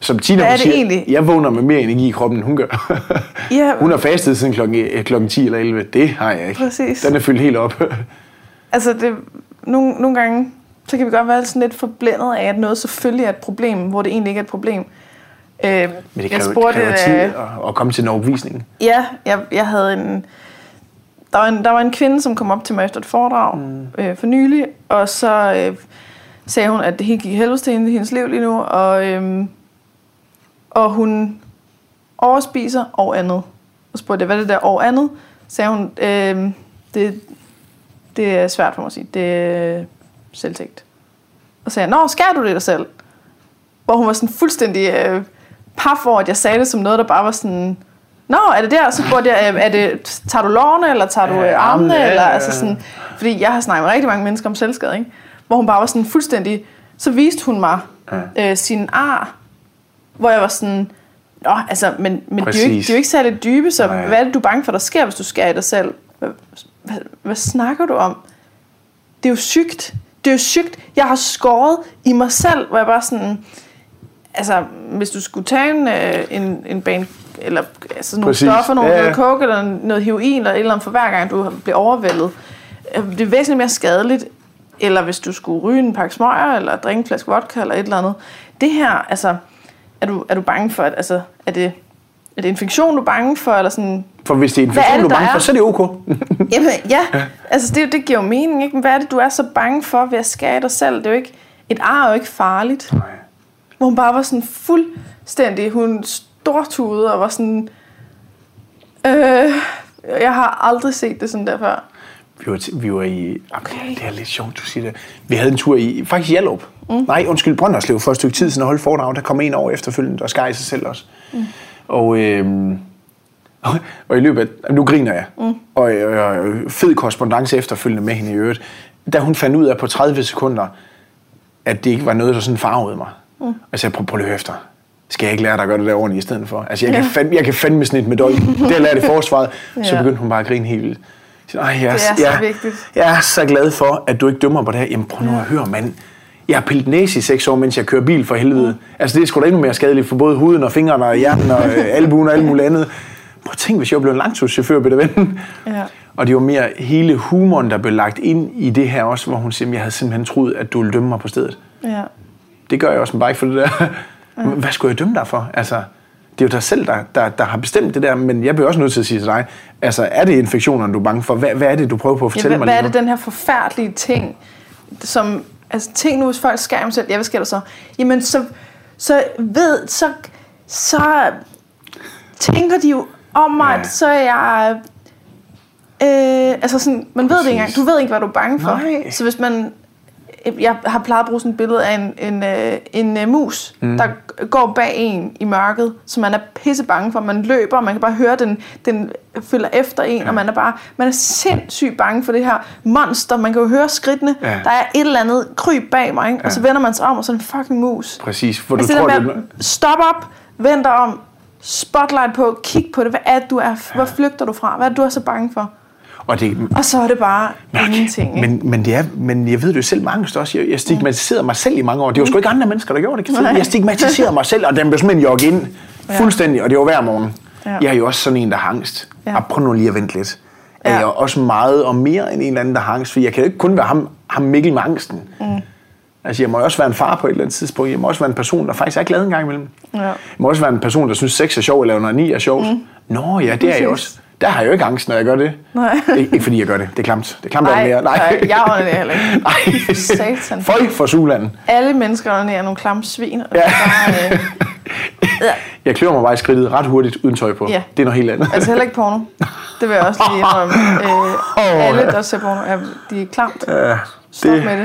Som Tina Hvad er det siger, egentlig? jeg vågner med mere energi i kroppen, end hun gør. *laughs* ja, hun har fastet siden klokken, klokken 10 eller 11. Det har jeg ikke. Præcis. Den er fyldt helt op. *laughs* altså det, nogle, nogle gange, så kan vi godt være sådan lidt forblændet af, at noget selvfølgelig er et problem, hvor det egentlig ikke er et problem. Øh, Men det kræver, det kræver tid øh, at, at komme til en overbevisning. Ja, jeg, jeg havde en der, var en... der var en kvinde, som kom op til mig efter et foredrag mm. øh, for nylig, og så øh, sagde hun, at det helt gik helvede til i hendes liv lige nu, og, øh, og hun overspiser og andet. Og spurgte jeg, hvad er det der og andet? Sagde hun, øh, det, det er svært for mig at sige, det er selvtægt. Og sagde jeg, nå, skærer du det dig selv? Hvor hun var sådan fuldstændig øh, paf over, at jeg sagde det som noget, der bare var sådan, Nå, er det der? Så spurgte jeg, øh, er det, tager du lårene, eller tager du Ja, øh, armene? ja, Eller, ja, ja. altså sådan, fordi jeg har snakket med rigtig mange mennesker om selvskade, ikke? hvor hun bare var sådan fuldstændig... Så viste hun mig øh, sin ar, hvor jeg var sådan... Nå, altså, men, men det, er jo ikke, Præcis. det er jo ikke særlig dybe, så Nej. hvad er det, du er bange for, der sker, hvis du skærer i dig selv? Hvad, hvad, hvad snakker du om? Det er jo sygt. Det er jo sygt. Jeg har skåret i mig selv, hvor jeg bare sådan... Altså, hvis du skulle tage en, øh, en, en bane, eller altså nogle Præcis. stoffer, nogle, Ja, ja. noget coke, eller noget heroin, eller et eller andet for hver gang, du bliver overvældet. øh, Det er væsentligt mere skadeligt, eller hvis du skulle ryge en pakke smøger, eller drikke en flaske vodka, eller et eller andet. Det her, altså, er du, er du bange for, at, altså, er det, er det infektion, du er bange for, eller sådan, For hvis det er Hvad er infektion, det, du er bange for, er? så er det ok. *laughs* Jamen, ja, altså det, det giver jo mening, ikke? Men hvad er det, du er så bange for ved at skade dig selv? Det er jo ikke, et ar er jo ikke farligt. Nej. Hvor hun bare var sådan fuldstændig, hun stortudede og var sådan, øh, jeg har aldrig set det sådan der før. Vi var, vi var i... Okay. Det er lidt sjovt, du siger det. Vi havde en tur i... Faktisk Hjallup. Mm. Nej, undskyld, Brønderslev for et stykke tid siden at holde foredrag. Der kom en over efterfølgende, der skar sig selv også. Mm. Og, øhm, *laughs* Og i løbet af, nu griner jeg, mm. og, og, og fed korrespondence efterfølgende med hende i øvrigt, da hun fandt ud af på 30 sekunder, at det ikke var noget, der sådan farvede mig. Mm. Og jeg sagde, prøv, prøv lige efter. Skal jeg ikke lære dig at gøre det der ordentligt i stedet for? Altså, jeg, ja. kan, fandme, jeg kan fandme snit med døj. Det har jeg lært i forsvaret. *laughs* Så Ja. begyndte hun bare at grine helt vildt. Ej, jeg, Det er så jeg, vigtigt. Jeg er så glad for, at du ikke dømmer på det her. Jamen prøv nu at høre, mand. Jeg har pillet næse i seks år, mens jeg kører bil for helvede. Altså det er sgu da endnu mere skadeligt for både huden og fingrene og hjernen og øh, albuen og alt muligt andet. Prøv at tænk, hvis jeg blev en langturschauffør, Peter Ven. Ja. Og det var mere hele humoren, der blev lagt ind i det her også, hvor hun siger, "Men jeg havde simpelthen troet, at du ville dømme mig på stedet. Ja. Det gør jeg også, men bare ikke for det der. Hvad skulle jeg dømme dig for? Altså, det er jo dig selv, der, der, der har bestemt det der, men jeg bliver også nødt til at sige til dig, altså er det infektionerne, du er bange for? Hvad, hvad er det, du prøver på at Ja, fortælle hvad, mig hvad er det, den her forfærdelige ting, som... Altså, tænk nu, hvis folk skærer dem selv. Ja, hvad sker der så? Jamen, så, så ved... Så, så tænker de jo om mig, Ja. ja. så er jeg... Øh, altså sådan, man ved det ikke engang. Du ved ikke, hvad du er bange for. Nej. Så hvis man... Jeg har plejet at bruge sådan et billede af en, en, øh, en uh, mus, mm. der går bag en i mørket, som man er pisse bange for. Man løber, og man kan bare høre, den, den følger efter en, ja. og man er bare man er sindssygt bange for det her monster. Man kan jo høre skridtene. Ja. Der er et eller andet kryb bag mig, ikke? og så Ja. vender man sig om, og så det en fucking mus. Præcis, for du Altså tror, det det der med at stoppe op, vend dig om, spotlight på, kig på det. Hvad er det, du er? Hvor flygter du fra? Hvad er det, du er så bange for? Og det, Og så er det bare ingenting. Ikke? men, men, det er, men jeg ved det jo selv med angst også. Jeg, jeg stigmatiserede mig selv i mange år. Det var sgu ikke andre mennesker, der gjorde det. Nej. Jeg stigmatiserede mig selv, og den blev simpelthen jogget ind fuldstændig, og det var hver morgen. Ja. Jeg er jo også sådan en, der har angst. Ja. Og prøv nu lige at vente lidt. Er Ja. jeg også meget og mere end en eller anden, der har angst? For jeg kan jo ikke kun være ham, ham Mikkel med angsten. Mm. Altså, jeg må også være en far på et eller andet tidspunkt. Jeg må også være en person, der faktisk er glad en gang imellem. Ja. Jeg må også være en person, der synes, sex er sjov, eller når ni er sjovt. Mm. Nå ja, det er jeg også. Der har jeg jo ikke angst, når jeg gør det. Nej. Ikke, ikke fordi jeg gør det. Det er klamt. Det er klamt Nej, at nej, jeg ordner det heller ikke. *laughs* Nej. Satan. Folk fra Zulanden. Alle mennesker er nogle klamme svin. Og Ja. bare, øh, *laughs* ja. Jeg klør mig bare i skridtet ret hurtigt uden tøj på. Ja. Det er noget helt andet. Altså heller ikke porno. Det vil jeg også lige indrømme. *laughs* Øh, alle, der ser porno, er, de er klamt. Ja, Stop det med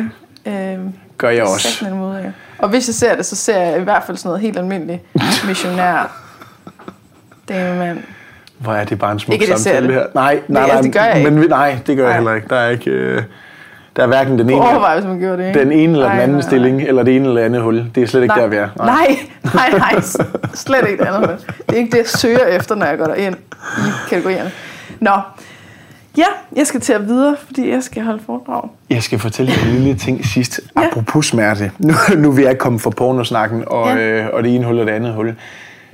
det. Øh, gør jeg også. Måde, ja. Og hvis jeg ser det, så ser jeg i hvert fald sådan noget helt almindeligt missionær. Damn, mand. Hvor er det bare en smuk Ikke, samtale det. her. Nej, nej, nej. det gør jeg ikke. Men nej, det gør jeg Nej. heller ikke. Der er ikke... Øh, der er hverken den ene, Overvej, hvis man gjorde det, ikke? den ene eller den anden nej, nej. stilling, eller det ene eller andet hul. Det er slet ikke Nej, der, vi er. nej, nej, nej, slet ikke det andet. Det er ikke det, jeg søger efter, når jeg går derind i kategorierne. Nå, ja, jeg skal til at videre, fordi jeg skal holde foredrag. Jeg skal fortælle dig en lille ting sidst. Ja. Apropos smerte. Nu, nu er vi ikke kommet fra pornosnakken og, Ja. øh, og det ene hul og det andet hul.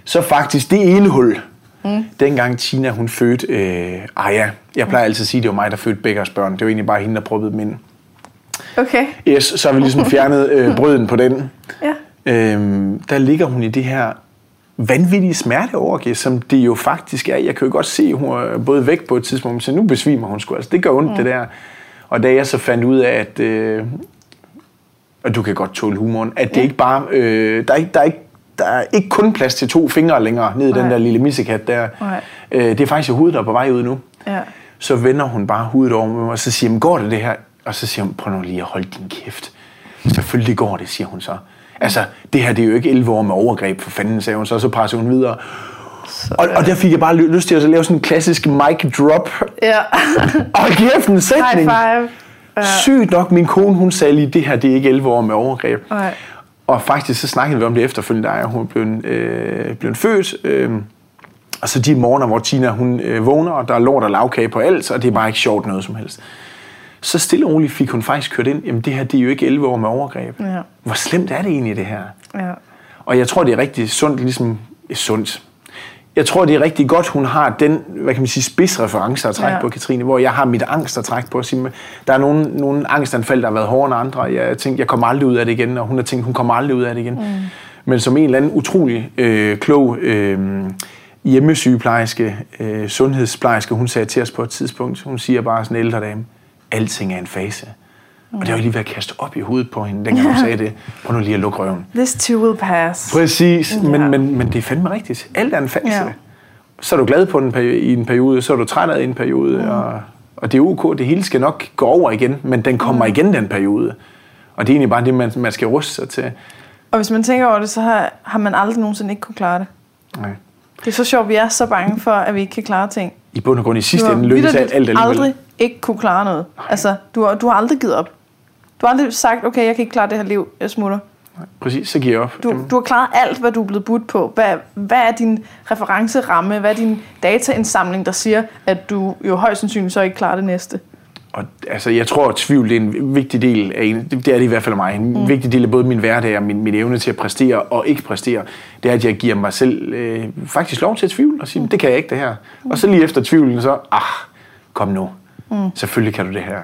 Så faktisk det ene hul. Mm. Dengang Tina hun fødte øh, Aya. Jeg plejer altid at sige, at det var mig, der fødte Beggers børn. Det var egentlig bare hende, der proppede dem ind. Okay, Yes, så har vi ligesom fjernet øh, *laughs* brøden på den. ja. Øhm, der ligger hun i det her vanvittige smerteorgie, som det jo faktisk er. Jeg kan jo godt se, at hun er både væk på et tidspunkt, så nu besvimer hun sgu. Altså, det gør ondt, mm. det der. Og da jeg så fandt ud af, at, øh, og du kan godt tåle humoren, at det Ja. ikke bare, øh, der, er ikke, der, er ikke, der er ikke kun plads til to fingre længere ned i den der lille missekat der. Nej. Øh, det er faktisk hovedet, der er på vej ud nu. Ja. Så vender hun bare hovedet over mig, og så siger hun, går det det her? Og så siger hun, prøv nu lige at holde din kæft. Selvfølgelig går det, siger hun så. Altså, det her det er jo ikke 11 år med overgreb, for fanden, sagde hun så, og så presser hun videre. Og, og der fik jeg bare ly- lyst til at lave sådan en klassisk mic drop. Ja, *laughs* Og kæft en high sætning. five. Ja. Sygt nok, min kone, hun sagde lige, det her det er ikke 11 år med overgreb. Nej. Og faktisk så snakkede vi om det efterfølgende, da hun blev, øh, blev født. Øh, og så de morgener, hvor Tina hun øh, vågner, og der er lort og lavkage på alt, og det er bare ikke sjovt noget som helst. Så stille og roligt fik hun faktisk kørt ind, jamen det her det er jo ikke 11 år med overgreb. Ja. Hvor slemt er det egentlig, det her? Ja. Og jeg tror, det er rigtig sundt, ligesom sundt. Jeg tror, det er rigtig godt, hun har den, hvad kan man sige, spidsreference at trække Ja. på, Katrine, hvor jeg har mit angst at trække på. At sige, der er nogle, nogle angstanfald, der har været hårdere end andre. Jeg tænkte, jeg kommer aldrig ud af det igen, og hun har tænkt, hun kommer aldrig ud af det igen. Mm. Men som en eller anden utrolig øh, klog øh, hjemmesygeplejerske, øh, sundhedsplejerske, hun sagde til os på et tidspunkt, hun siger bare sådan en ældre dame, alting er en fase. Mm. Og det var lige ved at kaste op i hovedet på hende, dengang hun sagde det. Prøv nu lige at lukke røven. This too will pass. Præcis, Ja. men, men, men det er fandme rigtigt. Alt er en fase. Ja. Så er du glad på den i en periode, så er du træt af en periode, mm. og, og det er ok, det hele skal nok gå over igen, men den kommer mm. igen, den periode. Og det er egentlig bare det, man, man skal ruste sig til. Og hvis man tænker over det, så har, har man aldrig nogensinde ikke kunne klare det. Nej. Det er så sjovt, vi er så bange for, at vi ikke kan klare ting. I bund og grund i sidste ende lykkes alt, alt alligevel. aldrig ikke kunne klare noget. Altså, du har, du har aldrig givet op. Du har aldrig sagt, okay, jeg kan ikke klare det her liv, jeg smutter. Præcis, så giver jeg op. Du, du har klaret alt, hvad du er blevet budt på. Hvad, hvad er din referenceramme? Hvad er din dataindsamling, der siger, at du jo højst sandsynligt så ikke klarer det næste? Og altså, jeg tror, at tvivl det er en vigtig del af en, det er det i hvert fald af mig, en mm. vigtig del af både min hverdag og min, min evne til at præstere og ikke præstere, det er, at jeg giver mig selv øh, faktisk lov til at tvivle og sige, det kan jeg ikke det her. Og så lige efter tvivlen, så, ah, kom nu, mm. selvfølgelig kan du det her.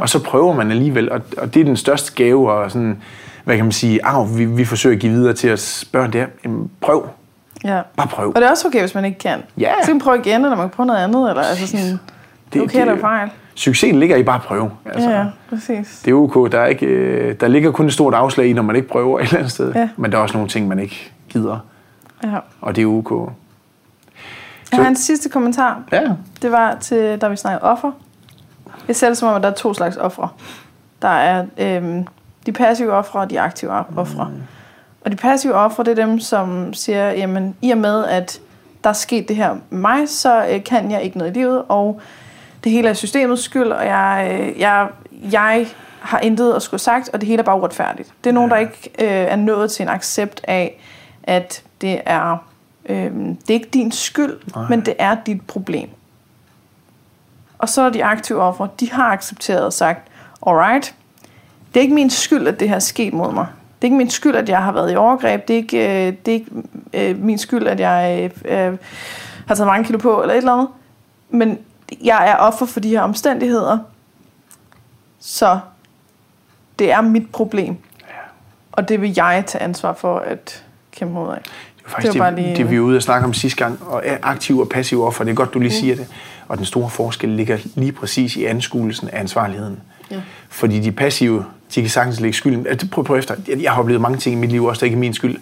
Og så prøver man alligevel, og, og det er den største gave, og sådan, hvad kan man sige, arv, vi, vi forsøger at give videre til os børn, det er, jamen, prøv, Ja. bare prøv. Og det er også okay, hvis man ikke kan. Ja. Så kan man prøve igen, eller man kan prøve noget andet. Eller, altså sådan, det er okay, der er fejl. Succesen ligger i bare at prøve. Altså. Ja, ja, præcis. Det er ok. Der, er ikke, øh, der ligger kun et stort afslag i, når man ikke prøver et eller andet sted. Ja. Men der er også nogle ting, man ikke gider. Ja. Og det er ok. Jeg har en sidste kommentar. Ja. Det var til, da vi snakkede offer. Jeg ser det som om, at der er to slags ofre. Der er øhm, de passive ofre og de aktive ofre. Mm. Og de passive ofre, det er dem, som siger, jamen i og med, at der er sket det her med mig, så øh, kan jeg ikke noget i livet, og det hele er systemets skyld, og jeg, øh, jeg, jeg har intet at skulle sagt, og det hele er bare uretfærdigt. Det er nogen, der ikke øh, er nået til en accept af, at det er, øh, det er ikke din skyld, Nej. men det er dit problem. Og så er de aktive ofre, de har accepteret og sagt, alright, det er ikke min skyld, at det her er sket mod mig. Det er ikke min skyld, at jeg har været i overgreb. Det er ikke, øh, det er ikke øh, min skyld, at jeg øh, øh, har taget mange kilo på, eller et eller andet. Men jeg er offer for de her omstændigheder. Så det er mit problem. Og det vil jeg tage ansvar for at kæmpe mod af. Det er faktisk Det var det, bare lige- det, vi var ude og snakke om sidste gang. Og er aktiv og passiv offer, det er godt, du lige Mm. siger det. Og den store forskel ligger lige præcis i anskuelsen af ansvarligheden. Ja. Fordi de passive, de kan sagtens lægge skylden. Altså, Prøv, prøv efter. Jeg, jeg har oplevet mange ting i mit liv, også der ikke er min skyld.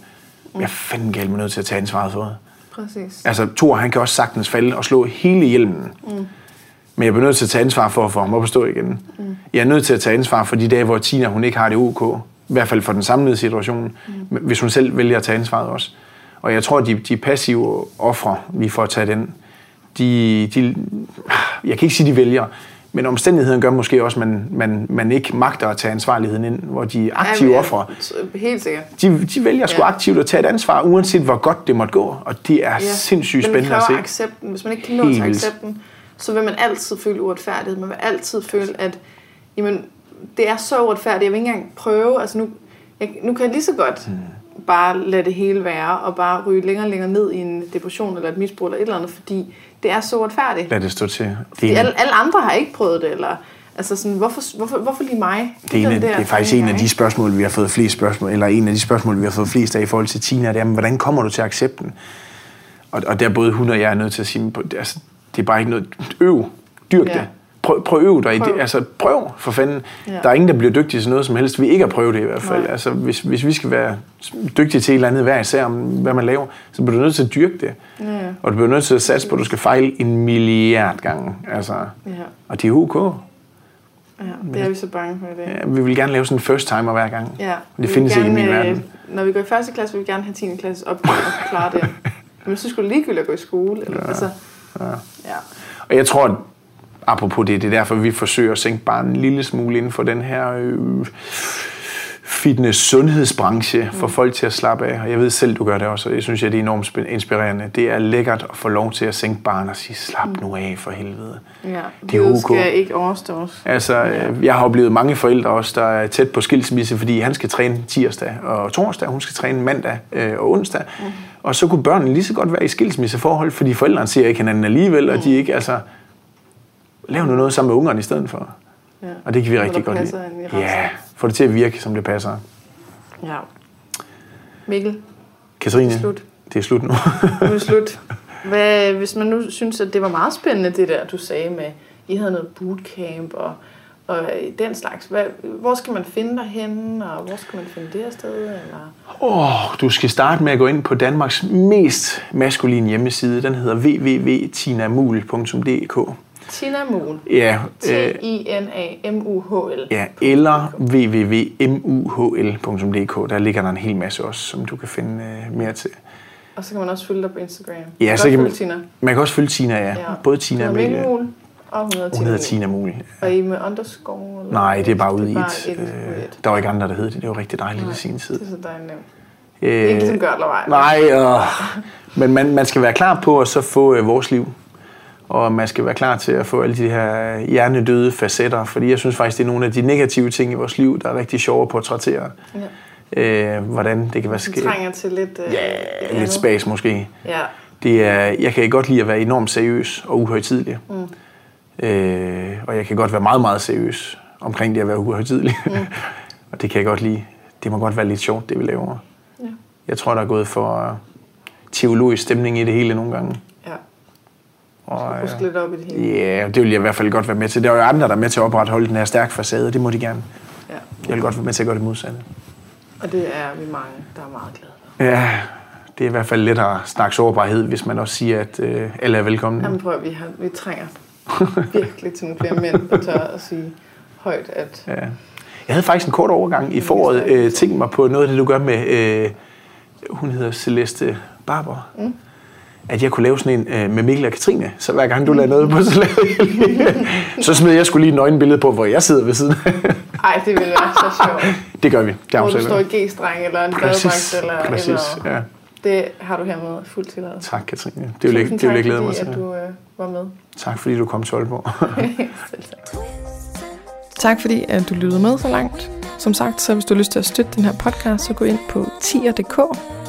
Jeg er fandme galt med nødt til at tage ansvaret for det. Præcis. Altså, Thor, han kan også sagtens falde og slå hele hjelmen. Mm. Men jeg bliver nødt til at tage ansvar for at få ham op at stå igen. Mm. Jeg er nødt til at tage ansvar for de dage, hvor Tina hun ikke har det ok. I hvert fald for den samlede situation. Mm. Hvis hun selv vælger at tage ansvaret også. Og jeg tror, at de, de passive ofre, lige for at tage den, de, de, jeg kan ikke sige, de vælger, men omstændigheden gør måske også, at man, man, man ikke magter at tage ansvarligheden ind, hvor de aktive Ja, ofre, Helt sikkert. de, de vælger sgu Ja. aktivt at tage et ansvar, uanset hvor godt det måtte gå. Og det er ja. sindssygt spændende at se. accepten. Hvis man ikke kan nå til accepten, så vil man altid føle uretfærdighed. Man vil altid føle, at jamen, det er så uretfærdigt. Jeg vil ikke engang prøve. Altså nu, jeg, nu kan jeg lige så godt Hmm. Bare lade det hele være, og bare ryge længere og længere ned i en depression eller et misbrug eller et eller andet, fordi det er så uretfærdigt. Lad det stå til. Det er, alle, alle andre har ikke prøvet det, eller altså sådan, hvorfor, hvorfor, hvorfor lige mig? det, er en, den af- der det er faktisk en af de spørgsmål, vi har fået flest spørgsmål, eller en af de spørgsmål, vi har fået flest af i forhold til Tina, det er, hvordan kommer du til accepten? Og, og der er både hun og jeg er nødt til at sige, altså, det er bare ikke noget, øv, dyrk Ja. det. Prøv, prøv dig i det. Altså, prøv for fanden. Ja. Der er ingen, der bliver dygtig til noget som helst. Vi ikke har prøvet det i hvert fald. Nej. Altså, hvis, hvis vi skal være dygtige til et eller andet hver især om, hvad man laver, så bliver du nødt til at dyrke det. Ja. Og du bliver nødt til at satse på, at du skal fejle en milliard gange. Altså, Ja, og det er ok. ja, det er vi så bange for i dag. Ja, vi vil gerne lave sådan en first timer hver gang. Ja, det vi findes vil ikke i min gerne, verden. øh, Når vi går i første klasse, vil vi gerne have 10. klasses opgave og klare det. *laughs* Men så skulle det ligegyldigt at gå i skole. Eller, ja. Altså, Ja. ja. Og jeg tror, apropos det, det er derfor, vi forsøger at sænke bare en lille smule inden for den her øh, fitness-sundhedsbranche, for folk til at slappe af. Og jeg ved selv, du gør det også, og jeg synes, at det er enormt inspirerende. Det er lækkert at få lov til at sænke barn og sige, slap nu af for helvede. ja. Det er Livet ok. skal ikke overstås. Altså, øh, jeg har oplevet mange forældre også, der er tæt på skilsmisse, fordi han skal træne tirsdag og torsdag, hun skal træne mandag øh, og onsdag. Mm. Og så kunne børnene lige så godt være i skilsmisseforhold, fordi forældrene ser ikke hinanden alligevel, og de ikke, altså... Lav nu noget sammen med ungerne i stedet for. Ja. Og det kan vi rigtig godt lide. Ja, få det til at virke, som det passer. ja. Mikkel, Katrine, Det er slut. det er slut nu. nu er det slut. *laughs* Hvad, hvis man nu synes, at det var meget spændende, det der, du sagde med, I havde noget bootcamp og, og den slags. Hvad, hvor skal man finde dig henne, og hvor skal man finde det her sted? Eller? Oh, du skal starte med at gå ind på Danmarks mest maskuline hjemmeside. Den hedder www.tinamul.dk Tina Muhl. Ja, øh, T-I-N-A-M-U-H-L. ja, eller www.muhl.dk. Der ligger der en hel masse også, som du kan finde øh, mere til. Og så kan man også følge dig på Instagram. Ja, man så kan man- Tina. Man kan også følge Tina, ja. Ja. Både Tina og Mikkel. Og hun hedder Hun Tina. hedder. Tina Muhl. Og I med underscore? Eller? Nej, det er bare ude i et. et. Øh, der var ikke andre, der hed det. Det var rigtig dejligt Nej, i sin tid. Det er så dejligt nemt. Det er ikke Øh, ligesom gør eller vej. Nej, øh, men man, man skal være klar på at så få øh, vores liv. Og man skal være klar til at få alle de her hjernedøde facetter. Fordi jeg synes faktisk, det er nogle af de negative ting i vores liv, der er rigtig sjove at portrættere. Ja. Øh, hvordan det kan være sket. trænger til lidt... Øh, Ja, lidt spas måske. Ja. Det er, jeg kan godt lide at være enormt seriøs og uhøjtidlig. Mm. Øh, og jeg kan godt være meget, meget seriøs omkring det at være uhøjtidlig. Mm. *laughs* og det kan jeg godt lide. Det må godt være lidt sjovt, det vi laver. Ja. Jeg tror, der er gået for teologisk stemning i det hele nogle gange. Og, øh, lidt op i det hele. Ja, det vil jeg i hvert fald godt være med til. Der er jo andre, der er med til at opretholde den her stærke facade. Det må de gerne. Ja. Jeg vil godt være med til at gøre det modsatte. Og det er vi mange, der er meget glade for. Ja, det er i hvert fald lidt at snakke sårbarhed, hvis man også siger, at øh, alle er velkomne. Jamen prøv vi, har, vi trænger virkelig til nogle flere mænd, der tør at sige højt, at Ja. Jeg havde faktisk en kort overgang i foråret øh, tænkt mig på noget af det, du gør med, øh, hun hedder Celeste Barber. Mm. At jeg kunne lave sådan en øh, med Mikkel og Katrine, så hver gang du lavede noget på, så lavede jeg lige. så smed jeg skulle lige et nøgenbillede på, hvor jeg sidder ved siden. ej, det ville være så sjovt. *laughs* det gør vi. Det Hvor du står i G-streng eller en Præcis, badedragt eller, præcis. eller Ja. det har du hermed fuldt tilladelse. Tak, Katrine. Det vil jeg, Tusind det vil jeg tak, glæde mig til. at du øh, var med. Tak fordi du kom til Aalborg. *laughs* Selv tak. Tak fordi at du lyttede med så langt. Som sagt, så hvis du har lyst til at støtte den her podcast, så gå ind på tier.dk,